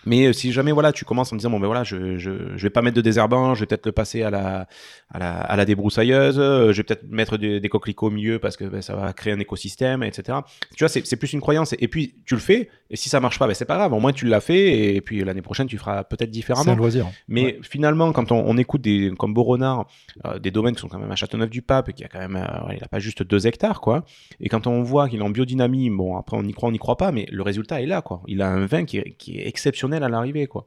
B: mais si jamais voilà tu commences en disant bon ben voilà je, je, je vais pas mettre de désherbant je vais peut-être le passer à la à la, à la débroussailleuse je vais peut-être mettre des, des coquelicots au milieu parce que ben, ça va créer un écosystème etc tu vois c'est c'est plus une croyance et puis tu le fais et si ça marche pas ben c'est pas grave. Au moins tu l'as fait et puis l'année prochaine tu feras peut-être
C: C'est
B: différemment
C: un loisir.
B: mais finalement, quand on, écoute des, comme Boronard, euh, des domaines qui sont quand même à Châteauneuf-du-Pape, qui a quand même, euh, il a pas juste deux hectares, quoi. Et quand on voit qu'il est en biodynamie, bon, après on y croit, on n'y croit pas, mais le résultat est là, quoi. Il a un vin qui est, qui est exceptionnel à l'arrivée, quoi.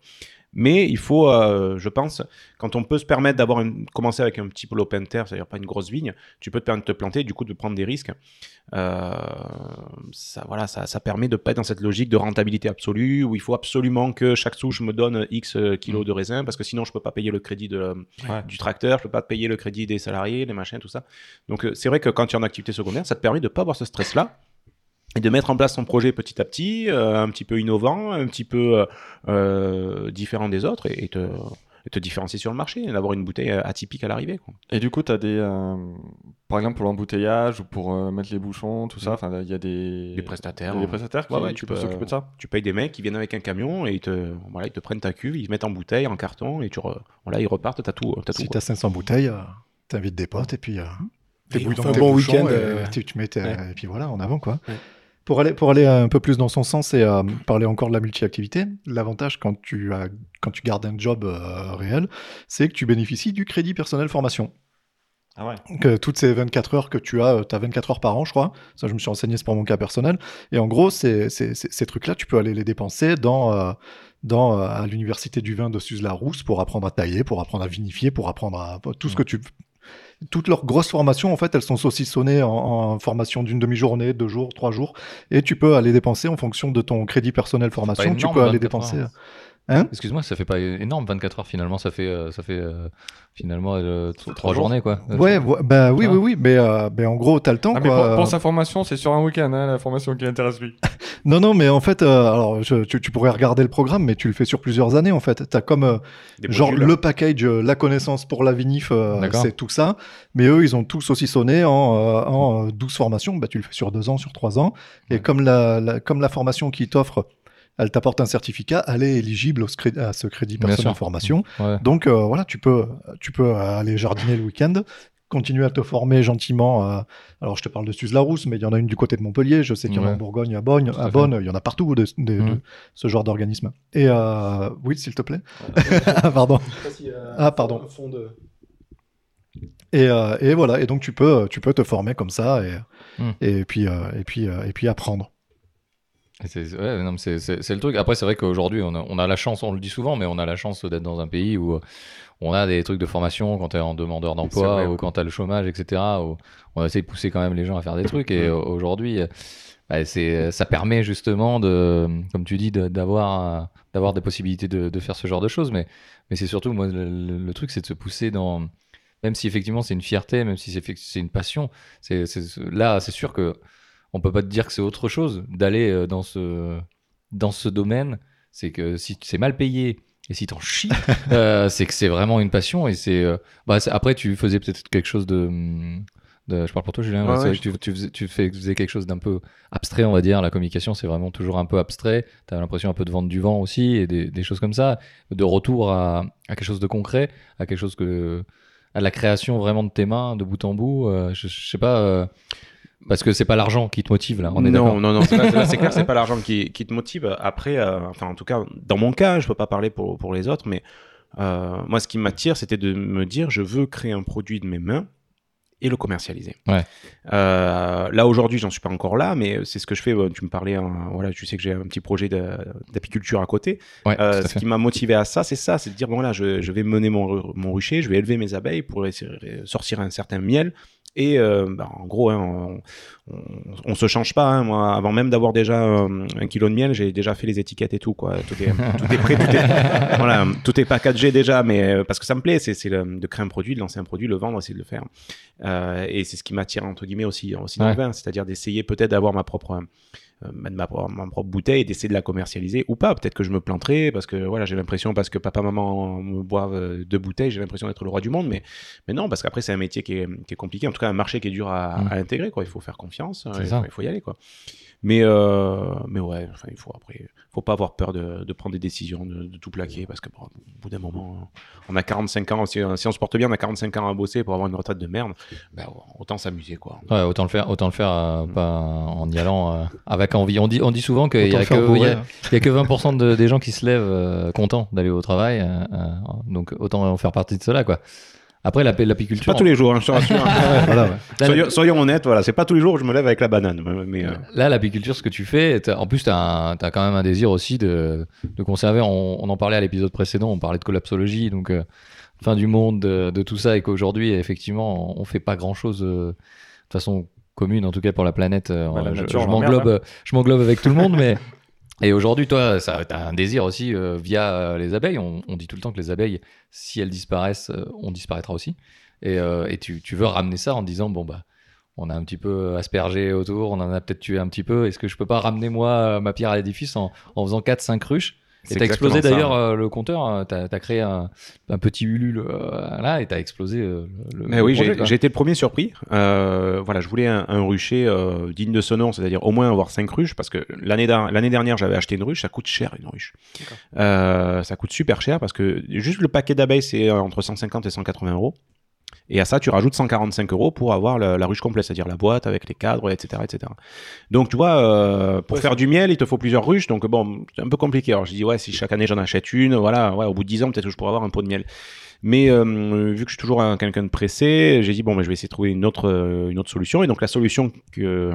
B: Mais il faut, euh, je pense, quand on peut se permettre d'avoir commencer avec un petit peu l'open terre, c'est-à-dire pas une grosse vigne, tu peux te permettre de te planter, du coup de prendre des risques. Euh, ça, voilà, ça, ça permet de pas être dans cette logique de rentabilité absolue où il faut absolument que chaque souche me donne X euh, kilos de raisin parce que sinon je peux pas payer le crédit de,
A: Ouais.
B: du tracteur, je peux pas payer le crédit des salariés, les machins, tout ça. Donc c'est vrai que quand tu es en activité secondaire, ça te permet de pas avoir ce stress-là et de mettre en place ton projet petit à petit, euh, un petit peu innovant, un petit peu euh, euh, différent des autres et, et te, et te différencier sur le marché, et d'avoir une bouteille euh, atypique à l'arrivée. quoi.
A: Et du coup, tu as des. euh, par exemple, pour l'embouteillage ou pour euh, mettre les bouchons, tout ça, enfin, il y a des.
B: Des prestataires.
A: des prestataires qui,
B: Ouais, ouais, tu peux-
A: s'occuper de ça.
B: Tu payes des mecs qui viennent avec un camion et ils te, voilà, ils te prennent ta cuve, ils te mettent en bouteille, en carton et tu re- voilà, ils repartent, t'as tout. T'as tout
C: Si
B: quoi.
C: t'as 500 bouteilles, t'invites des potes et puis euh,
D: un
C: tes
D: bon
C: bouchons
D: week-end,
C: et
D: euh,
C: tu, tu mets
D: ouais.
C: et puis voilà, en avant quoi. Pour aller pour aller un peu plus dans son sens et euh, parler encore de la multi-activité, l'avantage quand tu as quand tu gardes un job euh, réel, c'est que tu bénéficies du crédit personnel formation.
A: Ah ouais.
C: toutes ces 24 heures que tu as, tu as 24 heures par an, je crois. Ça, je me suis renseigné, c'est pour mon cas personnel. Et en gros, ces trucs-là, tu peux aller les dépenser dans, euh, dans, euh, à l'université du vin de Suse-la-Rousse pour apprendre à tailler, pour apprendre à vinifier, pour apprendre à tout ce que tu. Toutes leurs grosses formations, en fait, elles sont saucissonnées en, en formation d'une demi-journée, deux jours, trois jours. Et tu peux aller dépenser en fonction de ton crédit personnel formation. Tu peux aller
E: 24
C: dépenser.
E: heures.
C: Hein?
E: Excuse-moi, ça fait pas énorme 24 heures finalement, ça fait, euh, ça fait euh, finalement euh,
A: trois
E: journées quoi.
C: Ouais, ouais, bah oui, oui, oui, mais, euh, mais en gros, t'as le temps,
A: Ah, mais pour, pour sa formation, c'est sur un week-end, hein, la formation qui intéresse lui.
C: Non, non, mais en fait, euh, alors je- tu, tu pourrais regarder le programme, mais tu le fais sur plusieurs années en fait. T'as comme euh, genre
B: modules.
C: le package, euh, la connaissance pour la vinif, euh, c'est tout ça. Mais eux, ils ont tout saucissonné en, euh, en euh, 12 formations. Bah, tu le fais sur deux ans, sur trois ans. Et
E: Ouais.
C: comme la, la- comme la formation qui t'offre, elle t'apporte un certificat, elle est éligible au scré- à ce crédit personnel formation.
E: Ouais.
C: Donc euh, voilà, tu peux, tu peux aller jardiner le week-end, continuer à te former gentiment. euh, alors je te parle de Suze-la-Rousse, mais il y en a une du côté de Montpellier. Je sais qu'il y en a
E: Ouais.
C: en Bourgogne, à Bonn,
E: Tout à
C: à
E: fait.
C: Bonn, il y en a partout de, de- de
E: Mhm.
C: ce genre d'organisme. Et euh, oui, s'il te plaît. Ah, pardon. Ah, pardon. Et, euh, et voilà, et donc tu peux, tu peux te former comme ça et, et puis, euh, et puis, euh, et puis apprendre.
E: C'est ouais, le truc. Après, c'est vrai qu'aujourd'hui, on a, on a la chance, on le dit souvent, mais on a la chance d'être dans un pays où euh, on a des trucs de formation quand tu es en demandeur d'emploi ou quand tu as le chômage, etc. Où on essaie de pousser quand même les gens à faire des trucs. Et aujourd'hui, bah, ça permet justement, de, comme tu dis, d'avoir, d'avoir des possibilités de, de faire ce genre de choses. Mais, mais c'est surtout, moi, le, truc, c'est de se pousser dans. Même si effectivement c'est une fierté, même si c'est, une passion, c'est, là, c'est sûr que on peut pas te dire que c'est autre chose d'aller euh, dans ce dans ce domaine. C'est que si c'est mal payé et si t'en chies, euh, c'est que c'est vraiment une passion et c'est. euh, bah, après, tu faisais peut-être quelque chose de. de- je parle pour toi, Julien.
B: Ouais,
E: tu, tu faisais, tu fais- faisais quelque chose d'un peu abstrait, on va dire. La communication, c'est vraiment toujours un peu abstrait. Tu as l'impression un peu de vendre du vent aussi et des, des choses comme ça. De retour à, à quelque chose de concret, à quelque chose que. à la création vraiment de tes mains, de bout en bout. euh, je, je sais pas. Parce que c'est pas l'argent qui te motive là, on est
B: non, non, non, c'est clair, c'est pas l'argent qui, qui te motive. Après, euh, enfin, en tout cas, dans mon cas, je peux pas parler pour, pour les autres, mais euh, moi, ce qui m'attire, c'était de me dire, je veux créer un produit de mes mains et le commercialiser.
E: Ouais.
B: Euh, là aujourd'hui, j'en suis pas encore là, mais c'est ce que je fais. Tu me parlais, hein, voilà, tu sais que j'ai un petit projet d'apiculture à côté.
E: Ouais,
B: Euh,
E: à
B: ce qui m'a motivé à ça, c'est ça, c'est de dire bon là, je, je vais mener mon, mon rucher, je vais élever mes abeilles pour sortir un certain miel. Et euh, bah, en gros, hein, on, on se change pas. hein. Moi, avant même d'avoir déjà euh, un kilo de miel, j'ai déjà fait les étiquettes et tout. Quoi. Tout est, tout est prêt, tout est, voilà, tout est packagé déjà. Mais euh, parce que ça me plaît, c'est de créer un produit, de lancer un produit, le vendre, essayer de le faire. Euh, et c'est ce qui m'attire entre guillemets aussi, aussi dans le vin, c'est-à-dire d'essayer peut-être d'avoir ma propre euh, ma, ma propre- bouteille et d'essayer de la commercialiser ou pas. Peut-être que je me planterai parce que voilà, j'ai l'impression parce que papa maman me boivent euh, deux bouteilles, j'ai l'impression d'être le roi du monde. Mais mais non, parce qu'après c'est un métier qui est, qui est compliqué. En tout cas, un marché qui est dur à,
E: Mm.
B: à intégrer. Quoi, il faut faire confiance. Euh, il, faut, il faut y aller quoi. Mais euh, mais ouais, enfin il faut après, faut pas avoir peur de, de prendre des décisions, de, de tout plaquer parce que bon, au bout d'un moment, on a 45 ans. Si, si on se porte bien, on a 45 ans à bosser pour avoir une retraite de merde. Ben, autant s'amuser quoi.
E: Ouais, autant le faire, autant le faire euh, pas en y allant euh, avec envie. On dit, on dit souvent qu'il y,
C: Autant
E: a que-
C: pour
E: il y a-
C: vrai.
E: il y a que 20% de- des gens qui se lèvent euh, contents d'aller au travail. donc autant en faire partie de cela, quoi. Après, la- l'apiculture.
B: Pas tous les jours, hein, je te rassure.
C: Voilà, ouais.
E: Là,
B: soyons, soyons honnêtes, voilà, c'est pas tous les jours où je me lève avec la banane. Mais, euh,
E: Là, l'apiculture, ce que tu fais, en plus, tu as, quand même un désir aussi de, de conserver. On, on en parlait à l'épisode précédent, on parlait de collapsologie, donc euh, fin du monde, de, de tout ça, et qu'aujourd'hui, effectivement, on, on fait pas grand-chose euh, de façon commune, en tout cas pour la planète.
A: Bah, la
E: je
A: nature,
E: je
A: on
E: m'englobe
A: emmerde,
E: je m'englobe avec tout le monde, mais. Et aujourd'hui, toi, tu as un désir aussi euh, via euh, les abeilles. On, dit tout le temps que les abeilles, si elles disparaissent, euh, on disparaîtra aussi. Et, tu, veux ramener ça en disant, bon, bah, on a un petit peu aspergé autour, on en a peut-être tué un petit peu. Est-ce que je peux pas ramener moi ma pierre à l'édifice en, en faisant 4-5 ruches Et
B: c'est
E: t'as explosé d'ailleurs euh, le compteur, euh, t'as as créé un, un petit ulule euh, là et t'as explosé euh, le, le
B: Mais oui, j'ai été le premier surpris. Euh, voilà, je voulais un, un rucher euh, digne de ce nom, c'est-à-dire au moins avoir 5 ruches, parce que l'année dernière, j'avais acheté une ruche, ça coûte cher une ruche. Euh, ça coûte super cher parce que juste le paquet d'abeilles, c'est entre 150 et 180 euros. Et à ça, tu rajoutes 145 euros pour avoir la, la ruche complète, c'est-à-dire la boîte avec les cadres, etc. etc. Donc, tu vois, euh, pour
A: Ouais,
B: faire du miel, il te faut plusieurs ruches. Donc, bon, c'est un peu compliqué. Alors, je dis, ouais, si chaque année j'en achète une, voilà, ouais, au bout de 10 ans, peut-être que je pourrais avoir un pot de miel. Mais euh, vu que je suis toujours un- quelqu'un de pressé, j'ai dit, bon, ben, je vais essayer de trouver une autre, euh, une autre solution. Et donc, la solution que,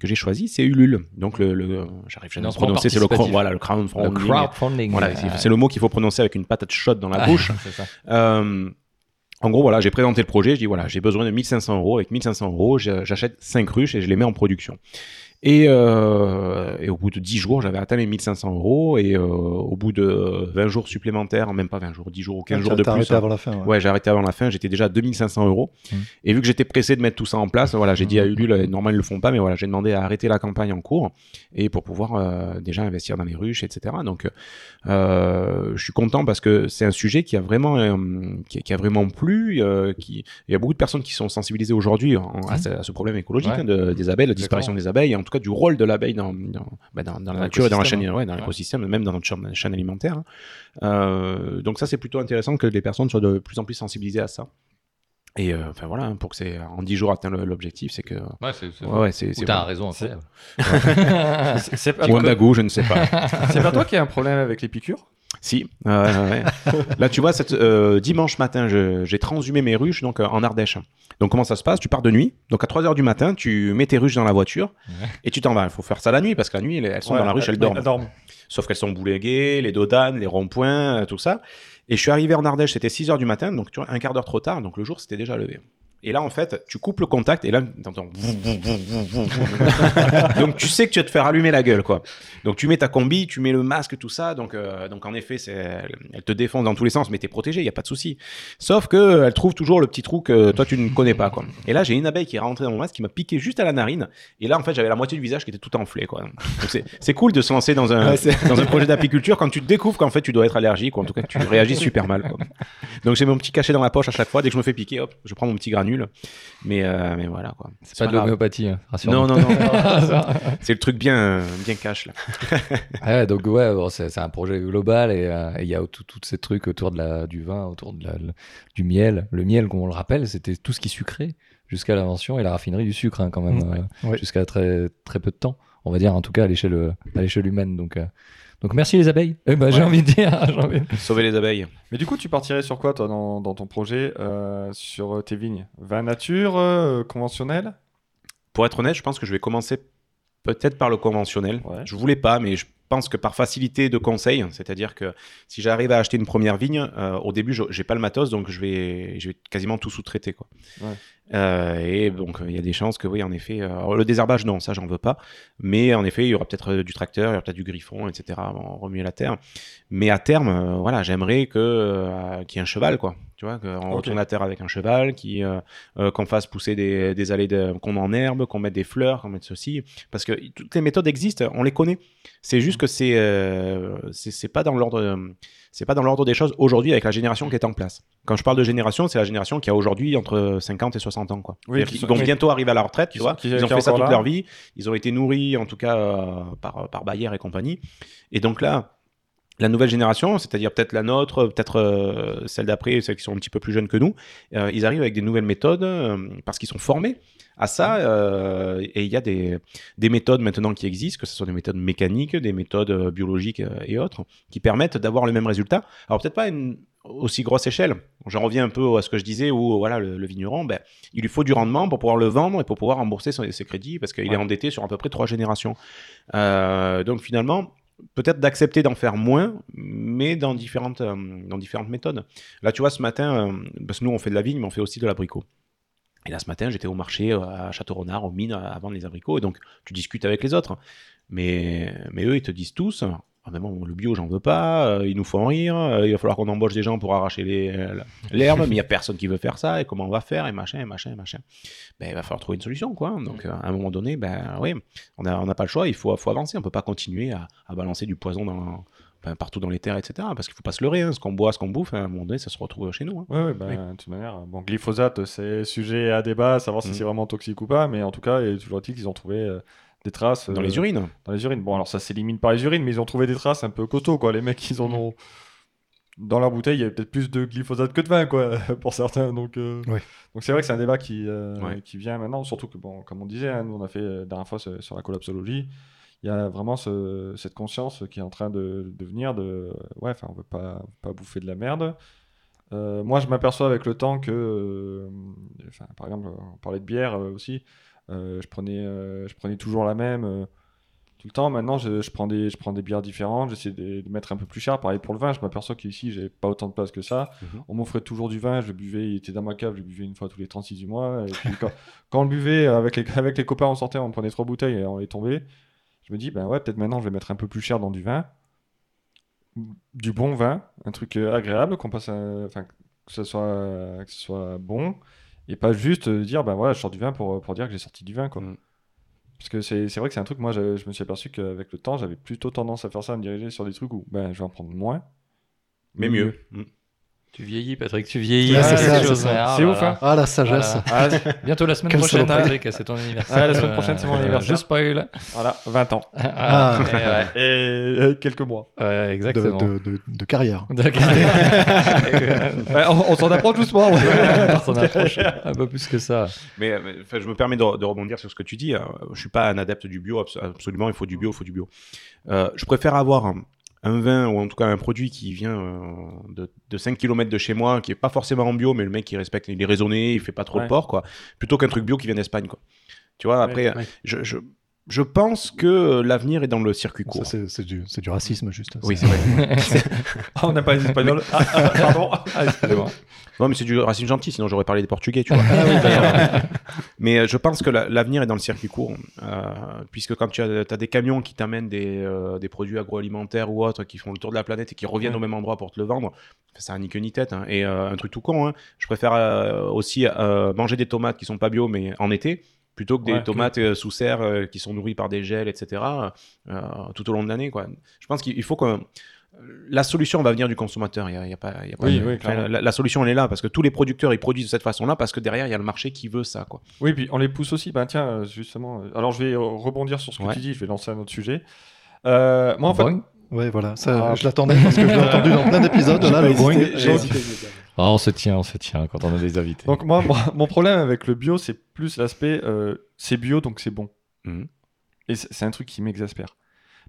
B: que j'ai choisie, c'est Ulule. Donc, le, le- j'arrive jamais à prononcer, c'est le, voilà, le
E: Le
B: crowdfunding.
E: crowdfunding.
B: Voilà, c'est c'est le mot qu'il faut prononcer avec une patate chaude dans la
E: Ah,
B: bouche. en gros, voilà, j'ai présenté le projet. Je dis voilà, j'ai besoin de 1500 euros. Avec 1500 euros, j'achète 5 ruches et je les mets en production. Et, euh, et au bout de 10 jours, j'avais atteint les 1500 euros. Et euh, au bout de 20 jours supplémentaires, même pas 20 jours, 10 jours ou 15
C: Ah,
B: jours de plus.
C: arrêté
B: hein.
C: avant la fin. ouais.
B: Ouais, j'ai arrêté avant la fin, j'étais déjà à 2500 euros.
E: Mm.
B: Et vu que j'étais pressé de mettre tout ça en place, voilà, j'ai dit à Ulule, euh, normalement ils le font pas, mais voilà, j'ai demandé à arrêter la campagne en cours et pour pouvoir euh, déjà investir dans les ruches, etc. Donc, je suis content parce que c'est un sujet qui a vraiment, qui, qui a vraiment plu. qui, il y a beaucoup de personnes qui sont sensibilisées aujourd'hui en- à, ce, à ce problème écologique
E: Ouais.
B: hein, de- des abeilles, la disparition des abeilles, en tout cas du rôle de l'abeille dans, dans, bah, dans- dans la nature et dans la chaîne,
A: l'écosystème,
B: ouais, dans l'écosystème, même dans notre chaîne, chaîne alimentaire. hein. Euh, donc ça, c'est plutôt intéressant que les personnes soient de plus en plus sensibilisées à ça. Et euh, enfin voilà, hein, pour que c'est en 10 jours atteint l'objectif, c'est que
E: Ouais, c'est c'est-
B: ouais, ouais, c'est c'est
E: t'as raison.
A: C'est- C'est pas,
B: Petit Wandago, je ne sais pas.
A: c'est pas toi qui as un problème avec les piqûres?
B: Si. ouais. Là, tu vois, cette, euh, dimanche matin, j'ai transhumé mes ruches donc euh, en Ardèche. Donc comment ça se passe? Tu pars de nuit. Donc à 3 heures du matin, tu mets tes ruches dans la voiture
E: Ouais.
B: et tu t'en vas. Il faut faire ça la nuit parce que la nuit, elles, sont
A: Ouais,
B: dans la ruche, elles dorment.
A: Dorment.
B: Sauf qu'elles sont bouléguées, les dodanes, les ronds-points, euh, tout ça. Et je suis arrivé en Ardèche, c'était 6 heures du matin, donc tu vois, un quart d'heure trop tard, donc le jour s'était déjà levé. Et là, en fait, tu coupes le contact et là, t'entends. donc tu sais que tu vas te faire allumer la gueule, quoi. Donc tu mets ta combi, tu mets le masque, tout ça. Donc, euh, donc en effet, elle, te défonce dans tous les sens, mais t'es protégé, il y a pas de souci. Sauf que elle trouve toujours le petit trou que toi tu ne connais pas, quoi. Et là, j'ai une abeille qui est rentrée dans mon masque, qui m'a piqué juste à la narine. Et là, en fait, j'avais la moitié du visage qui était tout enflé, quoi. Donc c'est, cool de se lancer dans un,
D: Ouais,
B: dans un projet d'apiculture quand tu te découvres qu'en fait tu dois être allergique ou en tout cas que tu réagis super mal. quoi. Donc j'ai mon petit cachet dans la poche à chaque fois. Dès que je me fais piquer, hop, je prends mon petit granule. Mais, euh, mais voilà quoi.
E: C'est pas de l'homéopathie, hein,
B: Non, non, non. c'est le truc bien, bien cash là.
E: Ouais, donc ouais, bon, c'est un projet global et euh, il y a tout- tous ces trucs autour de la, du vin, autour de la, le- du miel. Le miel, comme on le rappelle, c'était tout ce qui sucrait jusqu'à l'invention et la raffinerie du sucre hein, quand même, euh,
C: ouais.
E: jusqu'à très très peu de temps, on va dire en tout cas à l'échelle à l'échelle humaine. Donc euh, donc merci les abeilles. Eh ben, j'ai envie de dire, envie
B: Sauver les abeilles.
A: Mais du coup, tu partirais sur quoi, toi, dans, dans ton projet euh, Sur euh, tes vignes? Vin nature, euh, conventionnel
B: Pour être honnête, je pense que je vais commencer peut-être par le conventionnel.
A: Ouais.
B: Je voulais pas, mais je pense que par facilité de conseil, c'est-à-dire que si j'arrive à acheter une première vigne, euh, au début, je- j'ai pas le matos, donc je vais, je vais quasiment tout sous-traiter, quoi.
A: Ouais.
B: Euh, et donc, il y a des chances que, oui, en effet, euh, alors, le désherbage, non, ça, j'en veux pas. Mais en effet, il y aura peut-être du tracteur, il y aura peut-être du griffon, etc. On remuer la terre. Mais à terme, euh, voilà, j'aimerais que qu'il y ait un cheval, quoi. Tu vois, qu'on retourne la terre avec un cheval, qui, euh, euh, qu'on fasse pousser des, des allées, de- qu'on en herbe, qu'on mette des fleurs, qu'on mette ceci. Parce que toutes les méthodes existent, on les connaît. C'est juste que c'est euh, c'est pas dans l'ordre c'est pas dans l'ordre des choses aujourd'hui avec la génération qui est en place. Quand je parle de génération, c'est la génération qui a aujourd'hui entre 50 et 60 ans quoi.
A: Oui, qui sont-
B: vont bientôt arriver à la retraite, tu
A: Qui
B: vois.
A: qui-
B: Ils ont
A: qui
B: fait ça toute
A: là.
B: leur vie, ils ont été nourris en tout cas euh, par par Bayer et compagnie. Et donc là la nouvelle génération, c'est-à-dire peut-être la nôtre, peut-être euh, celle d'après, celles qui sont un petit peu plus jeunes que nous, euh, ils arrivent avec des nouvelles méthodes euh, parce qu'ils sont formés à ça. et il y a des, des méthodes maintenant qui existent, que ce soit des méthodes mécaniques, des méthodes biologiques et autres, qui permettent d'avoir le même résultat. Alors peut-être pas à une aussi grosse échelle. J'en reviens un peu à ce que je disais où voilà le, le vigneron, ben, il lui faut du rendement pour pouvoir le vendre et pour pouvoir rembourser son- ses crédits parce qu'il
A: Ouais.
B: est endetté sur à peu près trois générations. Donc finalement, peut-être d'accepter d'en faire moins, mais dans différentes, euh, dans différentes méthodes. Là, tu vois, ce matin, euh, parce que nous, on fait de la vigne, mais on fait aussi de l'abricot. Et là, ce matin, j'étais au marché euh, à Château-Renard, aux mines, à vendre les abricots. Et donc, tu discutes avec les autres. Mais, mais eux, ils te disent tous Ah, mais bon, le bio, j'en veux pas, euh, ils nous font rire, euh, il va falloir qu'on embauche des gens pour arracher les- euh, l'herbe, mais il n'y a personne qui veut faire ça, et comment on va faire, et machin, et machin, et machin. Ben, il va falloir trouver une solution, quoi. Donc, euh, à un moment donné, ben oui, on n'a on pas le choix, il faut, faut avancer. On peut pas continuer à, à balancer du poison dans, ben, partout dans les terres, etc. Parce qu'il faut pas se leurrer, hein. ce qu'on boit, ce qu'on bouffe, à un moment donné, ça se retrouve chez nous. hein.
A: Ouais, ouais, bah,
B: Oui.
A: de toute manière, bon, glyphosate, c'est sujet à débat, savoir si
B: Mhm.
A: c'est vraiment toxique ou pas, mais en tout cas, il est toujours dit qu'ils ont trouvé euh, des traces
B: Dans
A: euh,
B: les urines.
A: Dans les urines. Bon, alors ça s'élimine par les urines, mais ils ont trouvé des traces un peu costauds, quoi. Les mecs, ils en ont. dans leur bouteille, il y avait peut-être plus de glyphosate que de vin, quoi, pour certains. Donc, euh,
C: Ouais.
A: donc c'est vrai que c'est un débat qui, euh,
B: Ouais.
A: qui vient maintenant, surtout que, bon, comme on disait, hein, nous on a fait euh, la dernière fois sur la collapsologie, il y a vraiment ce- cette conscience qui est en train de, de venir de, ouais, enfin, on veut pas, pas bouffer de la merde. Euh, moi, je m'aperçois avec le temps que, euh, enfin, par exemple, on parlait de bière euh, aussi, je, prenais, euh, je prenais toujours la même euh, tout le temps. Maintenant, je, je prends, des, je prends des bières différentes, j'essaie de, de mettre un peu plus cher. Pareil pour le vin, je m'aperçois qu'ici, j'ai pas autant de place que ça.
B: Mhm.
A: On m'offrait toujours du vin, je le buvais, il était dans ma cave, je le buvais une fois tous les 36 du mois. Et puis quand, quand on le buvait, avec les, avec les copains, on sortait, on prenait trois bouteilles et on est tombé. Je me dis, ben ouais, peut-être maintenant, je vais mettre un peu plus cher dans du vin. Du bon vin, un truc euh, agréable, qu'on passe enfin, que ce soit, que ce soit bon. Et pas juste euh, dire, ben voilà, je sors du vin pour, pour dire que j'ai sorti du vin, quoi.
B: Mm.
A: Parce que c'est vrai que c'est un truc, moi, je, je me suis aperçu qu'avec le temps, j'avais plutôt tendance à faire ça, à me diriger sur des trucs où ben, je vais en prendre moins.
B: Mais mieux. Mm.
E: Tu vieillis, Patrick, tu vieillis. C'est
C: ça,
E: choses,
C: c'est ça.
E: ah, voilà.
A: ouf, hein.
C: Ah, la sagesse.
E: Voilà. Bientôt la semaine
C: Quelle
E: prochaine,
C: saloperie.
E: Patrick, c'est ton anniversaire.
A: Ouais, la semaine prochaine, c'est mon
E: Euh,
A: anniversaire.
E: Je spoil.
A: Voilà, 20 ans.
E: Ah,
C: Ah.
E: et ouais.
A: Et euh, quelques mois.
E: Ouais,
C: De,
E: exactement.
C: de, de, de carrière.
A: Ouais, on on s'en approche doucement.
E: On s'en approche un peu plus que ça.
B: Mais, euh, mais, je me permets de, de rebondir sur ce que tu dis. Euh, Je suis pas un adepte du bio, abs- absolument. Il faut du bio, il faut du bio. Euh, je préfère avoir un, un vin ou en tout cas un produit qui vient euh, de, de 5 km de chez moi, qui est pas forcément en bio, mais le mec il respecte, il est raisonné, il fait pas trop
A: Ouais.
B: de porc, quoi. Plutôt qu'un truc bio qui vient d'Espagne, quoi. Tu vois, après,
D: ouais.
B: je, je, je pense que l'avenir est dans le circuit
C: Ça,
B: court.
C: c'est c'est du, racisme, juste.
B: Oui, c'est vrai.
A: Ah, on n'a pas les Espagnols. Ah, ah, pardon.
E: Ah, excusez-moi.
B: Non, mais c'est du racine gentil, sinon j'aurais parlé des Portugais, tu vois. mais euh, je pense que la- l'avenir est dans le circuit court, euh, puisque quand tu as, t'as des camions qui t'amènent des, euh, des produits agroalimentaires ou autres qui font le tour de la planète et qui reviennent
A: Ouais.
B: au même endroit pour te le vendre, ça a ni queue ni tête. hein. Et euh, un truc tout con, hein, je préfère euh, aussi euh, manger des tomates qui sont pas bio, mais en été, plutôt que des
A: Ouais,
B: tomates euh, sous serre euh, qui sont nourries par des gels, etc., euh, tout au long de l'année. quoi. Je pense qu'il il faut que la solution va venir du consommateur. Il y a, il y a pas, il y a pas
A: Oui,
B: de-
A: oui,
B: enfin,
A: clairement.
B: la, la solution elle est là parce que tous les producteurs ils produisent de cette façon-là parce que derrière il y a le marché qui veut ça. Quoi.
A: Oui, puis on les pousse aussi. Ben tiens, justement. Alors je vais rebondir sur ce que
B: Ouais.
A: tu dis. Je vais lancer un autre sujet. Euh, moi, en fait,
E: Boing.
C: Ouais, voilà. Ça,
A: Ah.
C: je l'attendais parce que je l'ai entendu dans plein d'épisodes. Là, le boing.
D: J'ai hésité.
E: Ah, on se tient, on se tient quand on a des invités.
A: donc moi, moi, mon problème avec le bio, c'est plus l'aspect, euh, c'est bio, donc c'est bon.
B: Mhm.
A: Et c'est un truc qui m'exaspère.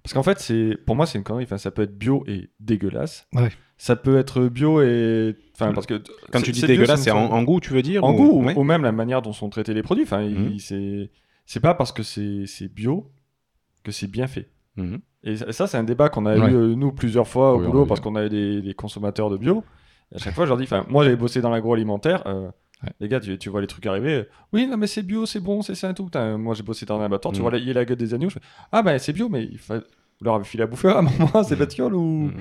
A: Parce qu'en fait, c'est pour moi, c'est une connerie. Enfin, ça peut être bio et dégueulasse.
C: Ouais.
A: Ça peut être bio et, enfin, parce que
B: Quand tu dis dégueulasse, c'est en, goût, tu veux dire
A: en
B: ou-
A: goût ou,
B: Ouais.
A: ou même la manière dont sont traités les produits. Enfin,
B: Mhm.
A: c'est c'est pas parce que c'est bio que c'est bien fait.
B: Mhm.
A: Et ça, c'est un débat qu'on a
E: Ouais.
A: eu euh, nous plusieurs fois au
E: Oui,
A: boulot
E: a
A: parce
E: eu.
A: qu'on avait des, des consommateurs de bio. À chaque fois, je leur dis, enfin, moi j'avais bossé dans l'agroalimentaire. euh,
E: Ouais.
A: Les gars, tu, tu vois les trucs arriver. euh, oui, non, mais c'est bio, c'est bon, c'est ça et tout. Putain, moi j'ai bossé dans un abattoir. Tu
B: Mhm.
A: vois il y a la gueule des agneaux. Je fais, ah ben c'est bio, mais il vous leur avez filé à bouffer à un moment ces bestioles ou.
B: Mhm.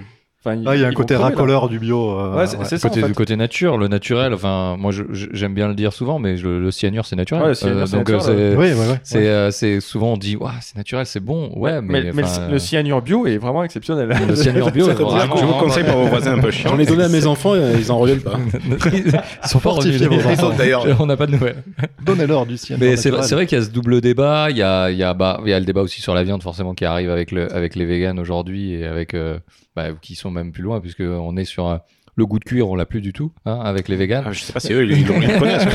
A: Enfin,
C: Ah, il y a un côté
A: là.
C: racoleur du bio. euh,
A: Ouais, c'est
C: ouais.
A: c'est ça. en
E: Côté,
A: fait.
E: du côté nature, le naturel, enfin, moi je- j'aime bien le dire souvent, mais je- le cyanure c'est naturel.
A: Ouais, le cyanure, c'est
E: donc
A: naturel,
E: euh, c'est-
C: Oui, ouais, ouais.
E: c'est euh, c'est- souvent on dit, c'est naturel, c'est bon. Ouais, mais,
A: mais, mais le- cyanure bio est vraiment exceptionnel.
E: le cyanure bio, est vraiment-
B: Je vous conseille pour vos voisins un peu chiants.
D: J'en ai donné à mes enfants, euh, ils en reviennent pas.
E: Ils sont
C: enfants.
B: D'ailleurs,
E: On n'a pas de nouvelles.
C: Donnez-leur du cyanure.
E: Mais c'est vrai, qu'il y a ce double débat. Il y a, il y, a, bah, il y a le débat aussi sur la viande, forcément, qui arrive avec, le, avec les véganes aujourd'hui et avec. euh, bah, qui sont même plus loin, puisqu'on est sur. Le goût de cuir, on l'a plus du tout, hein, avec les véganes.
B: Ah, je sais pas si eux ils, ils le connaissent.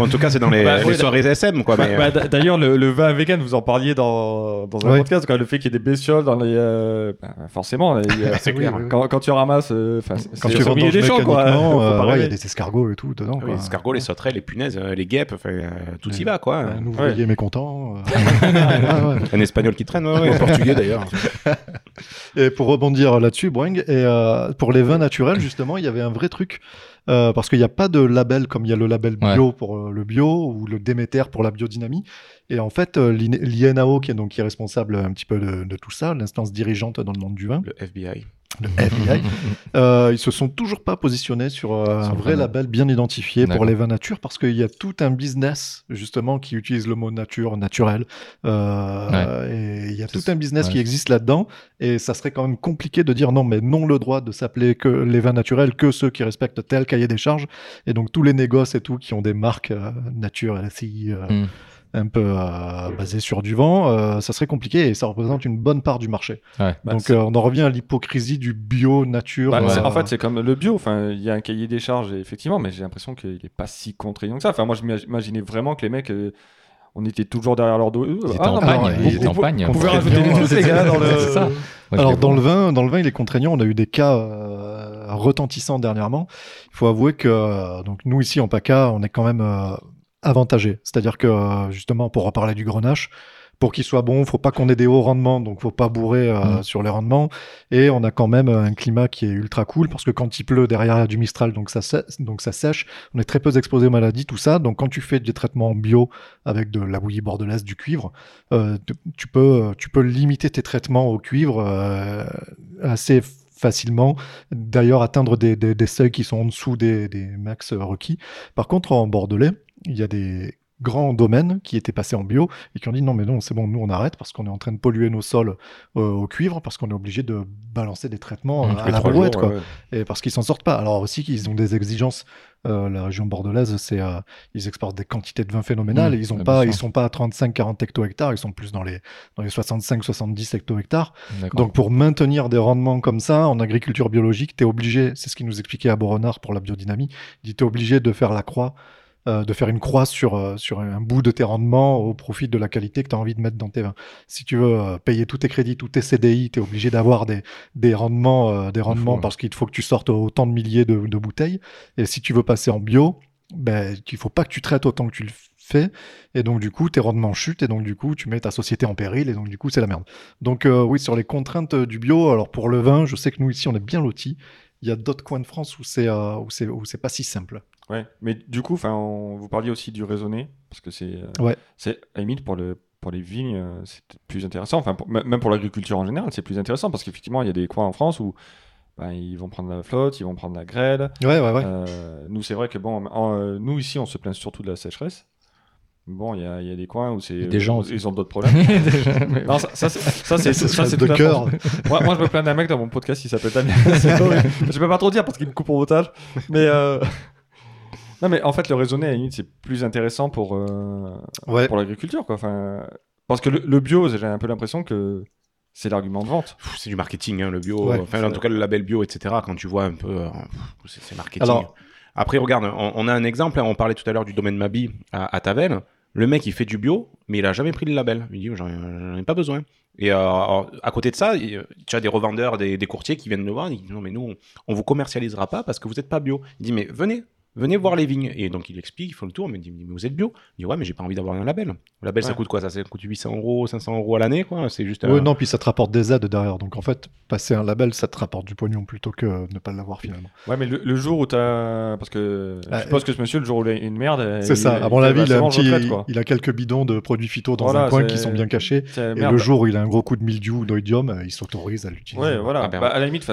B: en tout cas, c'est dans les,
A: Bah,
B: les
A: ouais,
B: soirées SM, quoi.
A: Bah,
B: mais,
A: bah,
B: euh,
A: D'ailleurs, le, le vin vegan, vous en parliez dans, dans un
C: Ouais.
A: podcast, quoi, le fait qu'il y ait des bestioles dans les. euh, bah, forcément,
B: c'est
C: Oui,
B: clair.
A: quand, quand tu ramasses. euh,
C: Quand tu
A: au milieu des champs, quoi.
C: euh, ouais, il y a des escargots et tout dedans.
B: Ah oui,
C: quoi.
B: les escargots, les sauterelles, les punaises, les guêpes, enfin, euh, tout y va, quoi.
C: Un ouvrier mécontent.
B: Un espagnol qui traîne.
D: En portugais d'ailleurs.
C: Et pour rebondir là-dessus, Boing, et pour les vins naturels, justement, il y avait un vrai truc. euh, parce qu'il n'y a pas de label comme il y a le label bio pour euh, le bio ou le Déméter pour la biodynamie. Et en fait, euh, l'IN- l'INAO, qui est donc qui est responsable un petit peu de, de tout ça, l'instance dirigeante dans le monde du vin,
B: Le FBI.
C: Le FBI, euh, ils se sont toujours pas positionnés sur euh, un vrai label bien identifié pour les vins nature parce qu'il y a tout un business justement qui utilise le mot nature, naturel. Euh, Et il y a tout un business
E: ouais.
C: qui existe là-dedans et ça serait quand même compliqué de dire non, mais non le droit de s'appeler que les vins naturels que ceux qui respectent tel cahier des charges. Et donc tous les négoces et tout qui ont des marques euh, nature,
E: Mm.
C: Un peu euh, basé sur du vent, euh, ça serait compliqué et ça représente une bonne part du marché.
E: Ouais.
A: Bah,
C: Donc euh, on en revient à l'hypocrisie du bio nature.
A: Bah,
C: euh,
A: En fait, c'est comme le bio. Enfin, il y a un cahier des charges, effectivement, mais j'ai l'impression qu'il est pas si contraignant que ça. Enfin, moi, je m'imaginais vraiment que les mecs, euh, on était toujours derrière leur dos.
E: Ils étaient
A: Ah,
E: en pagne,
A: mais
C: ils
A: vous-
E: étaient en
A: vous-
E: pagne.
A: Vous pouvez
C: Très
A: rajouter des trucs, les gars, dans le.
E: Ça. Moi,
C: Alors dans le vin, dans le vin, il est contraignant. On a eu des cas euh, retentissants dernièrement. Il faut avouer que donc nous ici en PACA, on est quand même euh, avantagé. C'est-à-dire que euh, justement pour reparler du grenache, pour qu'il soit bon, faut pas qu'on ait des hauts rendements, donc faut pas bourrer euh,
E: Mm.
C: sur les rendements. Et on a quand même euh, un climat qui est ultra cool parce que quand il pleut derrière il y a du mistral, donc ça donc ça sèche. On est très peu exposé aux maladies, tout ça. Donc quand tu fais des traitements bio avec de la bouillie bordelaise, du cuivre, euh, tu- tu peux tu peux limiter tes traitements au cuivre euh, assez facilement, d'ailleurs atteindre des, des, des seuils qui sont en dessous des, des max requis. Par contre, en Bordelais, il y a des grands domaines qui étaient passés en bio et qui ont dit non mais non c'est bon nous on arrête parce qu'on est en train de polluer nos sols euh, au cuivre parce qu'on est obligé de balancer des traitements
E: Mmh,
C: à la brouette
A: jours,
C: quoi
A: ouais, ouais.
C: et parce qu'ils s'en sortent pas. Alors aussi qu'ils ont des exigences. euh, la région bordelaise, c'est euh, ils exportent des quantités de vin phénoménales.
E: Mmh,
C: ils ont pas, ils sont pas à 35-40 hecto-hectares. Ils sont plus dans les dans les 65-70 hecto-hectares.
E: D'accord.
C: Donc pour maintenir des rendements comme ça en agriculture biologique, tu es obligé. C'est ce qu'il nous expliquait à Boronard pour la biodynamie. Dit t'es obligé de faire la croix. Euh, de faire une croix sur, euh, sur un bout de tes rendements au profit de la qualité que tu as envie de mettre dans tes vins. Si tu veux euh, payer tous tes crédits, tous tes CDI, tu es obligé d'avoir des, des rendements, euh, des rendements parce qu'il faut que tu sortes autant de milliers de, de bouteilles. Et si tu veux passer en bio, ben, il faut pas que tu traites autant que tu le fais. Et donc, du coup, tes rendements chutent. Et donc, du coup, tu mets ta société en péril. Et donc, du coup, c'est la merde. Donc, euh, oui, sur les contraintes du bio, alors pour le vin, je sais que nous, ici, on est bien lotis. Il y a d'autres coins de France où c'est euh, où c'est où c'est pas si simple.
A: Ouais, mais du coup, on- vous parliez aussi du raisonné, parce que c'est, euh,
C: Ouais.
A: c'est à la limite pour le pour les vignes, euh, c'est plus intéressant. Enfin, pour- même pour l'agriculture en général, c'est plus intéressant parce qu'effectivement, il y a des coins en France où ben, ils vont prendre la flotte, ils vont prendre la grêle.
C: Ouais, ouais, ouais.
A: Euh, nous, c'est vrai que bon, en- euh, nous ici, on se plaint surtout de la sécheresse. Bon, il y y a des coins où c'est
E: Des gens
A: où
E: aussi.
A: ils ont d'autres problèmes.
E: Déjà, mais-
A: non, ça, ça, c'est- ça, c'est ça,
C: de cœur.
A: Moi, moi, je me plains d'un mec dans mon podcast, il s'appelle Damien. Je peux pas trop dire parce qu'il me coupe au montage. Mais euh, non, mais en fait, le raisonné à la limite, c'est plus intéressant pour euh,
C: Ouais.
A: pour l'agriculture, quoi. Enfin, parce que le, le bio, j'ai un peu l'impression que c'est l'argument de vente.
B: C'est du marketing, hein, le bio.
C: Ouais,
B: enfin, en tout cas, le label bio, etc. Quand tu vois un peu, euh, c'est c'est marketing.
C: Alors-
B: Après, regarde, on, on a un exemple. hein, on parlait tout à l'heure du domaine Mabi à, à Tavel. Le mec, il fait du bio, mais il a jamais pris le label. Il dit, j'en j'en ai pas besoin. Et euh, alors, à côté de ça, il- tu as des revendeurs, des, des courtiers qui viennent le voir. Ils disent, non, mais nous, on, on vous commercialisera pas parce que vous n'êtes pas bio. Il dit, mais venez. Venez voir les vignes. Et donc il explique, il fait le tour, mais il dit, mais vous êtes bio? Il dit, ouais, mais j'ai pas envie d'avoir un label. Le label, ça coûte quoi? Ça, ça coûte 800 euros, 500 euros à l'année, quoi. C'est juste.
C: Ouais, non, puis ça te rapporte des aides derrière. Donc en fait, passer un label, ça te rapporte du pognon plutôt que ne pas l'avoir finalement.
A: Ouais, mais le, le jour où t'as. Parce que
C: Ah,
A: je suppose que ce monsieur, le jour où il a une merde.
C: C'est ça. À
A: il
C: mon
A: fait-
C: avis,
A: bah,
C: il a, un petit-
A: retraite,
C: il a quelques bidons de produits phyto dans
A: Voilà,
C: un coin qui sont bien cachés. Et
A: merde.
C: le jour où il a un gros coup de mildiou ou d'oïdium, euh, il s'autorise à l'utiliser.
A: Ouais, voilà.
B: Ah ben
A: Bah, à la limite,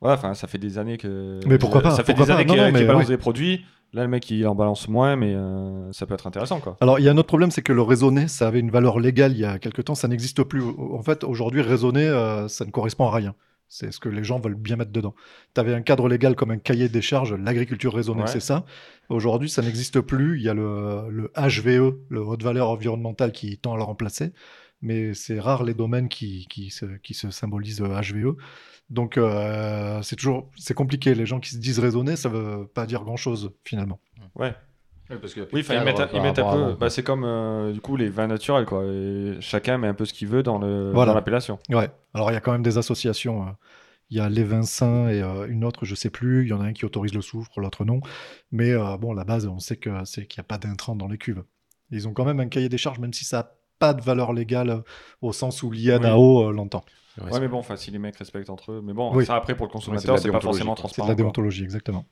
A: voilà, enfin, ça fait des années que.
C: Mais pourquoi pas,
A: Ça fait des années qu'il balance
C: ouais.
A: des produits. Là, le mec, il en balance moins, mais euh, ça peut être intéressant, quoi.
C: Alors, il y a un autre problème, c'est que le raisonné, ça avait une valeur légale il y a quelque temps, ça n'existe plus. En fait, aujourd'hui, raisonner, euh, ça ne correspond à rien. C'est ce que les gens veulent bien mettre dedans. Tu avais un cadre légal comme un cahier des charges, l'agriculture raisonnée,
A: Ouais.
C: c'est ça. Aujourd'hui, ça n'existe plus. Il y a le, le HVE, le haute valeur environnementale, qui tend à le remplacer. Mais c'est rare les domaines qui, qui, se, qui se symbolisent HVE. Donc, euh, c'est toujours c'est compliqué. Les gens qui se disent raisonner, ça veut pas dire grand-chose, finalement.
A: Ouais.
E: parce que
A: Oui, ils mettent, ils mettent un peu. Bah, c'est comme euh, du coup les vins naturels, quoi. Et chacun met un peu ce qu'il veut dans le
C: Voilà.
A: dans l'appellation.
C: Ouais. Alors, il y a quand même des associations. euh, Il y a les Vincent et euh, une autre, je sais plus. Il y en a un qui autorise le soufre, l'autre non. Mais euh, bon, la base, on sait que c'est qu'il n'y a pas d'intrants dans les cuves. Ils ont quand même un cahier des charges, même si ça pas de valeur légale euh, au sens où l'INAO euh, l'entend.
B: Ouais,
A: Ouais, mais bon, enfin, si les mecs respectent entre eux. Mais bon,
C: Oui.
A: ça après pour le consommateur,
B: c'est
A: pas forcément
B: quoi.
C: C'est de
A: transparent.
C: la
A: quoi.
C: déontologie, exactement.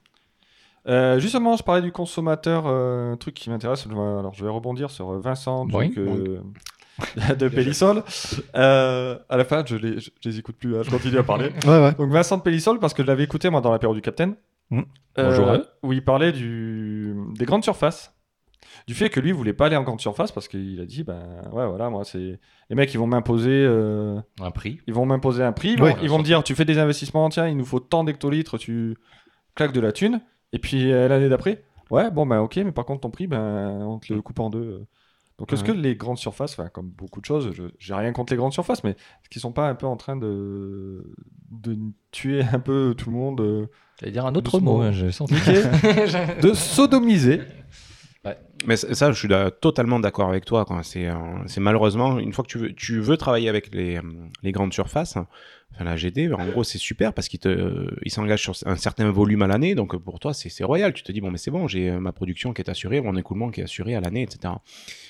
A: Euh, justement, je parlais du consommateur, euh, un truc qui m'intéresse. Alors, je vais rebondir sur Vincent donc, euh, de Pélissol. Euh, à la fin, je les, je, je les écoute plus. hein, je continue à parler.
C: Ouais, ouais.
A: Donc Vincent de Pélissol, parce que je l'avais écouté moi dans l'apéro du Capitaine.
C: Mm.
E: Bonjour.
A: Où il parlait du... des grandes surfaces. Du fait que lui voulait pas aller en grande surface parce qu'il a dit ben ouais voilà moi c'est les mecs ils vont m'imposer euh,
E: Un prix.
A: ils vont m'imposer un prix ils vont,
C: Oui.
A: ils vont me dire tu fais des investissements tiens il nous faut tant d'hectolitres tu claques de la thune et puis euh, l'année d'après ouais bon ben ok mais par contre ton prix ben on te le coupe en deux Donc est-ce
B: Ouais.
A: que les grandes surfaces, comme beaucoup de choses, je- j'ai rien contre les grandes surfaces, mais est-ce qu'ils sont pas un peu en train de, de tuer un peu tout le monde, euh,
E: J'allais dire un autre mot, j'ai senti.
A: de sodomiser
B: Mais ça, je suis totalement d'accord avec toi. euh, c'est malheureusement, une fois que tu veux, tu veux travailler avec les grandes surfaces, enfin la GD, en gros, c'est super parce ils s'engagent sur un certain volume à l'année. Donc pour toi, c'est royal. Tu te dis, bon, mais c'est bon, j'ai euh, ma production qui est assurée, mon écoulement qui est assuré à l'année, etc.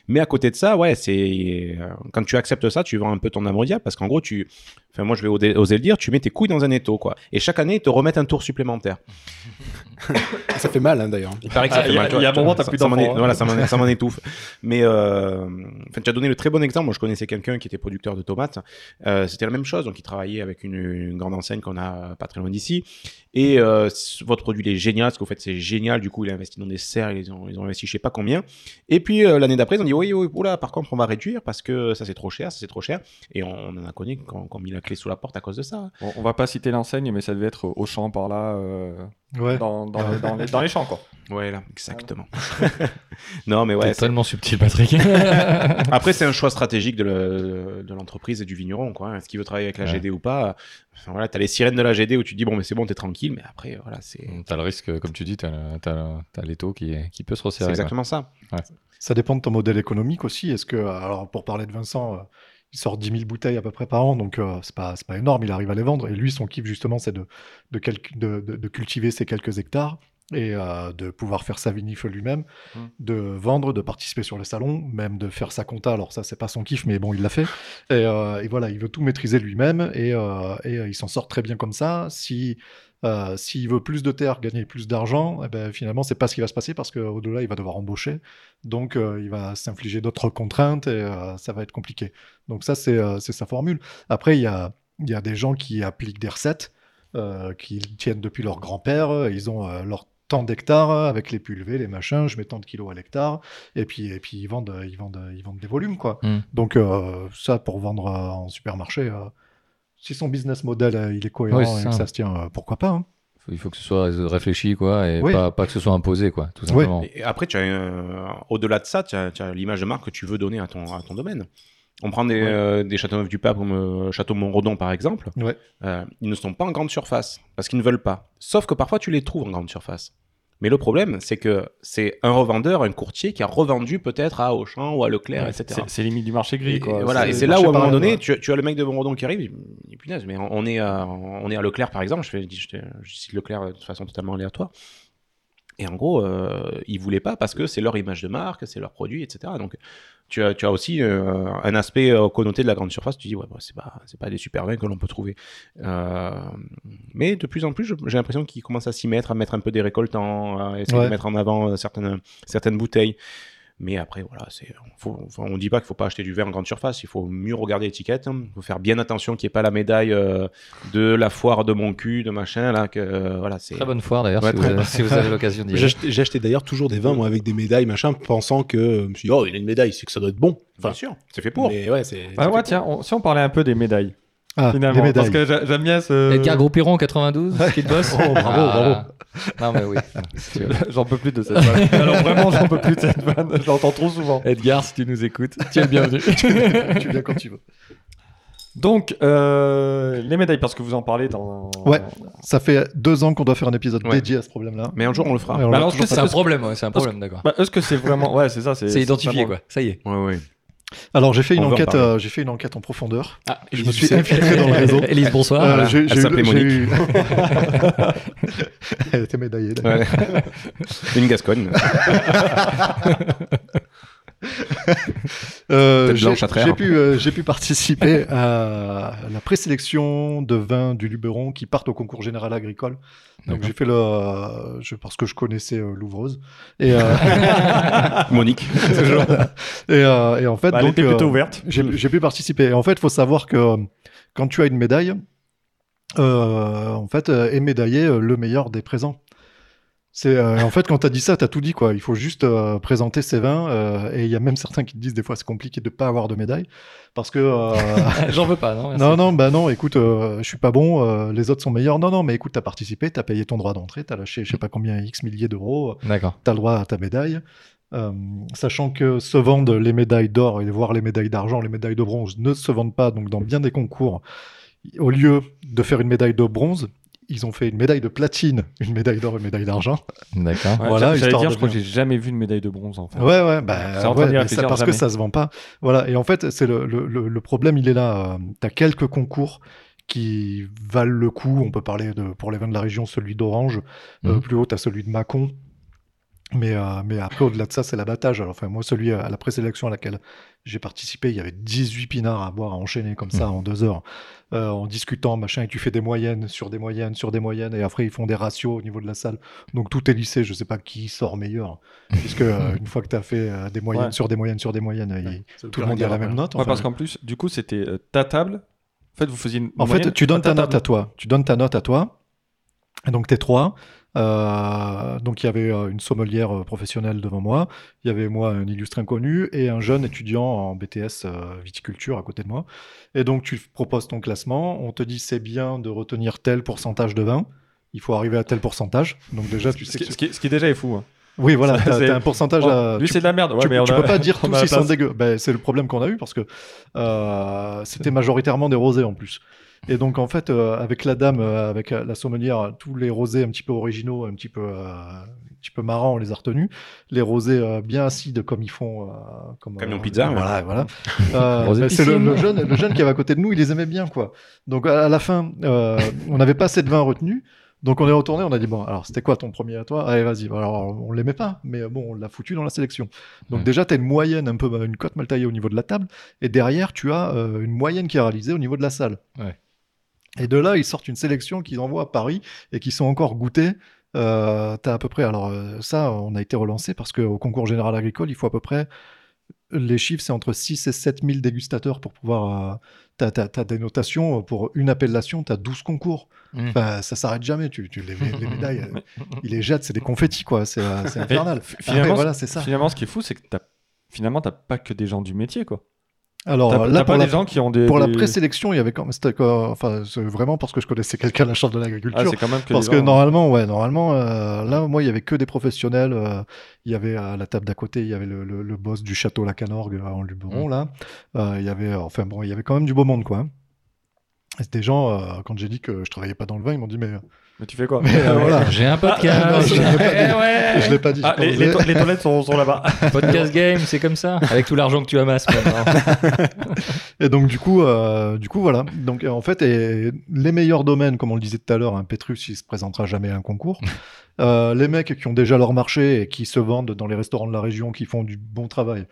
B: Mais à côté de ça, ouais, c'est euh, quand tu acceptes ça, tu vends un peu ton âme parce qu'en gros, tu, enfin moi, je vais oser le dire, tu mets tes couilles dans un étau, quoi. Et chaque année, ils te remettent un tour supplémentaire.
D: Ça fait mal, hein, d'ailleurs.
B: Il paraît que ça
A: Ah,
B: fait
A: y a-
B: mal,
A: il y a un moment, t'as plus d'enfants, hein.
B: Voilà, ça m'en ça m'en étouffe. Mais euh, enfin, tu as donné le très bon exemple. Moi, je connaissais quelqu'un qui était producteur de tomates. Euh, C'était la même chose. Donc, il travaillait avec une, grande enseigne qu'on a pas très loin d'ici. Et euh, votre produit est génial. Ce que vous faites, c'est génial. Du coup, il a investi dans des serres. Ils ont, investi je sais pas combien. Et puis, euh, l'année d'après, ils ont dit oui, oui, oula, par contre, on va réduire parce que ça, c'est trop cher. Ça, c'est trop cher. Et on, en a connu qui ont mis la clé sous la porte à cause de ça.
A: On va pas citer l'enseigne, mais ça devait être au champ par là, euh,
C: Ouais.
A: dans, dans, les, dans, les, dans les champs, quoi.
B: Ouais, là, exactement. non, mais ouais. C'est-
E: tellement subtil, Patrick.
B: Après, c'est un choix stratégique de le- de l'entreprise et du vigneron. quoi. hein. Est-ce qu'il veut travailler avec la
E: Ouais.
B: GD ou pas? Enfin, voilà, Tu as les sirènes de la GD où tu te dis, bon, mais c'est bon, t'es tranquille, mais après, voilà, c'est
E: t'as le risque, comme tu dis, t'as t'as t'as l'étau qui, qui peut se
B: c'est
E: resserrer.
B: exactement ça.
C: Ça dépend de ton modèle économique aussi. Est-ce que, alors pour parler de Vincent, euh, il sort 10 000 bouteilles à peu près par an, donc euh, c'est pas, énorme, il arrive à les vendre. Et lui, son kiff justement, c'est de- de cultiver ces quelques hectares et euh, de pouvoir faire sa vinif lui-même,
A: Mm.
C: de vendre, de participer sur les salons, même de faire sa compta. Alors ça, c'est pas son kiff, mais bon, il l'a fait. Et, euh, et voilà, il veut tout maîtriser lui-même et, euh, et il s'en sort très bien comme ça. Si euh, s'il veut plus de terre, gagner plus d'argent, eh ben, finalement, c'est pas ce qui va se passer parce qu'au-delà, il va devoir embaucher. Donc, euh, il va s'infliger d'autres contraintes et euh, ça va être compliqué. Donc, ça, c'est sa formule. Après, il y a, y a des gens qui appliquent des recettes, euh, qui tiennent depuis leur grand-père. Ils ont leur tant d'hectares avec les pulvés, les machins, je mets tant de kilos à l'hectare, et puis, et puis ils, vendent, ils, vendent, ils vendent des volumes. quoi.
E: Mm.
C: Donc, euh, ça, pour vendre euh, en supermarché, euh, si son business model euh, il est cohérent et
E: c'est
C: que
E: ça.
C: ça se tient, euh, pourquoi pas hein.
E: Il faut que ce soit réfléchi, quoi, et
C: Oui.
E: pas, pas que ce soit imposé, quoi, tout simplement.
B: Et après, tu as, euh, au-delà de ça, tu as, tu as l'image de marque que tu veux donner à ton, à ton domaine. On prend des,
C: Ouais.
B: euh, des Châteauneuf du Pape comme euh, Château Montredon, par exemple.
C: Ouais.
B: Euh, ils ne sont pas en grande surface parce qu'ils ne veulent pas. Sauf que parfois, tu les trouves en grande surface. Mais le problème, c'est que c'est un revendeur, un courtier qui a revendu peut-être à Auchan ou à Leclerc,
A: Ouais,
B: etc.
A: c'est- limite du marché gris,
B: Et,
A: quoi.
B: et voilà, et
C: c'est
B: là où à un moment donné, tu, tu as le mec de Montredon qui arrive, il dit punaise, mais on est à, on est à Leclerc par exemple, je, fais, je, te- je cite Leclerc de façon totalement aléatoire. Et en gros, euh, ils voulaient pas parce que c'est leur image de marque, c'est leur produit, etc. Donc tu as, tu as aussi euh, un aspect euh, connoté de la grande surface. Tu dis, ouais, bah, c'est pas, c'est pas des super vins que l'on peut trouver. Euh, mais de plus en plus, je- j'ai l'impression qu'ils commencent à s'y mettre, à mettre un peu des récoltants, à essayer
C: Ouais.
B: de mettre en avant certaines, certaines bouteilles. Mais après, voilà, c'est, faut, on dit pas qu'il faut pas acheter du verre en grande surface. Il faut mieux regarder l'étiquette. Il faut faire bien attention qu'il n'y ait pas la médaille euh, de la foire de mon cul, de machin là. Que euh, voilà, c'est.
E: Très bonne foire, d'ailleurs,
B: Ouais,
E: si, vous avez, si vous avez l'occasion d'y
D: J'ai
E: aller.
D: acheté, j'ai acheté d'ailleurs toujours des vins, moi, avec des médailles, machin, pensant que, je me suis dit, oh, il a une médaille, c'est que ça doit être bon.
B: Bien sûr, c'est fait pour.
D: Mais ouais, c'est.
A: Ah ouais, tiens, on- si on parlait un peu des médailles,
C: Ah,
A: finalement,
C: les
A: parce que j'a- j'aime bien ce...
E: Edgar Groupiron, 92, Skid Boss.
C: Oh, bravo, bravo.
E: Non, mais oui. Si tu veux.
A: J'en peux plus de cette vanne. Alors vraiment, j'en peux plus de cette vanne. Je l'entends trop souvent.
E: Edgar, si tu nous écoutes, tu es le bienvenu.
C: tu viens quand tu veux.
A: Donc, euh, les médailles, parce que vous en parlez dans...
C: Ouais. Ça fait deux ans qu'on doit faire un épisode
B: Ouais.
C: dédié à ce problème-là.
B: Mais un jour, on le fera.
C: Ouais,
A: Bah
E: C'est un problème, ouais, c'est un problème, d'accord.
A: Bah, est-ce que c'est vraiment... Ouais, c'est ça.
E: C'est identifié,
A: vraiment-
E: quoi. Ça y est.
B: Ouais, ouais.
C: Alors j'ai fait euh, j'ai fait une enquête en profondeur.
E: Ah,
C: Je me suis infiltré dans le réseau.
E: Élise, bonsoir.
C: Euh,
B: voilà.
C: j'ai-
B: Elle s'appelait Monique.
C: eu- Elle était médaillée.
B: Ouais. Une Gascogne.
C: Euh, j'ai pu, euh, j'ai pu participer à la présélection de vins du Luberon qui partent au concours général agricole. Donc j'ai fait le, euh, je, parce que je connaissais euh, l'ouvreuse. Et, euh,
B: Monique.
C: et, euh, et en fait,
A: Bah, elle
C: donc,
A: était plutôt
C: euh,
A: ouverte.
C: j'ai pu participer. Et en fait, il faut savoir que quand tu as une médaille, euh, en fait, est médaillé le meilleur des présents. C'est euh, en fait quand tu as dit ça, tu as tout dit quoi. Il faut juste euh, présenter ses vins euh, et il y a même certains qui te disent des fois c'est compliqué de pas avoir de médaille parce que euh,
E: J'en veux pas, non merci.
C: non non bah non écoute je suis pas bon les autres sont meilleurs non non mais écoute t'as participé t'as payé ton droit d'entrée t'as lâché je sais pas combien x milliers d'euros
E: D'accord.
C: t'as le droit à ta médaille sachant que se vendent les médailles d'or et voire les médailles d'argent, les médailles de bronze ne se vendent pas. Donc, dans bien des concours, au lieu de faire une médaille de bronze, ils ont fait une médaille de platine, une médaille d'or et une médaille d'argent.
E: D'accord.
A: Ouais,
C: Voilà,
A: j'a- J'allais dire,
C: de
A: je crois que j'ai jamais vu une médaille de bronze en fait.
C: Ouais, ouais, bah, ouais, mais ça, parce que ça se vend pas. Voilà, et en fait, c'est le, le, le, le problème, il est là. tu as quelques concours qui valent le coup. On peut parler de, pour les vins de la région, celui d'Orange. Euh,
E: Mhm.
C: plus haut, tu as celui de Mâcon. Mais, euh, mais après, au-delà de ça, c'est l'abattage. Alors, Enfin, moi, celui à la présélection à laquelle j'ai participé, il y avait 18 pinards à boire, à enchaîner comme ça en deux heures, euh, en discutant, machin, et tu fais des moyennes sur des moyennes sur des moyennes, et après, ils font des ratios au niveau de la salle. Donc, tout est lissé. Je sais pas qui sort meilleur, puisque euh, une fois que tu as fait euh, des moyennes
A: Ouais.
C: sur des moyennes sur des moyennes, il- tout le monde a la même note.
A: Ouais,
C: enfin.
A: parce qu'en plus, du coup, c'était ta table. En fait, vous faisiez une.
C: En
A: moyenne
C: fait, tu donnes ta
A: table.
C: note à toi. Tu donnes ta note à toi. Et donc, t'es trois. Euh, donc, il y avait euh, une sommelière euh, professionnelle devant moi. Il y avait moi, un illustre inconnu, et un jeune étudiant en BTS viticulture à côté de moi. Et donc, tu proposes ton classement. On te dit c'est bien de retenir tel pourcentage de vin. Il faut arriver à tel pourcentage. Donc, déjà, tu
A: Ce
C: sais que...
A: ce qui- ce qui déjà est fou. hein.
C: Oui, voilà, t'as un pourcentage à...
A: lui, c'est de la merde. Ouais,
C: tu,
A: mais
C: tu
A: a-
C: peux pas dire tous ils sont dégueux. Ben, c'est le problème qu'on a eu parce que euh, c'était majoritairement des rosés en plus. Et donc en fait, euh, avec la dame, euh, avec euh, la sommelière, tous les rosés un petit peu originaux, un petit peu, euh, un petit peu marrants, on les a retenus. Les rosés euh, bien acides comme ils font, euh, comme
B: Camion
C: euh,
B: pizza, ouais.
C: Voilà, voilà. Euh, ben, c'est le, jeune, le jeune qui avait à côté de nous, il les aimait bien quoi. Donc à la fin, euh, on n'avait pas assez de vin retenu. Donc on est retourné, on a dit bon, alors c'était quoi ton premier à toi? Allez vas-y. Alors on l'aimait pas, mais bon on l'a foutu dans la sélection. Donc
E: Ouais.
C: déjà tu as une moyenne un peu une cote mal taillée au niveau de la table, et derrière tu as euh, une moyenne qui est réalisée au niveau de la salle.
E: Ouais.
C: Et de là ils sortent une sélection qu'ils envoient à Paris et qui sont encore goûtés. Euh, t'as à peu près, alors euh, ça on a été relancé parce qu'au concours général agricole il faut à peu près les chiffres, c'est entre 6 et 7 000 dégustateurs pour pouvoir. Euh, t'as, t'as- t'as des notations pour une appellation, tu as 12 concours.
E: Mm.
C: Enfin, ça s'arrête jamais. Tu, tu- les, les médailles, euh, ils les jettent, c'est des confettis, quoi. C'est, euh, c'est infernal.
A: fi- finalement,
C: voilà, c'est ça.
A: Finalement, ce qui est fou, c'est que t'as finalement, t'as pas que des gens du métier, quoi.
C: Alors là, pour, la,
A: des gens qui ont des.
C: pour la
A: des-
C: présélection, il y avait quand même. Enfin, c'est vraiment parce que je connaissais quelqu'un à la Chambre de
A: Ah,
C: l'agriculture.
A: c'est quand même que
C: Parce que
A: gens-
C: normalement, ouais, normalement, euh, là, moi, il y avait que des professionnels. euh, il y avait à la table d'à côté, il y avait le, le- le boss du château Lacanorgue euh, en Luberon, là. Euh, il y avait, euh, enfin bon, il y avait quand même du beau monde, quoi. Et C'était des gens, euh, quand j'ai dit que je travaillais pas dans le vin, ils m'ont dit, mais,
A: Mais tu fais quoi
C: euh, voilà.
E: J'ai un
C: non,
E: podcast.
C: je l'ai pas dit.
E: Eh ouais.
C: Je l'ai pas dit.
A: Ah, les, les
C: osé.
A: to- les toilettes sont, sont là-bas.
E: Podcast game, c'est comme ça. Avec tout l'argent que tu amasses maintenant.
C: Et donc du coup, euh, du coup voilà. Donc en fait, et les meilleurs domaines, comme on le disait tout à l'heure, un Petrus, il se présentera jamais à un concours. Euh, les mecs qui ont déjà leur marché et qui se vendent dans les restaurants de la région, qui font du bon travail,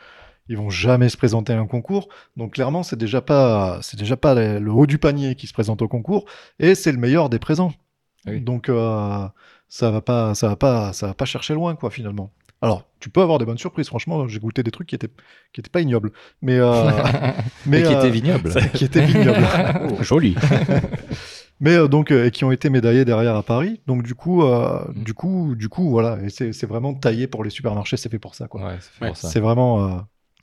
C: ils vont jamais se présenter à un concours. Donc clairement, c'est déjà pas, c'est déjà pas le haut du panier qui se présente au concours, et c'est le meilleur des présents.
E: Oui.
C: Donc euh, ça va pas, ça va pas, ça va pas chercher loin quoi finalement. Alors, tu peux avoir des bonnes surprises. Franchement, j'ai goûté des trucs qui étaient, qui étaient pas ignobles, mais, euh,
E: Mais qui
C: euh,
E: était vignoble.
C: qui étaient vignobles.
B: Joli.
C: Mais euh, donc, euh, et qui ont été médaillés derrière à Paris. Donc du coup, euh,
E: Mm.
C: du coup, du coup, voilà. Et c'est c'est vraiment taillé pour les supermarchés. C'est fait pour ça, quoi.
E: Ouais, c'est fait pour ça.
C: C'est vraiment. euh,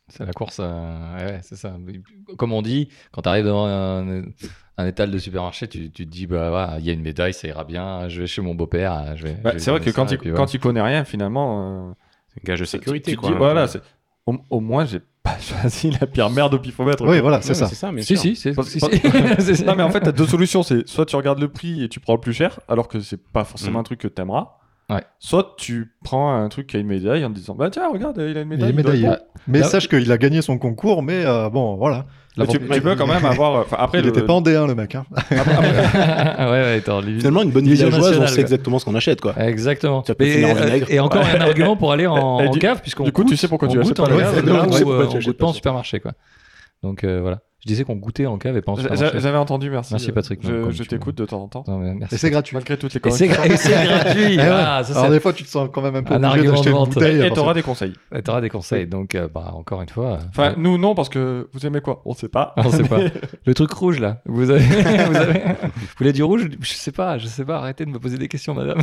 E: C'est la course. euh, ouais, c'est ça. Comme on dit, quand tu arrives devant un, un étal de supermarché, tu, tu te dis, bah voilà, il y a une médaille, ça ira bien. Je vais chez mon beau-père. Je vais.
A: Bah,
E: je vais
A: c'est vrai que quand, il,
E: et puis
A: quand
E: voilà.
A: il connaît rien, finalement. euh,
B: C'est un gage de sécurité,
A: tu
B: quoi.
A: dis, voilà, c'est- au, au moins, j'ai pas choisi la pire merde au pifomètre.
C: Oui, voilà,
B: Ouais,
C: c'est ça.
B: C'est ça, mais
E: Si, si, c'est. Si, si.
A: Non, mais en fait, t'as deux solutions. C'est soit tu regardes le prix et tu prends le plus cher, alors que c'est pas forcément
B: Mm.
A: un truc que t'aimeras.
E: Ouais.
A: Soit tu prends un truc qui a une médaille en te disant, bah tiens, regarde, il a une
C: Il
A: médaille.
C: est
A: il
C: médaillé.
A: être bon.
C: Mais
E: Là-
C: sache qu'il a gagné son concours, mais euh, bon, voilà.
A: Tu, tu peux quand même avoir. Enfin, après,
C: il
A: le-
C: n'était pas en D1, le mec. Hein.
E: ouais, ouais, attends, lui-
D: Finalement, une bonne villageoise, on sait
E: quoi.
D: exactement ce qu'on achète, quoi.
E: Exactement.
D: Peut
E: Et,
D: en
E: euh,
D: vinaigre.
E: et encore un argument pour aller en, en
A: du-
E: cave, puisqu'on
A: du coup, tu
E: goûte-
A: sais pourquoi tu achètes
E: en
A: pas
D: tu
E: euh,
D: tu
E: on goûte
D: pas
E: en supermarché, quoi. Donc euh, voilà. Je disais qu'on goûtait en cave et pas en.
A: J'avais entendu, merci.
E: Merci, Patrick.
A: Je, je t'écoute de temps en temps.
E: Non, mais merci.
C: Et c'est gratuit.
A: Malgré toutes les
E: Et c'est
A: corrections.
E: et c'est gratuit.
C: Eh ouais.
E: Ah, ça,
C: Alors des fois, tu te sens quand même un peu
E: Un
C: obligé d'acheter une bouteille.
A: Et t'auras des conseils.
E: Et T'auras des conseils. Donc, euh, bah, encore une fois.
A: Enfin,
E: euh,
A: nous, non, parce que vous aimez quoi? On sait pas.
E: on sait pas. Le truc rouge là. Vous avez, vous avez, vous voulez du rouge? Je sais pas. Je sais pas. Arrêtez de me poser des questions, madame.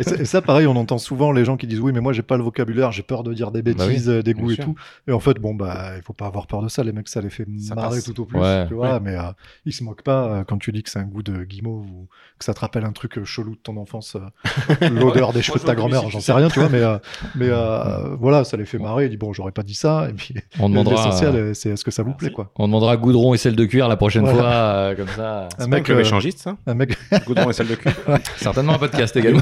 C: Et, ça- et ça, pareil, on entend souvent les gens qui disent oui, mais moi, j'ai pas le vocabulaire, j'ai peur de dire des
E: Bah oui,
C: bêtises, euh, des goûts et tout. Et en fait, bon, bah, il faut pas avoir peur de ça. Les mecs, ça les fait marrer tout tout au plus.
E: Ouais.
C: tu vois, Mais euh, il se moque pas euh, quand tu dis que c'est un goût de guimauve ou que ça te rappelle un truc euh, chelou de ton enfance, euh, l'odeur des cheveux de ta grand-mère, j'en sais rien, tu vois. Mais, euh, mais euh, voilà, ça les fait marrer. Il dit bon, j'aurais pas dit ça. Et puis
E: On demandera,
C: l'essentiel, c'est est-ce que ça vous plaît, quoi.
E: on demandera Goudron et celle de cuir la prochaine
C: Voilà.
E: fois, euh, comme ça.
C: Un
B: C'est pas un
C: mec,
B: club échangiste, ça
C: un mec,
B: Goudron et celle de cul.
E: Certainement un podcast également.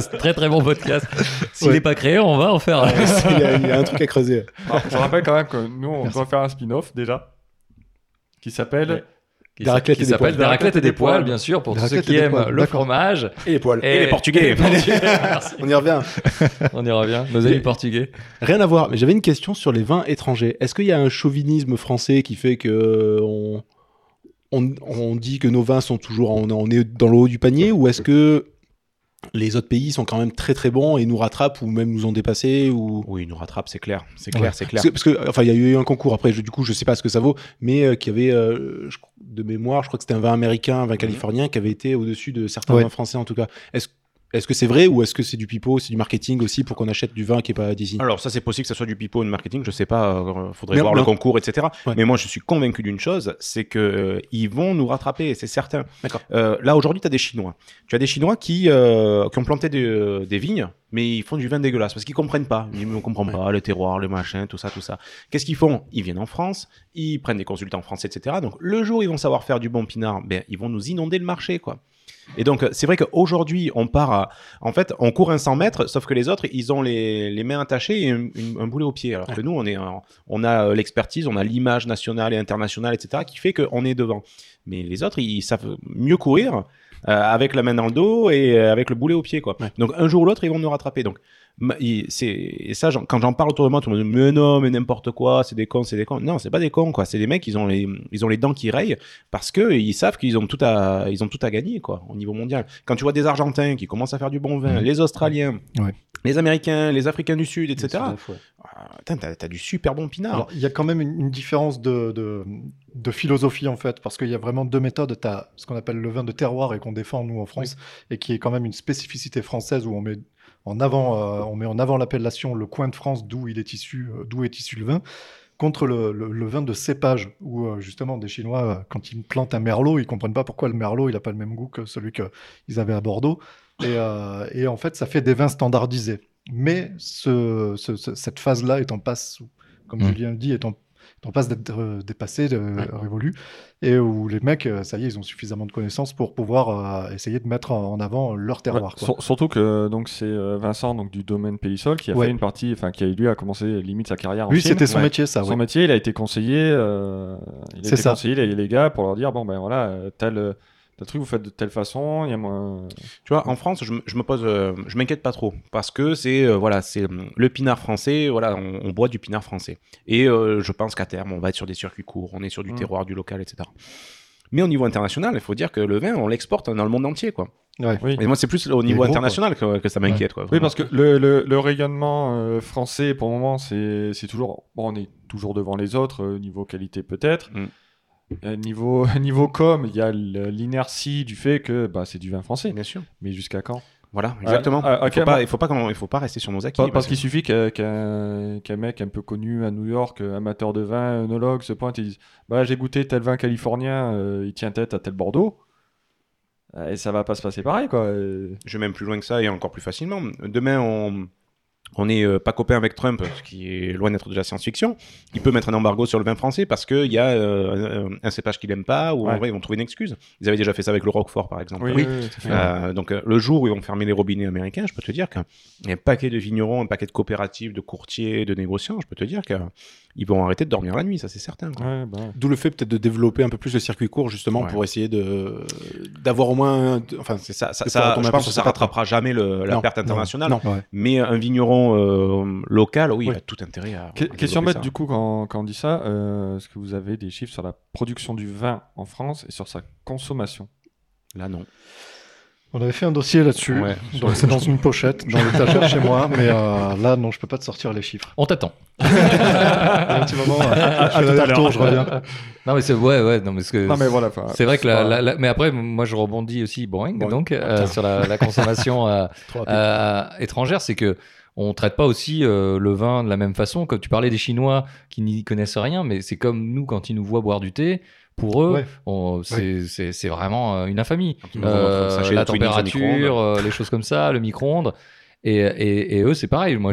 E: C'est très très bon podcast. S'il
C: Ouais.
E: n'est pas créé, on va en faire. un.
D: il, y a, il y a un truc à creuser.
A: Alors, je rappelle quand même que nous, on
C: Merci.
A: doit faire un spin-off déjà qui s'appelle.
E: Ouais. Qui
D: Des raclettes
E: qui
D: et des
E: s'appelle
D: poils.
E: Des raclettes et des poils, bien sûr, pour
C: Des
E: tous ceux qui
C: des
E: aiment le fromage.
D: Et les poils.
E: Et,
B: les Portugais.
E: Merci.
D: On y revient.
E: On y revient. Nos amis portugais.
D: Rien à voir, mais j'avais une question sur les vins étrangers. Est-ce qu'il y a un chauvinisme français qui fait que on, on, on dit que nos vins sont toujours on, on est dans le haut du panier ou est-ce que les autres pays sont quand même très très bons et nous rattrapent ou même nous ont dépassés ou
B: Oui, il nous rattrape, c'est clair. C'est clair,
C: Ouais.
B: c'est clair.
D: parce que, parce que, enfin il y a eu un concours après je- du coup je sais pas ce que ça vaut mais euh, qui avait euh, je- de mémoire je crois que c'était un vin américain un vin californien qui avait été au-dessus de certains
C: Ouais.
D: vins français en tout cas. Est-ce est-ce que c'est vrai ou est-ce que c'est du pipeau, c'est du marketing aussi pour qu'on achète du vin qui est pas d'ici
B: Alors ça c'est possible que ça soit du pipeau ou de marketing, je sais pas, euh, faudrait
D: Mais
B: voir
D: non.
B: le concours, etc.
D: Ouais.
B: Mais moi je suis convaincu d'une chose, c'est que euh, ils vont nous rattraper, c'est certain. Euh, là aujourd'hui tu as des Chinois. Tu as des Chinois qui, euh, qui ont planté des, des vignes, mais ils font du vin dégueulasse parce qu'ils comprennent pas. Ils ne comprennent pas le terroir, le machin, tout ça, tout ça. Qu'est-ce qu'ils font? Ils viennent en France, ils prennent des consultants français, etc. Donc le jour où ils vont savoir faire du bon pinard, ben, ils vont nous inonder le marché, quoi. Et donc, c'est vrai qu'aujourd'hui, on part à, en fait, on court un 100 mètres, sauf que les autres, ils ont les, les mains attachées et un, une- un boulet au pied. Alors que nous, on, est, en- on a euh, l'expertise, on a l'image nationale et internationale, etc., qui fait qu'on est devant. Mais les autres, ils savent mieux courir euh, avec la main dans le dos et euh, avec le boulet au pied, quoi.
D: Ouais.
B: Donc, un jour ou l'autre, ils vont nous rattraper. Donc, et ça, quand j'en parle autour de moi, tout le monde me dit, mais non, mais n'importe quoi, c'est des cons, c'est des cons. Non, c'est pas des cons, quoi. C'est des mecs, ils ont les, ils ont les dents qui rayent parce que ils savent qu'ils ont tout à, ils ont tout à gagner, quoi, au niveau mondial. Quand tu vois des Argentins qui commencent à faire du bon vin, les Australiens,
C: Ouais.
B: les Américains, les Africains du Sud, etc.
C: Ouais.
B: Ah, t'as, t'as du super bon pinard.
C: Alors, il y a quand même une, une différence de, de, de philosophie, en fait, parce qu'il y a vraiment deux méthodes. Tu as ce qu'on appelle le vin de terroir et qu'on défend, nous, en France, et qui est quand même une spécificité française où on met en avant, euh, on met en avant l'appellation le coin de France d'où il est issu, euh, d'où est issu le vin, contre le, le- le vin de cépage, où euh, justement des Chinois, quand ils plantent un merlot, ils comprennent pas pourquoi le merlot, il a pas le même goût que celui qu'ils avaient à Bordeaux. Et, euh, et en fait, ça fait des vins standardisés. Mais ce, ce- ce- cette phase-là est en passe, comme
E: Mm.
C: Julien le dit, est en, en passe d'être euh, dépassée, de, révolue, et où les mecs, euh, ça y est, ils ont suffisamment de connaissances pour pouvoir euh, essayer de mettre en avant leur terroir.
A: Ouais,
C: quoi.
A: sur- surtout que donc c'est Vincent donc du domaine Pays-Sol qui a
C: Ouais.
A: fait une partie, enfin qui a lui a commencé limite sa carrière en
C: Lui, c'était son métier, ça.
A: Son métier, il a été conseillé. euh, il a été
C: ça.
A: conseillé les, les gars pour leur dire bon ben voilà tel tel truc vous faites de telle façon. Il y a moins.
B: Tu vois, en France, je, me- je me pose, euh, je m'inquiète pas trop parce que c'est euh, voilà, c'est hum, le pinard français. Voilà, on, on boit du pinard français. Et euh, je pense qu'à terme, on va être sur des circuits courts, on est sur du
A: Mm.
B: terroir, du local, etc. Mais au niveau international, il faut dire que le vin, on l'exporte dans le monde entier, quoi.
C: Ouais.
A: Oui.
B: Et moi, c'est plus au niveau
C: gros,
B: international que, que ça m'inquiète.
A: Oui, parce que le, le- le rayonnement euh, français, pour le moment, c'est c'est toujours. Bon, on est toujours devant les autres, euh, niveau qualité peut-être.
B: Mm.
A: Euh, niveau, niveau com, il y a l'inertie du fait que bah, c'est du vin français.
B: bien sûr.
A: Mais jusqu'à quand?
B: Voilà, exactement.
A: ah,
B: il, faut pas, il faut pas, qu'on- il faut pas rester sur nos acquis.
A: Parce
B: parce
A: qu'il suffit qu'un mec un peu connu à New York, euh, amateur de vin, œnologue, se pointe et dise bah, J'ai goûté tel vin californien, euh, il tient tête à tel Bordeaux. Euh, Et ça va pas se passer pareil, quoi. Euh,
B: je vais même plus loin que ça et encore plus facilement. Demain, on on n'est euh, pas copain avec Trump, ce qui est loin d'être de la science-fiction. Il peut mettre un embargo sur le vin français parce qu'il y a euh, un, un cépage qu'il n'aime pas ou en vrai, ils vont trouver une excuse. Ils avaient déjà fait ça avec le Roquefort, par exemple.
A: Oui, oui, oui, tout à fait.
B: Euh, donc euh, le jour où ils vont fermer les robinets américains, je peux te dire qu'il y a un paquet de vignerons, un paquet de coopératives, de courtiers, de négociants, je peux te dire qu'ils vont arrêter de dormir la nuit, ça c'est certain.
A: Ouais, bah,
D: D'où le fait peut-être de développer un peu plus le circuit court justement
B: Ouais.
D: pour essayer de d'avoir au moins un- enfin
B: C'est ça, ça, ça- je pense que ça rattrapera jamais le- la
D: Non,
B: perte internationale.
D: non.
C: Ouais.
B: Mais un vigneron euh, local, oui, il a tout intérêt à.
A: Que-
B: à
A: question bête,
B: ça.
A: du coup, quand, quand on dit ça, euh, est-ce que vous avez des chiffres sur la production du vin en France et sur sa consommation?
B: Là, non.
C: On avait fait un dossier là-dessus.
B: Ouais.
C: Donc c'est dans une pochette, dans l'étagère chez moi. Mais euh, là, non, je peux pas te sortir les chiffres.
E: On t'attend.
C: Un petit moment, euh,
A: tout à l'heure.
C: je reviens.
E: Non, mais c'est ouais, ouais, non, mais ce que
A: Non, mais voilà. enfin,
E: c'est vrai que la,
A: pas-
E: la- la- mais après, moi, je rebondis aussi, Boeing,
D: Boeing.
E: donc euh, sur la, la consommation euh, euh, étrangère, c'est que on traite pas aussi euh, le vin de la même façon. Comme tu parlais des Chinois qui n'y connaissent rien, mais c'est comme nous quand ils nous voient boire du thé. Pour eux,
C: Ouais.
E: c'est vraiment euh, une infamie. Euh, la température,
B: micro-ondes.
E: euh, les choses comme ça, le micro-ondes. Et, et, et eux, c'est pareil. Moi,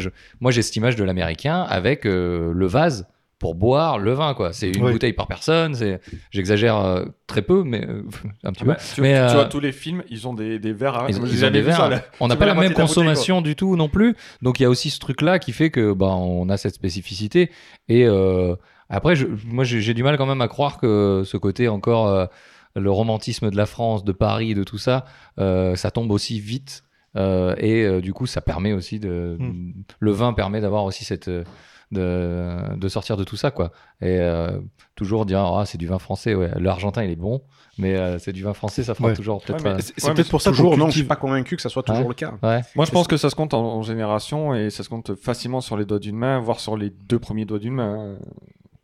E: j'ai cette image de l'américain avec euh, le vase pour boire le vin. quoi. C'est une
C: Oui.
E: bouteille par personne. C'est, j'exagère euh, très peu, mais euh, un petit
A: Ah bah,
E: peu.
A: tu,
E: Mais,
A: tu
E: euh,
A: vois, tous les films, ils ont des, des verres. à-
E: ils,
A: Moi,
E: ils
A: j'ai
E: ont des
A: ça,
E: verres.
A: là.
E: on n'a pas la
A: la
E: même
A: bouteille,
E: consommation du tout non plus. Donc il y a aussi ce truc-là qui fait que bah, on a cette spécificité. Et euh, après, je- moi j'ai du mal quand même à croire que ce côté encore euh, le romantisme de la France, de Paris, de tout ça, euh, ça tombe aussi vite. Euh, et euh, du coup, ça permet aussi de.
C: Hmm.
E: Le vin permet d'avoir aussi cette. De, de sortir de tout ça, quoi. Et euh, toujours dire, ah, c'est du vin français, ouais. L'Argentin, il est bon, mais euh, c'est du vin français, ça fera
C: Ouais.
E: toujours peut-être.
D: C'est
A: Ouais,
D: peut-être pour ça
B: Toujours, non, je suis
D: cultive.
B: pas convaincu que ça soit toujours
E: Ouais.
B: le cas.
E: ouais.
A: Moi, je pense que ça se compte en, en génération et ça se compte facilement sur les doigts d'une main, voire sur les deux premiers doigts d'une main.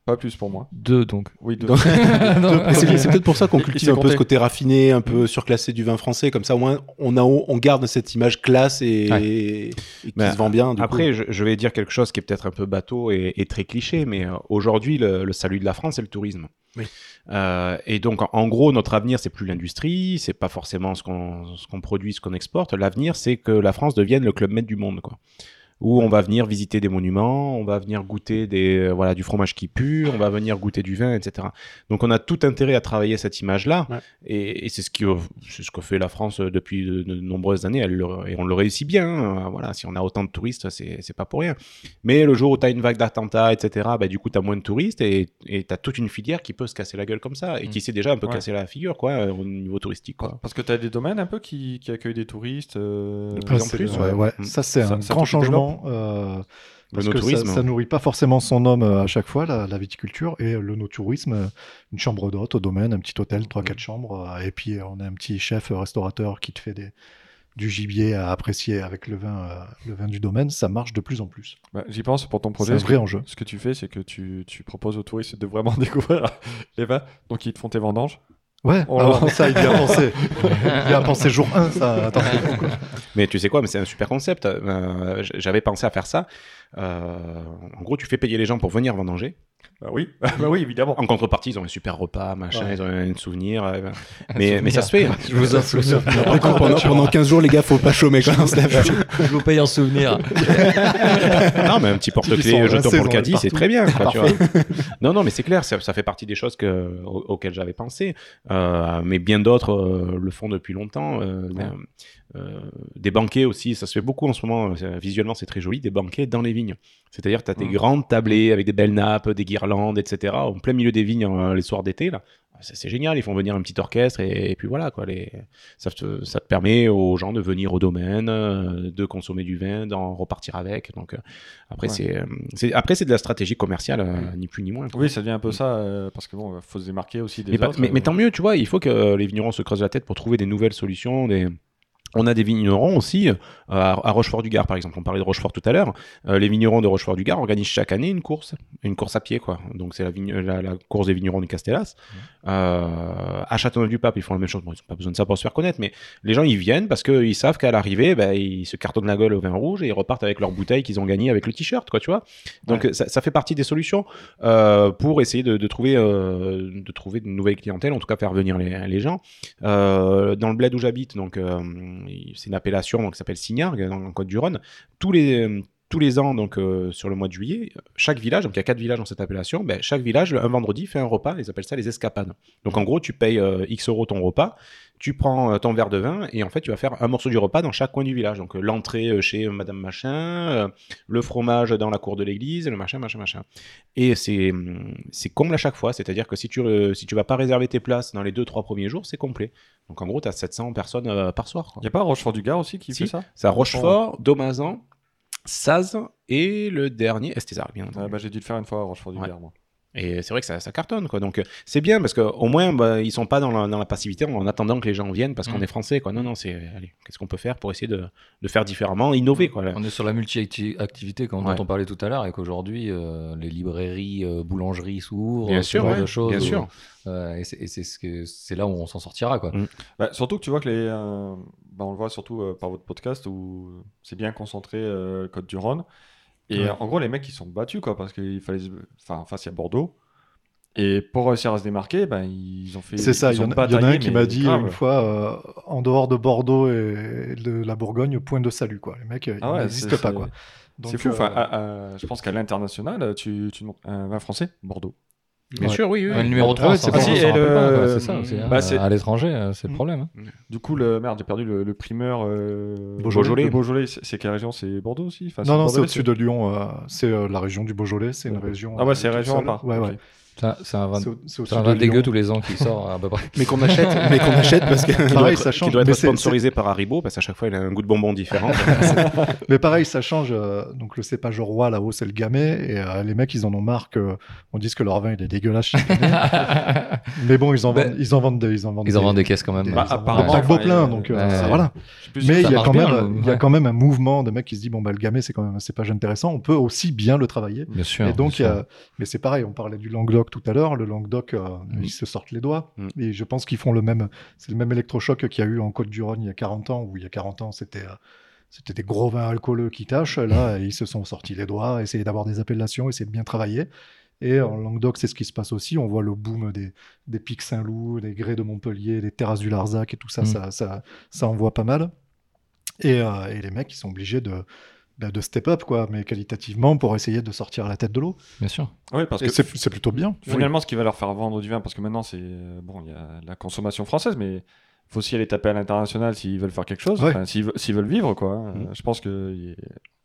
A: Pas plus pour moi.
E: Deux, donc.
A: Oui, deux.
D: C'est peut-être pour ça qu'on cultive un peu ce côté raffiné, un peu surclassé du vin français. Comme ça, au moins, on, a, on garde cette image classe et,
E: Ouais.
D: et qui
B: Mais
D: se vend bien. du
B: Après,
D: coup.
B: je, je vais dire quelque chose qui est peut-être un peu bateau et, et très cliché, mais euh, aujourd'hui, le, le salut de la France, c'est le tourisme.
D: Oui.
B: Euh, et donc, en, en gros, notre avenir, c'est plus l'industrie, c'est pas forcément ce qu'on ce qu'on produit, ce qu'on exporte. L'avenir, c'est que la France devienne le club maître du monde, quoi. Où on va venir visiter des monuments, on va venir goûter des, euh, voilà, du fromage qui pue, on va venir goûter du vin, etc. Donc, on a tout intérêt à travailler cette image-là,
D: Ouais.
B: et, et c'est ce qui, c'est ce que fait la France euh, depuis de, de nombreuses années, Elle le- et on le réussit bien. hein. Voilà, si on a autant de touristes, c'est c'est pas pour rien. Mais le jour où tu as une vague d'attentats, etc., bah, du coup, tu as moins de touristes et tu as toute une filière qui peut se casser la gueule comme ça et qui s'est déjà un peu
A: Ouais.
B: cassé la figure quoi, euh, au niveau touristique. Quoi.
A: Parce que tu as des domaines un peu qui, qui accueillent des touristes. euh,
B: De plus en plus,
C: ouais,
B: ouais.
C: ouais.
B: Mm.
C: Ça, c'est un
A: ça
C: grand
A: te
C: euh, parce que ça, ça nourrit pas forcément son homme euh, à chaque fois, la, la viticulture, et le no-tourisme, euh, une chambre d'hôte au domaine, un petit hôtel, 3-4 chambres, euh, et puis euh, on a un petit chef euh, restaurateur qui te fait des, du gibier à apprécier avec le vin, euh, le vin du domaine, ça marche de plus en plus.
A: bah, J'y pense pour ton
C: C'est
A: projet.
C: un
A: ce
C: vrai
A: que-
C: enjeu.
A: Ce que tu fais, c'est que tu, tu proposes aux touristes de vraiment découvrir les vins. Donc, ils te font tes vendanges.
C: Ouais,
A: Oh
C: alors
A: là.
C: ça, il y a pensé. il y a pensé jour 1, ça, attends.
B: Mais tu sais quoi, mais c'est un super concept. Euh, J'avais pensé à faire ça. Euh, en gros, tu fais payer les gens pour venir vendanger.
A: Bah oui, bah oui, évidemment.
B: En contrepartie, ils ont un super repas, machin,
C: Ouais.
B: ils ont un souvenir. euh, mais, mais ça se fait.
E: Je vous offre le souvenir.
D: Après, pendant, pendant 15 jours, les gars, faut pas chômer quand on se lève.
E: Je vous paye en souvenir.
B: non, mais un petit porte-clés jeton pour le caddie, c'est très bien. quoi, tu vois. non, non, mais c'est clair, ça, ça fait partie des choses que, au- auxquelles j'avais pensé. Euh, mais bien d'autres euh, le font depuis longtemps. Euh,
A: Ouais.
B: Euh, des banquets aussi, ça se fait beaucoup en ce moment. euh, Visuellement, c'est très joli. Des banquets dans les vignes. C'est-à-dire, tu as des
A: Mhm.
B: grandes tablées avec des belles nappes, des guirlandes, etc. En plein milieu des vignes euh, les soirs d'été. là. C'est génial, ils font venir un petit orchestre et, et puis voilà, quoi, les, ça, te, ça te permet aux gens de venir au domaine, euh, de consommer du vin, d'en repartir avec. Donc euh, après,
A: Ouais.
B: c'est, c'est, après, c'est de la stratégie commerciale, euh, ni plus ni moins. quoi.
A: Oui, ça devient un peu ça, parce que bon, faut se démarquer aussi des
B: Mais, pas- mais, mais tant mieux, tu vois, il faut que les vignerons se creusent la tête pour trouver des nouvelles solutions, des... On a des vignerons aussi, euh, à, Rochefort-du-Gard par exemple, on parlait de Rochefort tout à l'heure, Euh, les vignerons de Rochefort-du-Gard organisent chaque année une course, une course à pied quoi, donc c'est la, vigne- la, la course des vignerons du Castellas. Euh, à Châteauneuf-du-Pape, ils font la même chose, bon, ils n'ont pas besoin de ça pour se faire connaître, mais les gens ils viennent parce qu'ils savent qu'à l'arrivée, ben, ils se cartonnent la gueule au vin rouge et ils repartent avec leur bouteille qu'ils ont gagnée avec le t-shirt, quoi, tu vois. Donc ça, ça fait partie des solutions euh, pour essayer de, de trouver, euh, de trouver de nouvelles clientèles, en tout cas faire venir les, les gens. Dans le bled où j'habite, donc c'est une appellation donc, qui s'appelle Signargues, dans le Côte-du-Rhône. Tous les, tous les ans, donc euh, sur le mois de juillet, chaque village, donc il y a quatre villages dans cette appellation, ben, chaque village, un vendredi, fait un repas, ils appellent ça les escapades. Donc en gros, tu payes euh, X euros ton repas, tu prends euh, ton verre de vin et en fait, tu vas faire un morceau du repas dans chaque coin du village. Donc l'entrée chez Madame Machin, le fromage dans la cour de l'église, le machin, machin, machin. Et c'est hum, comble à chaque fois, c'est-à-dire que si tu si tu vas pas réserver tes places dans les deux trois premiers jours, c'est complet. Donc en gros, tu as 700 personnes par soir.
A: Il n'y a pas Rochefort-du-Gard aussi qui
B: Si.
A: fait ça?
B: C'est à Rochefort, Domazan, Saz et le dernier Estézard, bien entendu.
A: Ah, bah, J'ai dû le faire une fois à Rochefort-du-Gard, moi.
B: Et c'est vrai que ça, ça cartonne, quoi. Donc, euh, c'est bien parce qu'au moins, bah, ils sont pas dans la, dans la passivité en attendant que les gens viennent parce qu'on
E: Mm.
B: est français, quoi. Non, non, c'est, allez, qu'est-ce qu'on peut faire pour essayer de, de faire différemment, innover, quoi.
E: On est sur la multi-activité dont
B: Ouais.
E: on parlait tout à l'heure et qu'aujourd'hui euh, les librairies, euh, boulangeries s'ouvrent,
B: Bien
E: ce
B: sûr,
E: genre
B: ouais,
E: de choses.
B: bien sûr.
E: Euh, et c'est et c'est ce que- c'est là où on s'en sortira quoi.
B: Mm.
A: Bah, surtout que tu vois que les. euh, bah, on le voit surtout euh, par votre podcast où c'est bien concentré euh, le Côte du Rhône. Et
C: Ouais.
A: euh, en gros, les mecs ils sont battus quoi parce qu'il fallait. Enfin, en face a Bordeaux. Et pour réussir à se démarquer, ben, ils ont fait.
C: C'est ça,
A: ils
C: il y, en a- un qui m'a dit
A: grave.
C: une fois, euh, en dehors de Bordeaux et de la Bourgogne, point de salut. Quoi. Les mecs, euh,
A: Ah
C: ils
A: ouais,
C: n'existent
A: c'est-
C: pas. Quoi.
A: C'est fou.
C: euh,
A: Enfin, à- à- je pense qu'à l'international, tu, tu un vin français, Bordeaux.
B: Bien
C: Ouais.
B: sûr, oui, oui.
E: Ouais, le numéro
C: Ah
E: 3,
C: ouais,
E: c'est
C: c'est
E: pas
C: pas-
E: si,
A: le-
E: c'est ça aussi. hein.
A: bah,
E: à l'étranger, euh, c'est le
A: Mm.
E: problème. hein.
A: Du coup, le merde, j'ai perdu le, le primeur. euh,
C: Beaujolais.
A: Beaujolais, c'est quelle région? C'est Bordeaux aussi? Enfin,
C: Non, non, c'est au-dessus de Lyon. euh, c'est euh, la région du Beaujolais. C'est une région.
A: Ah ouais, c'est
C: toute
A: région à part.
C: Ouais, ouais.
E: Ça, C'est un vin, un
C: de
E: vin dégueu tous les ans qui sort à peu près.
D: Mais qu'on achète, mais qu'on achète parce que.
C: Pareil,
B: être-
C: ça change,
B: Qui doit être sponsorisé par Haribo parce qu'à chaque fois, il a un goût de bonbon différent.
C: Mais pareil, ça change. euh, donc le cépage roi là-haut, c'est le gamay. Et euh, les mecs, ils en ont marre que on dise que leur vin il est dégueulasse. Mais bon, ils en vendent, ils en vendent des, ils en vendent
E: Ils en
C: des-
E: vendent des caisses quand même.
C: des-
A: Bah,
C: ils en vendent
A: apparemment, enfin,
C: plein.
A: euh,
C: Donc euh, voilà. Mais il y, a quand
E: bien,
C: même, il y a quand même un mouvement de mecs qui se disent bon bah le gamay c'est quand même un cépage intéressant. On peut aussi bien le travailler.
E: Bien sûr.
C: Et donc, mais c'est pareil, on parlait du Languedoc tout à l'heure. Le Languedoc, euh, ils se sortent les doigts.
B: Mm.
C: Et je pense qu'ils font le même. C'est le même électrochoc qu'il y a eu en Côte-du-Rhône il y a 40 ans, où il y a 40 ans, c'était. euh, c'était des gros vins alcooleux qui tâchent. Là, ils se sont sortis les doigts, essayer d'avoir des appellations, essayer de bien travailler. Et en Languedoc, c'est ce qui se passe aussi. On voit le boom des, des Pics Saint-Loup, des Grès de Montpellier, des Terrasses du Larzac et tout ça,
E: Mm.
C: ça, ça, ça envoie pas mal. Et, euh, et les mecs, ils sont obligés de, bah, de step up, quoi, mais qualitativement, pour essayer de sortir la tête de l'eau.
E: Bien sûr.
A: Oui, parce
C: Et
A: que
C: c'est plutôt bien.
A: finalement, ce qui va leur faire vendre du vin, parce que maintenant, c'est euh, bon, il y a la consommation française, mais il faut aussi aller taper à l'international s'ils veulent faire quelque chose,
C: Ouais.
A: enfin, s'ils ve- s'ils veulent vivre, quoi. hein.
B: Mhm.
A: Je pense que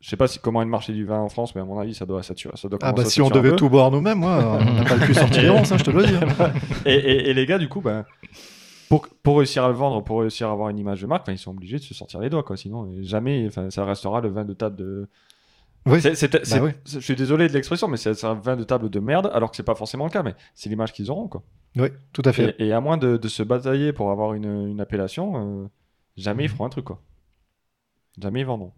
A: je sais pas si, comment est le marché du vin en France, mais à mon avis, ça doit saturer. Ça doit
C: Ah bah
A: à
C: si on devait tout boire nous-mêmes, moi, on n'a pas le cul sorti des ronces, hein, je te le dis. hein.
A: et, et- et les gars, du coup, ben, pour, pour réussir à le vendre, pour réussir à avoir une image de marque, enfin, ils sont obligés de se sortir les doigts, quoi. Sinon, jamais, enfin, ça restera le vin de table de.
C: Oui,
A: C'est- c'est- c'est-
C: oui.
A: c'est- Je suis désolé de l'expression, mais c'est c'est un vin de table de merde, alors que c'est pas forcément le cas, mais c'est l'image qu'ils auront, quoi.
C: oui, tout à fait.
A: Et, et à moins de, de se batailler pour avoir une, une appellation, euh, jamais ils feront un truc, quoi. Jamais ils vendront.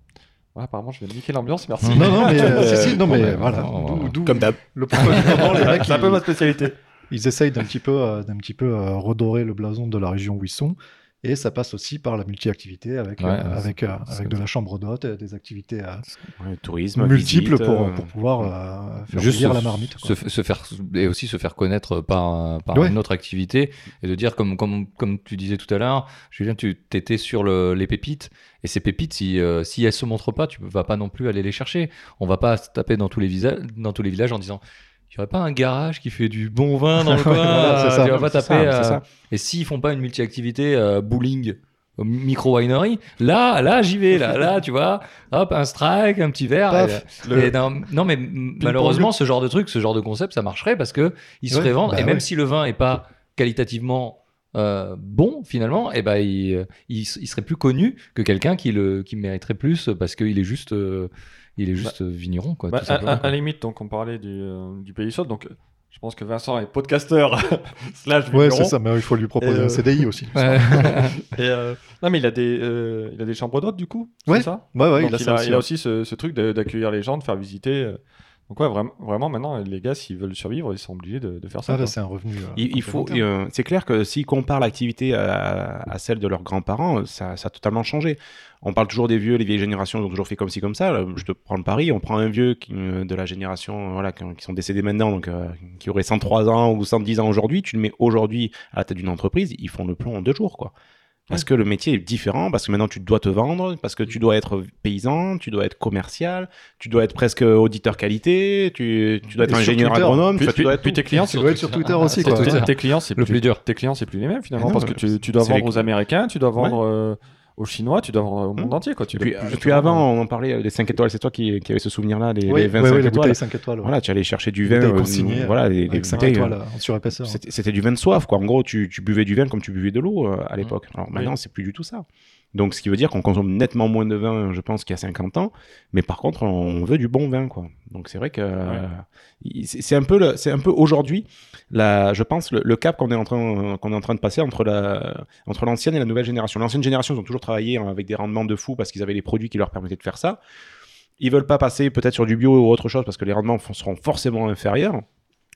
A: Ouais, apparemment, je vais niquer l'ambiance, merci.
C: Non, non, mais, euh, si, si, non, mais
E: Ouais,
C: voilà. D'où- d'où
D: Comme d'hab.
C: Le
A: c'est un peu ma spécialité.
C: Ils essayent d'un petit peu, euh, d'un petit peu euh, redorer le blason de la région où ils sont. Et ça passe aussi par la multi-activité avec,
E: Ouais,
C: euh, avec, euh, avec de la chambre d'hôte, des activités euh,
B: Ouais, tourisme,
C: multiples
B: visite,
C: pour, pour pouvoir euh, faire
E: Juste se,
C: la marmite. quoi.
E: se, f- se faire et aussi se faire connaître par, par
C: Ouais.
E: une autre activité et de dire comme comme comme tu disais tout à l'heure Julien tu étais sur le- les pépites et ces pépites si euh, si elles se montrent pas tu vas pas non plus aller les chercher on va pas se taper dans tous les dans tous les villages en disant il y aurait pas un garage qui fait du bon vin dans le coin
C: Voilà,
E: euh,
C: ça.
E: tu vas pas taper
B: ça,
E: euh,
B: ça.
E: et s'ils font pas une multi-activité euh, bowling micro winery là là j'y vais là là tu vois hop un strike un petit verre
C: Paf,
E: et-
A: le-
E: et non, non, mais malheureusement, ce genre de truc, ce genre de concept, ça marcherait parce que il se
C: Ouais,
E: ferait vendre.
C: bah
E: et même
C: ouais.
E: si le vin est pas qualitativement euh, bon, finalement, et ben il, il, il serait plus connu que quelqu'un qui le qui mériterait plus parce qu'il est juste euh, il est juste vigneron quoi.
A: Bah,
E: tout
A: à, à-
E: quoi.
A: à la limite, donc on parlait du, euh, du pays saute, donc euh, je pense que Vincent est podcasteur slash
C: Ouais,
A: vigneron.
C: c'est ça, mais il faut lui proposer
A: Et, euh,
C: un CDI aussi.
E: Ouais.
A: Et, euh, non, mais il a des, euh, il a des chambres d'hôtes du coup,
C: Ouais,
A: c'est ça?
C: Ouais, ouais,
A: Donc,
C: il a
A: il,
C: ça
A: a,
C: aussi,
A: il a
C: ouais.
A: aussi ce, ce truc d'accueillir les gens, de faire visiter. Donc ouais, vraiment, vraiment maintenant, les gars, s'ils veulent survivre, ils sont obligés de, de faire ça.
C: Ah, bah, c'est un revenu. euh,
B: Il, il faut, euh, c'est clair que s'ils comparent l'activité à, à celle de leurs grands-parents, ça, ça a totalement changé. On parle toujours des vieux, les vieilles générations ont toujours fait comme ci comme ça. Là, Je te prends le pari, on prend un vieux qui, euh, de la génération, voilà, qui, qui sont décédés maintenant, donc euh, qui aurait 103 ans ou 110 ans aujourd'hui. Tu le mets aujourd'hui à la tête d'une entreprise, ils font le plomb en deux jours, quoi. Parce que le métier est différent, parce que maintenant tu dois te vendre, parce que tu dois être paysan, tu dois être commercial, tu dois être presque auditeur qualité, tu, tu dois être
C: Et
B: ingénieur
C: Twitter.
B: agronome,
A: Puis,
B: tu
A: puis-
B: dois être
A: puis tes clients,
C: Tu
A: c'est
C: dois être sur Twitter
E: Ah,
C: aussi,
E: c'est
C: quoi.
E: Twitter.
A: tes, clients, c'est
E: Le
A: plus,
E: plus dur.
A: Tes clients, c'est plus les mêmes finalement,
B: non,
A: parce que tu, tu dois vendre
B: les-
A: aux Américains, tu dois vendre euh, aux Chinois, tu dois vendre au monde entier, quoi. Tu
B: Et puis,
A: plus
B: puis avant, on en parlait euh, des 5 étoiles, c'est toi qui, qui avais ce souvenir-là, les,
C: Oui,
B: les
C: oui,
B: 25
C: oui, les
B: étoiles.
C: bouteilles 5 étoiles. ouais.
B: Voilà, tu allais chercher du
C: Les
B: vin, euh,
C: consignées,
B: voilà, les, les
C: Avec 5
B: bouteilles,
C: étoiles
B: euh,
C: euh, en surépaisseur.
B: C'était du vin de soif, quoi. En gros, tu, tu buvais du vin comme tu buvais de l'eau euh, à l'époque. Alors maintenant,
A: Oui.
B: c'est plus du tout ça. Donc, ce qui veut dire qu'on consomme nettement moins de vin, je pense, qu'il y a 50 ans. Mais par contre, on veut du bon vin, quoi. Donc, c'est vrai que c'est un peu, c'est un peu aujourd'hui, je pense, le, le cap qu'on est en train, qu'on est en train de passer entre la, entre l'ancienne et la nouvelle génération. L'ancienne génération, ils ont toujours travaillé hein, avec des rendements de fou parce qu'ils avaient les produits qui leur permettaient de faire ça. Ils veulent pas passer peut-être sur du bio ou autre chose parce que les rendements seront forcément inférieurs.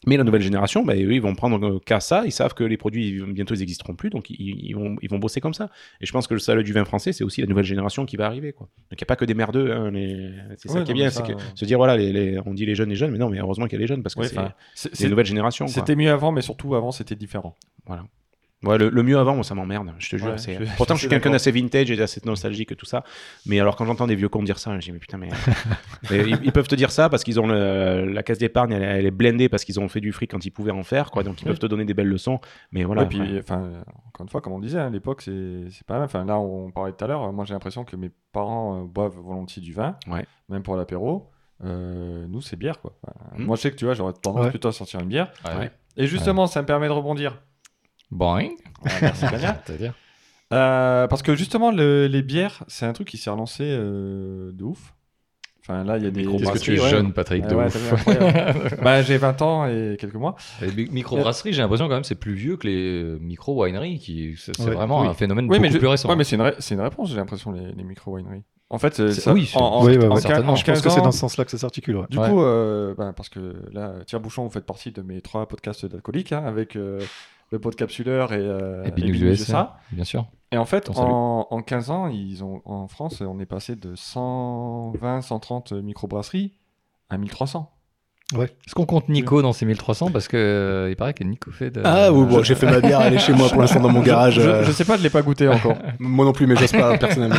B: Mais la nouvelle génération, bah, eux, ils vont prendre euh, qu'à ça. Ils savent que les produits, bientôt, ils n'existeront plus. Donc, ils, ils vont, ils vont bosser comme ça. Et je pense que le salut du vin français, c'est aussi la nouvelle génération qui va arriver. Quoi. Donc, il n'y a pas que des merdeux. hein, les- C'est ça
A: Ouais,
B: qui est bien. C'est que
A: euh,
B: se dire, voilà, les, les- on dit les jeunes, les jeunes. Mais non, mais heureusement qu'il y a les jeunes parce que
A: Ouais,
B: c'est
A: c'est-
B: c'est
A: c'est-
B: nouvelles générations. quoi.
A: C'était mieux avant, mais surtout avant, c'était différent.
B: Voilà. Ouais, le, le mieux avant, moi, ça m'emmerde, je te jure.
A: Ouais, je
B: Pourtant,
A: je
B: suis quelqu'un d'assez vintage et d'assez nostalgique et tout ça. Mais alors, quand j'entends des vieux cons dire ça, je dis, mais putain, mais. mais ils, ils peuvent te dire ça parce qu'ils ont le- la caisse d'épargne, elle, elle est blindée parce qu'ils ont fait du fric quand ils pouvaient en faire, quoi. Donc, ils
A: Oui.
B: peuvent te donner des belles leçons. Mais voilà.
A: Ouais, puis, enfin, encore une fois, comme on disait, à l'époque, c'est c'est pas mal. Enfin, là, on parlait tout à l'heure. Moi, j'ai l'impression que mes parents euh, boivent volontiers du vin,
B: Ouais.
A: même pour l'apéro. Euh, nous, c'est bière, quoi. Enfin,
B: Mm.
A: Moi, je sais que tu vois, j'aurais tendance
C: Ouais.
A: plutôt à sortir une bière.
E: Ouais.
A: Et justement, ça me permet de rebondir.
E: Boing.
A: Ah, merci, Euh, parce que justement, le- les bières, c'est un truc qui s'est relancé euh, de ouf. Enfin, là, il y a des.
E: Qu'est-ce que tu es
A: ouais.
E: jeune, Patrick, de
A: Ouais,
E: ouf.
A: bah, j'ai 20 ans et quelques mois.
E: Les mi- microbrasseries, j'ai l'impression quand même c'est plus vieux que les euh, micro-wineries. Qui... C'est
C: Ouais,
E: vraiment
A: oui.
E: un phénomène
A: Oui, mais,
E: beaucoup
A: je-
E: plus récent.
A: ouais, mais c'est une, ré- c'est une réponse, j'ai l'impression, les, les micro-wineries. En fait, c'est-
E: C'est-
A: ça,
E: oui, c'est-
A: en,
C: Oui, ouais,
A: en
C: ouais.
A: en
C: Je pense
A: 15
C: que c'est
A: ans,
C: dans ce sens-là que ça s'articule. Ouais.
A: Du
E: Ouais.
A: coup, euh, ben, parce que là, Thierry Bouchon, vous faites partie de mes trois podcasts d'alcooliques, hein, avec euh, le Podcapsuleur et, euh,
E: Et Binous
A: Binous
E: USA, bien sûr.
A: Et en fait, en, en 15 ans, ils ont, en France, on est passé de 120, 130 microbrasseries à 1300.
E: Est-ce qu'on compte Nico dans ces 1300 Parce que euh, il paraît que Nico fait de.
D: Ah, oui, bon, j'ai fait ma bière, elle est chez moi pour l'instant dans mon garage.
A: Je,
D: euh,
A: je sais pas, je l'ai pas goûté encore.
D: Moi non plus, mais j'ose pas personnellement.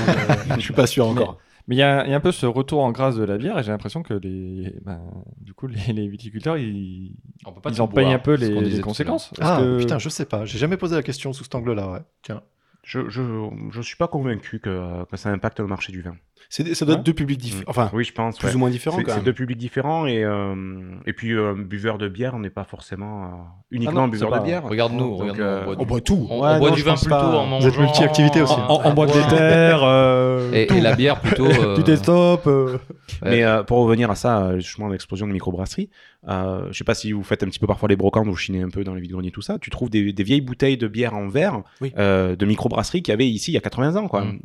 D: je, je suis pas sûr encore.
A: Mais il y, a il y a un peu ce retour en grâce de la bière et j'ai l'impression que les, ben, du coup, les, les viticulteurs, ils,
E: On peut pas
A: ils en payent
E: boire,
A: un peu les, conséquences.
C: Ah,
A: que-
C: putain, je sais pas. J'ai jamais posé la question sous cet angle-là, ouais. Tiens.
B: Je, je, je suis pas convaincu que, que ça impacte le marché du vin.
D: C'est- Ça doit être deux publics différents. Enfin,
B: Oui, je pense.
D: plus
B: ouais.
D: ou moins différents
B: C'est
D: quand
B: c'est
D: même.
B: deux publics différents et, euh, et puis euh, buveur de bière, on n'est pas forcément euh, uniquement
A: Ah non,
B: buveur de bière.
E: Regarde-nous,
B: Donc,
E: regarde-nous,
B: euh,
E: on boit
D: On boit tout.
E: On,
B: Ouais,
E: on boit
B: non,
E: du vin plutôt
B: pas.
E: en
C: Vous
E: mangeant.
C: êtes multi-activité aussi,
A: en, en bois de l'éther, euh,
E: Et, la bière plutôt. euh,
A: du desktop. euh.
B: Mais euh, pour revenir à ça, justement, l'explosion de microbrasserie, euh, je sais pas si vous faites un petit peu parfois les brocantes, vous chinez un peu dans les vides-greniers, tout ça, tu trouves des, des vieilles bouteilles de bière en verre
D: Oui.
B: euh, de microbrasserie qu'il y avait ici il y a 80 ans, quoi.
E: Mm.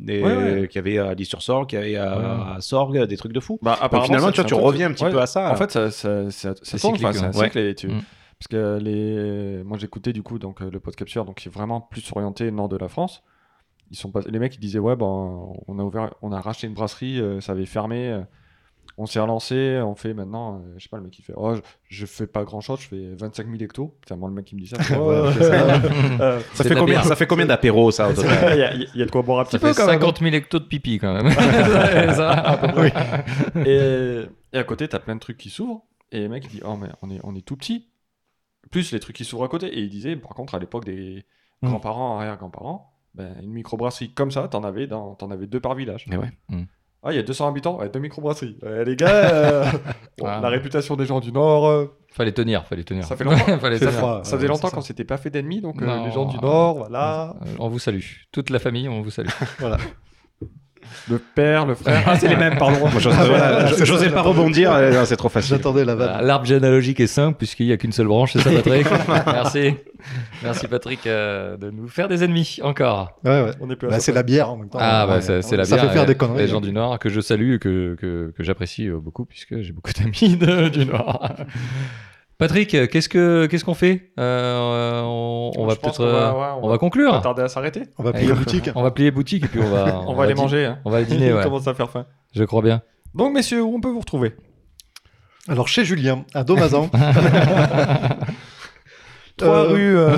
B: Y avait à Lis-sur-Sorgue, qu'il y avait à,
E: Ouais.
B: à Sorgue, des trucs de fou.
A: Bah, apparemment,
B: finalement,
A: ça-
B: tu vois, reviens un petit
A: ouais.
B: peu à ça.
A: En fait, ça, ça, ça, ça
E: C'est
A: tourne,
E: cyclique,
A: enfin,
E: ouais.
A: cycle. Et tu...
E: Mm.
A: Parce que les... moi, j'écoutais du coup donc, euh, le podcapture, donc qui est vraiment plus orienté nord de la France. Ils sont pas... Les mecs, ils disaient Ouais, ben, on, a ouvert... on a racheté une brasserie, euh, ça avait fermé. euh, on s'est relancé, on fait maintenant, euh, je sais pas, le mec il fait Oh, je, je fais pas grand chose, je fais 25 000 hectos. C'est moi le mec qui me dit ça. fais, ça
B: fait, combien, ça fait combien d'apéros, ça, au
A: Il y, a- il y a de quoi boire un petit
E: Ça
A: peu
E: fait
A: quand même.
E: 50 000 hectos de pipi quand même. Ça, peu près.
A: et, et à côté, t'as plein de trucs qui s'ouvrent. Et le mec il dit Oh, mais on est, on est tout petit. Plus les trucs qui s'ouvrent à côté. Et il disait Par contre, à l'époque des
C: Mm.
A: grands-parents, arrière-grands-parents, ben, une microbrasserie comme ça, t'en avais, dans, avais deux par village.
B: Mais ouais.
A: Ah, il y a 200 habitants, ouais, deux microbrasseries. Ouais, les gars, euh, bon,
E: Ah.
A: la réputation des gens du Nord, euh,
E: Fallait tenir, fallait tenir.
A: Ça fait longtemps.
E: fallait
A: ça, ça faisait longtemps qu'on s'était pas fait d'ennemis, donc euh, les gens du Nord, voilà.
E: On vous salue. Toute la famille, on vous salue.
A: Le père, le frère. Ah, c'est les mêmes, pardon.
B: Moi, voilà, je- J'osais pas rebondir, euh, non, c'est trop facile.
C: J'attendais la vanne.
E: Voilà, L'arbre généalogique est simple puisqu'il n'y a qu'une seule branche, c'est ça Patrick Merci. Merci Patrick euh, de nous faire des ennemis encore.
C: Ouais, ouais.
A: On est plus à
C: Bah,
A: ça
C: c'est la bière en même temps.
E: Ah bah
C: Ouais.
E: c'est c'est la
C: Ça
E: bière.
C: fait faire des conneries.
E: Les gens
C: hein.
E: du Nord que je salue et que, que, que j'apprécie euh, beaucoup puisque j'ai beaucoup d'amis de- du Nord. Patrick, euh, qu'est-ce que qu'est-ce qu'on fait? Euh, on, on va peut-être
A: qu'on va- ouais,
E: on
A: on
E: va conclure.
A: Pas tarder à s'arrêter.
C: On va plier boutique.
E: On va plier boutique et puis on va
A: On, va aller manger. hein.
E: On va aller dîner,
A: Il
E: ouais.
A: commence à faire faim.
E: Je crois bien.
A: Donc, messieurs, où on peut vous retrouver?
C: Alors, chez Julien, à Domazan.
A: Trois
C: Euh,
A: rues. euh,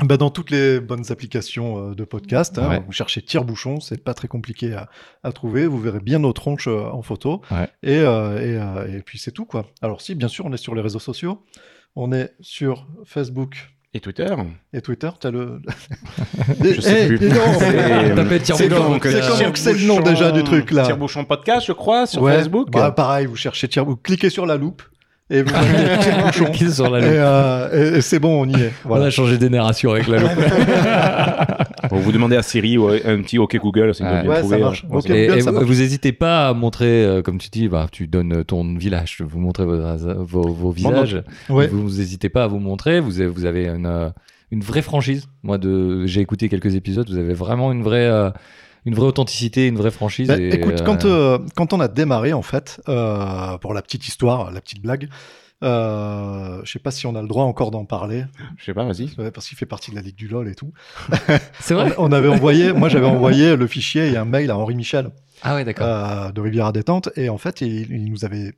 C: bah, dans toutes les bonnes applications euh, de podcast. hein. Vous cherchez tire-bouchon, c'est pas très compliqué à, à trouver. Vous verrez bien nos tronches euh, en photo.
E: Ouais.
C: Et, euh, et, euh, et puis c'est tout quoi. Alors si, bien sûr, on est sur les réseaux sociaux. On est sur Facebook
B: Et Twitter
C: et Twitter. T'as le.
B: Je sais
C: Eh,
B: plus. C'est-
C: donc- c'est
E: Euh,
C: le nom déjà du truc là
B: Tire-bouchon podcast, je crois, sur
C: Ouais,
B: Facebook.
C: bah, pareil, vous cherchez tire, vous cliquez sur la loupe et vous
E: sur la
C: Et,
E: loupe.
C: euh, et- et c'est bon, on y est.
E: On
C: Voilà.
E: a changé de génération avec la loupe.
B: Bon, vous demandez à Siri ou un petit OK Google, c'est
E: Ouais.
B: bien
C: Ouais,
B: trouvé.
C: ça marche.
B: hein.
C: Ok.
E: Et,
C: Google,
E: et
C: ça
E: vous,
C: marche.
E: vous hésitez pas à montrer, euh, comme tu dis, bah, tu donnes ton village, vous montrez vos, vos, vos visages.
C: Ouais.
E: Vous n'hésitez pas à vous montrer. Vous avez, vous avez une, euh, une vraie franchise. Moi, de, j'ai écouté quelques épisodes. Vous avez vraiment une vraie, euh, une vraie authenticité, une vraie franchise.
C: Bah,
E: et,
C: écoute,
E: euh,
C: quand, euh, quand on a démarré, en fait, euh, pour la petite histoire, la petite blague, euh, je sais pas si on a le droit encore d'en parler,
B: Je sais pas, vas-y.
C: ouais, parce qu'il fait partie de la Ligue du LoL et tout.
E: c'est vrai.
C: On, on avait envoyé, moi j'avais envoyé le fichier et un mail à Henri Michel
E: Ah ouais, d'accord.
C: euh, de Rivière à Détente, et en fait, il, il nous avait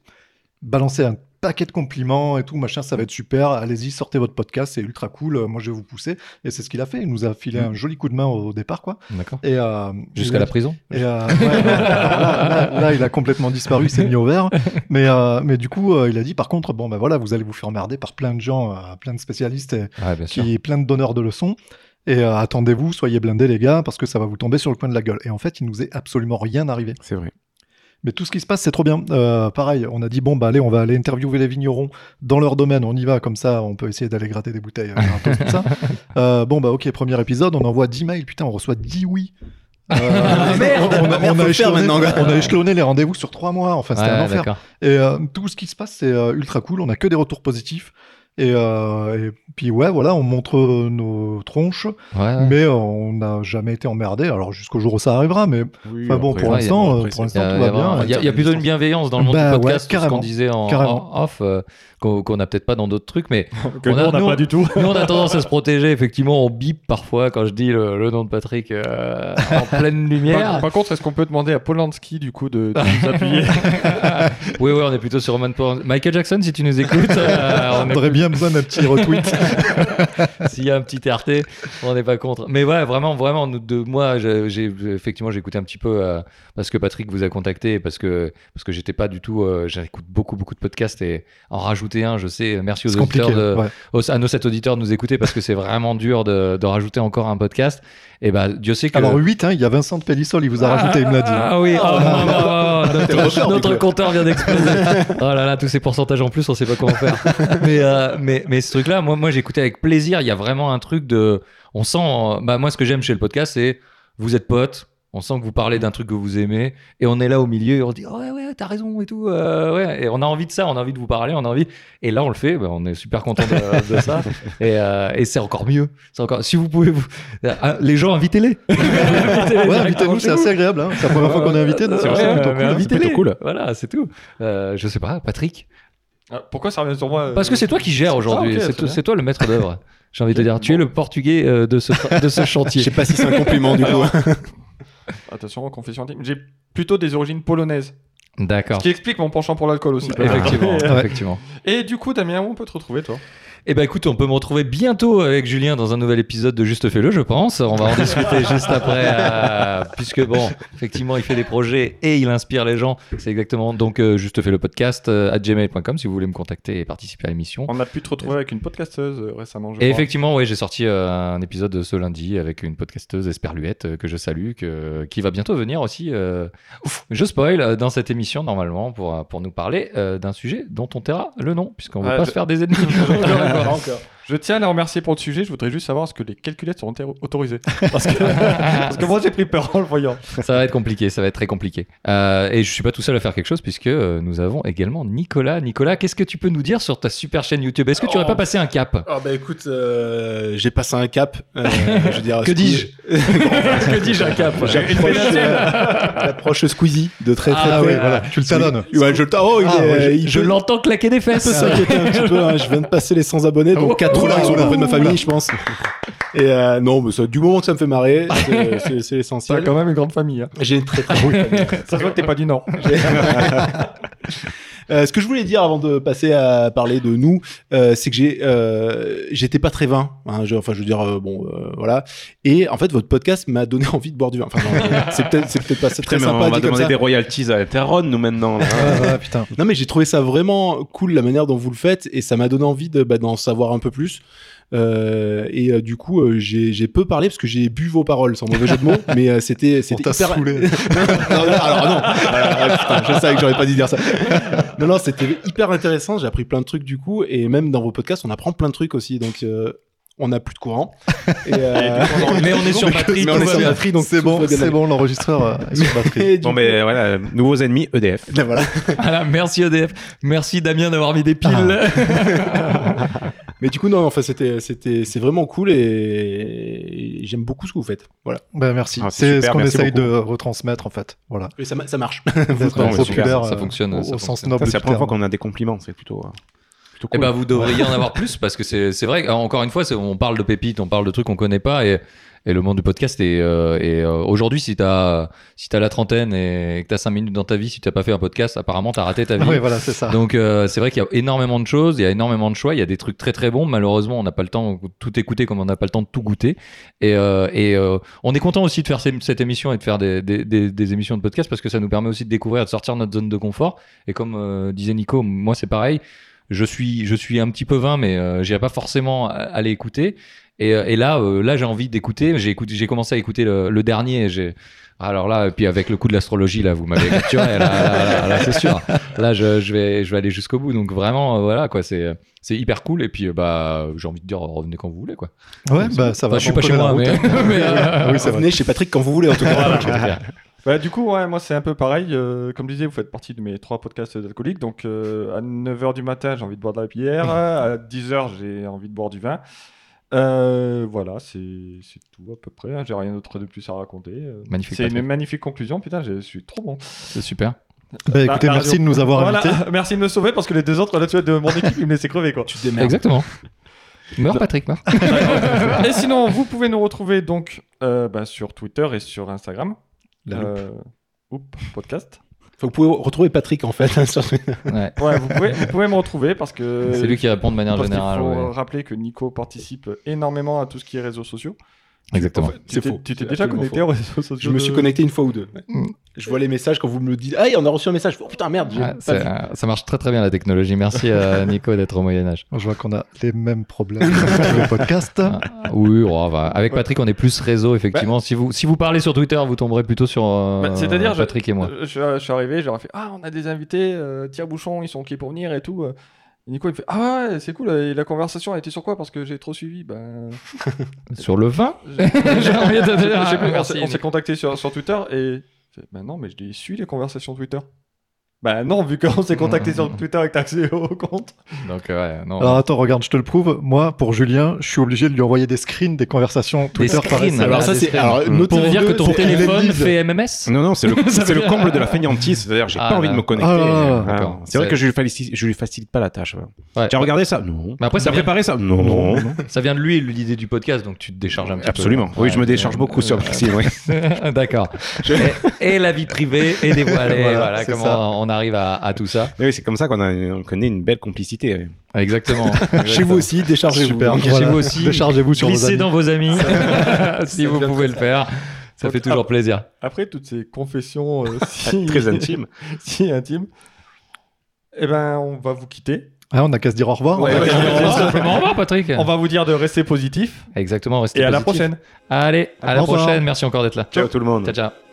C: balancé un paquet de compliments et tout, machin, ça va être super, allez-y, sortez votre podcast, c'est ultra cool, euh, moi je vais vous pousser. Et c'est ce qu'il a fait, il nous a filé un joli coup de main au départ, quoi.
E: D'accord.
C: Et, euh,
E: Jusqu'à la prison.
C: Et euh, ouais, là, là- là, il a complètement disparu, il s'est mis au vert. Mais, euh, mais du coup, il a dit par contre, bon, ben voilà, vous allez vous faire emmerder par plein de gens, plein de spécialistes, et, qui plein de donneurs de leçons. Et euh, attendez-vous, soyez blindés, les gars, parce que ça va vous tomber sur le coin de la gueule. Et en fait, il nous est absolument rien arrivé.
B: C'est vrai.
C: Mais tout ce qui se passe, c'est trop bien. Euh, pareil, on a dit, bon, bah allez, on va aller interviewer les vignerons dans leur domaine, on y va, comme ça, on peut essayer d'aller gratter des bouteilles, euh, tout ça. Euh, bon, bah ok, premier épisode, on envoie 10 mails, putain, on reçoit 10 oui. On, a, échelonné, les rendez-vous sur 3 mois, enfin, c'était
E: Ouais,
C: un enfer. Et tout ce qui se passe, c'est ultra cool, on a que des retours positifs. Et, euh, et puis ouais, voilà, on montre euh, nos tronches,
E: Ouais, ouais.
C: mais euh, on n'a jamais été emmerdé. Alors jusqu'au jour où ça arrivera, mais enfin bon, pour
E: ouais,
C: l'instant, pour tout va bien.
E: il y a- il y a plutôt une bienveillance dans le monde
C: Bah
E: du
C: ouais,
E: podcast, tout ce qu'on disait en, off, euh, qu'on qu'on n'a peut-être pas dans d'autres trucs, mais
A: Que
E: On
A: nous,
E: a-
A: on n'a pas du tout.
E: nous on a tendance à se protéger. Effectivement, on bip parfois quand je dis le, le nom de Patrick euh, en pleine lumière.
A: Par, par contre, est-ce qu'on peut demander à Polanski, du coup, de, de nous appuyer
E: oui, oui, on est plutôt sur Roman Polanski. Michael Jackson, si tu nous écoutes, euh, on
C: aurait bien besoin d'un petit retweet.
E: s'il y a un petit RT, on n'est pas contre. Mais ouais, vraiment, vraiment, nous deux, moi, j'ai effectivement, j'ai écouté un petit peu euh, parce que Patrick vous a contacté, parce que parce que j'étais pas du tout, euh, j'écoute beaucoup beaucoup de podcasts et en rajouter un, je sais. Merci aux auditeurs de,
C: ouais.
E: aux- à nos sept auditeurs de nous écouter parce que c'est vraiment dur de, de rajouter encore un podcast. Et bah, Dieu sait que.
C: Alors 8, hein, il y a Vincent de Pellissol, il vous a rajouté, il me l'a dit.
E: Ah oui, oh,
D: T'es
E: notre,
D: record,
E: compteur vient d'exploser. oh là là, tous ces pourcentages en plus, on sait pas comment faire. mais, euh, mais, mais ce truc-là, moi, écouté avec plaisir. Il y a vraiment un truc de. On sent. euh, Bah, moi, ce que j'aime chez le podcast, c'est vous êtes potes. On sent que vous parlez d'un truc que vous aimez et on est là au milieu et on se dit ouais ouais t'as raison et tout euh, ouais et on a envie de ça on a envie de vous parler on a envie et là on le fait bah, on est super content de, de ça et, euh, et c'est encore mieux c'est encore si vous pouvez vous Ah, les gens invitez-les
C: Ouais, invitez-nous, c'est assez agréable. Hein. C'est la première fois qu'on est invité. donc
E: C'est vrai,
C: plutôt cool.
E: invitez-les.
B: plutôt cool.
E: Voilà, c'est tout. Euh, je sais pas, Patrick.
A: Ah, Pourquoi ça revient sur moi euh,
E: Parce que c'est toi qui gères aujourd'hui.
A: Ah, ok,
E: c'est, toi, le maître d'œuvre. J'ai envie de te dire, tu es le portugais euh, de ce, de ce
D: Je
E: chantier.
D: sais pas si c'est un compliment du coup.
A: Attention, confession intime. J'ai plutôt des origines polonaises.
E: D'accord.
A: Ce qui explique mon penchant pour l'alcool aussi.
E: Effectivement, effectivement.
A: Et du coup, Damien, où on peut te retrouver, toi?
E: Eh ben écoute, on peut me retrouver bientôt avec Julien dans un nouvel épisode de Juste Fais-le, je pense. On va en discuter juste après, euh, puisque bon, effectivement, il fait des projets et il inspire les gens. C'est exactement donc euh, Juste Fais le podcast euh, à gmail.com si vous voulez me contacter et participer à l'émission.
A: On a pu te retrouver avec une podcasteuse euh, récemment, je
E: Et
A: crois.
E: effectivement, oui, j'ai sorti euh, un épisode ce lundi avec une podcasteuse Esperluette euh, que je salue, que, qui va bientôt venir aussi. euh, ouf, je spoil euh, dans cette émission normalement pour, euh, pour nous parler euh, d'un sujet dont on taira le nom, puisqu'on ne veut
A: Ouais,
E: pas
A: je-
E: se faire des ennemis. encore, encore.
A: Je tiens à la remercier pour le sujet. Je voudrais juste savoir est-ce que les calculettes sont auto- autorisées. Parce que, parce que moi, j'ai pris peur en le voyant.
E: ça va être compliqué, ça va être très compliqué. Euh, et je suis pas tout seul à faire quelque chose puisque euh, nous avons également Nicolas. Nicolas, qu'est-ce que tu peux nous dire sur ta super chaîne YouTube Est-ce que tu aurais
D: Oh.
E: pas passé un cap
D: Ah bah écoute, euh, j'ai passé un cap. euh, je veux dire,
E: Que dis-je Que dis-je un cap
D: J'approche euh, j'approche Squeezy de très très
E: Ah
D: près.
E: ouais,
C: Voilà, tu le talonnes.
D: Ouais, je le Oh,
C: Ah, ouais,
E: l'entends claquer des fesses.
D: s'inquiéter un petit peu. hein. Je viens de passer les 100 abonnés, donc 4
C: oula,
D: likes
C: oula,
D: auprès de ma famille, je pense. Et euh, non, mais ça, du moment que ça me fait marrer, c'est- c'est c'est l'essentiel.
A: quand même une grande famille. hein.
D: J'ai une très très bonne famille.
A: Ça se voit que t'es pas du Nord.
D: Euh, ce que je voulais dire avant de passer à parler de nous, euh, c'est que j'ai, euh, j'étais pas très vin. Hein, je- enfin, je veux dire, euh, bon, euh, voilà. Et en fait, votre podcast m'a donné envie de boire du vin. Enfin, non, c'est peut-être, c'est peut-être pas très
B: Putain, mais
D: sympa
B: on va demander
D: ça.
B: des royalties à Terron, nous, maintenant. là.
C: Ouais, voilà, putain.
D: Non, mais j'ai trouvé ça vraiment cool la manière dont vous le faites et ça m'a donné envie de, bah, d'en savoir un peu plus. Euh, et euh, du coup, euh, j'ai, j'ai peu parlé parce que j'ai bu vos paroles, sans mauvais jeu de mots, mais euh, c'était,
C: On
D: c'était
C: t'a
D: hyper.
C: saoulé.
D: non, non, alors non. Alors, ouais, putain, je savais que j'aurais pas dû dire ça. Non, non, c'était hyper intéressant. J'ai appris plein de trucs du coup, et même dans vos podcasts, on apprend plein de trucs aussi. Donc, euh, on n'a plus de courant. Et, euh,
E: Mais on est sur batterie,
D: mais
E: tout
D: on est
E: va
D: sur
E: bien.
D: batterie, donc
C: c'est bon, c'est bon, l'enregistreur euh, est sur batterie.
B: Bon,
D: coup-
B: ben voilà, nouveaux ennemis, EDF.
D: Voilà.
E: Voilà, merci EDF. Merci Damien d'avoir mis des piles.
D: Mais du coup, non, enfin, c'était, c'était, c'est vraiment cool et, j'aime beaucoup ce que vous faites. Voilà.
C: Ben, merci.
B: Ah, c'est
C: c'est
B: super,
C: ce qu'on essaye
B: beaucoup.
C: de retransmettre en fait. Voilà.
D: Et ça, ça marche.
B: Non, mais
C: populaire
E: ça- ça
C: euh,
E: fonctionne,
C: au,
E: ça
C: au sens
E: fonctionne.
C: noble
B: Ça, C'est la première fois qu'on a des compliments, c'est plutôt, euh, plutôt
E: Eh
B: cool.
E: ben, vous devriez en avoir plus parce que c'est c'est vrai. Encore une fois, on parle de pépites, on parle de trucs qu'on connaît pas et, et le monde du podcast est. euh, et euh, aujourd'hui, si t'as si t'as la trentaine et que t'as 5 minutes dans ta vie, si t'as pas fait un podcast, apparemment t'as raté ta vie.
C: Oui, voilà, c'est ça.
E: Donc euh, c'est vrai qu'il y a énormément de choses, il y a énormément de choix, il y a des trucs très très bons. Malheureusement, on n'a pas le temps de tout écouter comme on n'a pas le temps de tout goûter. Et, euh, et euh, on est content aussi de faire ces- cette émission et de faire des, des, des, des émissions de podcast parce que ça nous permet aussi de découvrir, de sortir notre zone de confort. Et comme euh, disait Nico, moi c'est pareil. Je suis, je suis un petit peu vain, mais euh, j'irai pas forcément à- aller écouter. Et, euh, et là, euh, là j'ai envie d'écouter. J'ai écouté, j'ai commencé à écouter le, le dernier. J'ai alors là, et puis avec le coup de l'astrologie, là, vous m'avez capturé. Là, là, là, là, c'est sûr. Là, je, je vais, je vais aller jusqu'au bout. Donc vraiment, euh, voilà, quoi. C'est, c'est hyper cool. Et puis, euh, bah, j'ai envie de dire, revenez quand vous voulez, quoi.
C: Ouais, bah ça va.
E: Enfin, je suis pas chez moi, mais, euh,
C: oui, vrai.
D: Venez chez Patrick quand vous voulez, en tout cas.
E: voilà.
A: Bah, du coup, ouais, moi, c'est un peu pareil. Euh, comme je disais, vous faites partie de mes trois podcasts d'alcooliques. Donc, euh, à 9h du matin, j'ai envie de boire de la bière. à 10h, j'ai envie de boire du vin. Euh, voilà, c'est c'est tout à peu près. hein. J'ai rien d'autre de plus à raconter. Euh,
E: Magnifique,
A: C'est une magnifique conclusion. Putain, je suis trop bon.
E: C'est super.
C: Bah, écoutez, merci
A: radio.
C: de nous avoir
A: Voilà,
C: invités.
A: merci de me sauver parce que les deux autres là, tu vois, de mon équipe, ils me laissaient crever quoi.
D: Tu te démerdes.
E: Exactement. Meurs, Patrick, meurs.
A: et sinon, vous pouvez nous retrouver donc euh, bah, sur Twitter et sur Instagram.
C: La.
A: Euh, oups, podcast.
D: Enfin, vous pouvez retrouver Patrick, en fait. hein, sur-
E: Ouais.
A: Ouais, vous pouvez, vous pouvez me retrouver parce que.
E: C'est lui qui répond de manière générale.
A: faut
E: ouais.
A: rappeler que Nico participe énormément à tout ce qui est réseaux sociaux.
E: Exactement.
A: Tu
D: C'est
A: t'es-
D: faux.
A: Tu t'es déjà connecté
D: faux.
A: aux réseaux sociaux
D: Je me suis connecté une fois ou deux.
C: Mm.
D: Je vois les messages quand vous me le dites. Ah, on a reçu un message. Oh putain, merde. pas vu.
E: euh, ça marche très très bien la technologie. Merci à Nico d'être au Moyen-Âge.
C: Je vois qu'on a les mêmes problèmes le podcast.
E: Ah, oui, oh, va. avec Patrick, on est plus réseau, effectivement. si, vous, si vous parlez sur Twitter, vous tomberez plutôt sur euh,
A: Bah, c'est-à-dire, je-
E: Patrick et moi.
A: Euh, Je, suis- je suis arrivé, j'aurais fait Ah, on a des invités, euh, Thierry Bouchon, ils sont OK pour venir et tout. Euh. Et Nico, il me fait Ah ouais, c'est cool, et la conversation a été sur quoi? Parce que j'ai trop suivi. Ben.
E: Sur le vin?
A: J'ai-
E: dire,
A: Je sais plus, on
E: merci,
A: s'est- on s'est
E: Nico.
A: contacté sur, sur Twitter et. Ben non, mais je les suis les conversations Twitter. Bah non, vu qu'on s'est contacté sur Twitter t'as accès au compte.
E: Donc, ouais, non.
C: Alors attends, regarde, je te le prouve. Moi, pour Julien, je suis obligé de lui envoyer des screens des conversations Twitter par
E: screens,
C: SMS.
D: Alors, ça,
E: des
D: c'est. Alors,
B: Mm.
D: notez
E: Pour dire que ton téléphone fait MMS
B: Non, non, c'est le, c'est
E: veut
B: comble de la fainéantise. C'est-à-dire, j'ai
E: Ah,
B: pas envie de me connecter.
C: Ah,
E: D'accord.
B: C'est vrai que je lui, facilite, je lui facilite pas la tâche. ouais.
E: Ouais.
B: Tu as regardé ça? Non.
E: Mais après, ça vient,
B: préparé ça? Non.
C: Non,
E: ça vient de lui, l'idée du podcast, donc tu te décharges un petit
B: Absolument.
E: peu.
B: Oui, je me décharge beaucoup sur Maxime. oui.
E: D'accord. Et, la vie privée est dévoilée.
C: Voilà,
E: comment
C: ça.
E: on arrive à, à tout ça.
B: Oui, c'est comme ça qu'on a, on connaît une belle complicité. oui.
E: Exactement.
D: Chez vous aussi, déchargez-vous.
C: Super.
E: Chez
C: Voilà.
E: vous aussi.
C: Déchargez-vous sur vos
E: Glissez
C: amis.
E: dans vos amis si vous pouvez le faire. Ça fait toujours plaisir.
A: Après toutes ces confessions euh, si...
B: Très intime.
A: si intimes, eh ben, on va vous quitter.
C: Ah, on a qu'à se dire au revoir.
A: Ouais, ouais.
E: simplement, au revoir, Patrick.
A: On va vous dire de rester positif
E: Exactement, restez
A: et à la prochaine.
E: Allez, à la prochaine. Merci encore d'être là.
B: Ciao tout le monde.
E: Ciao, ciao.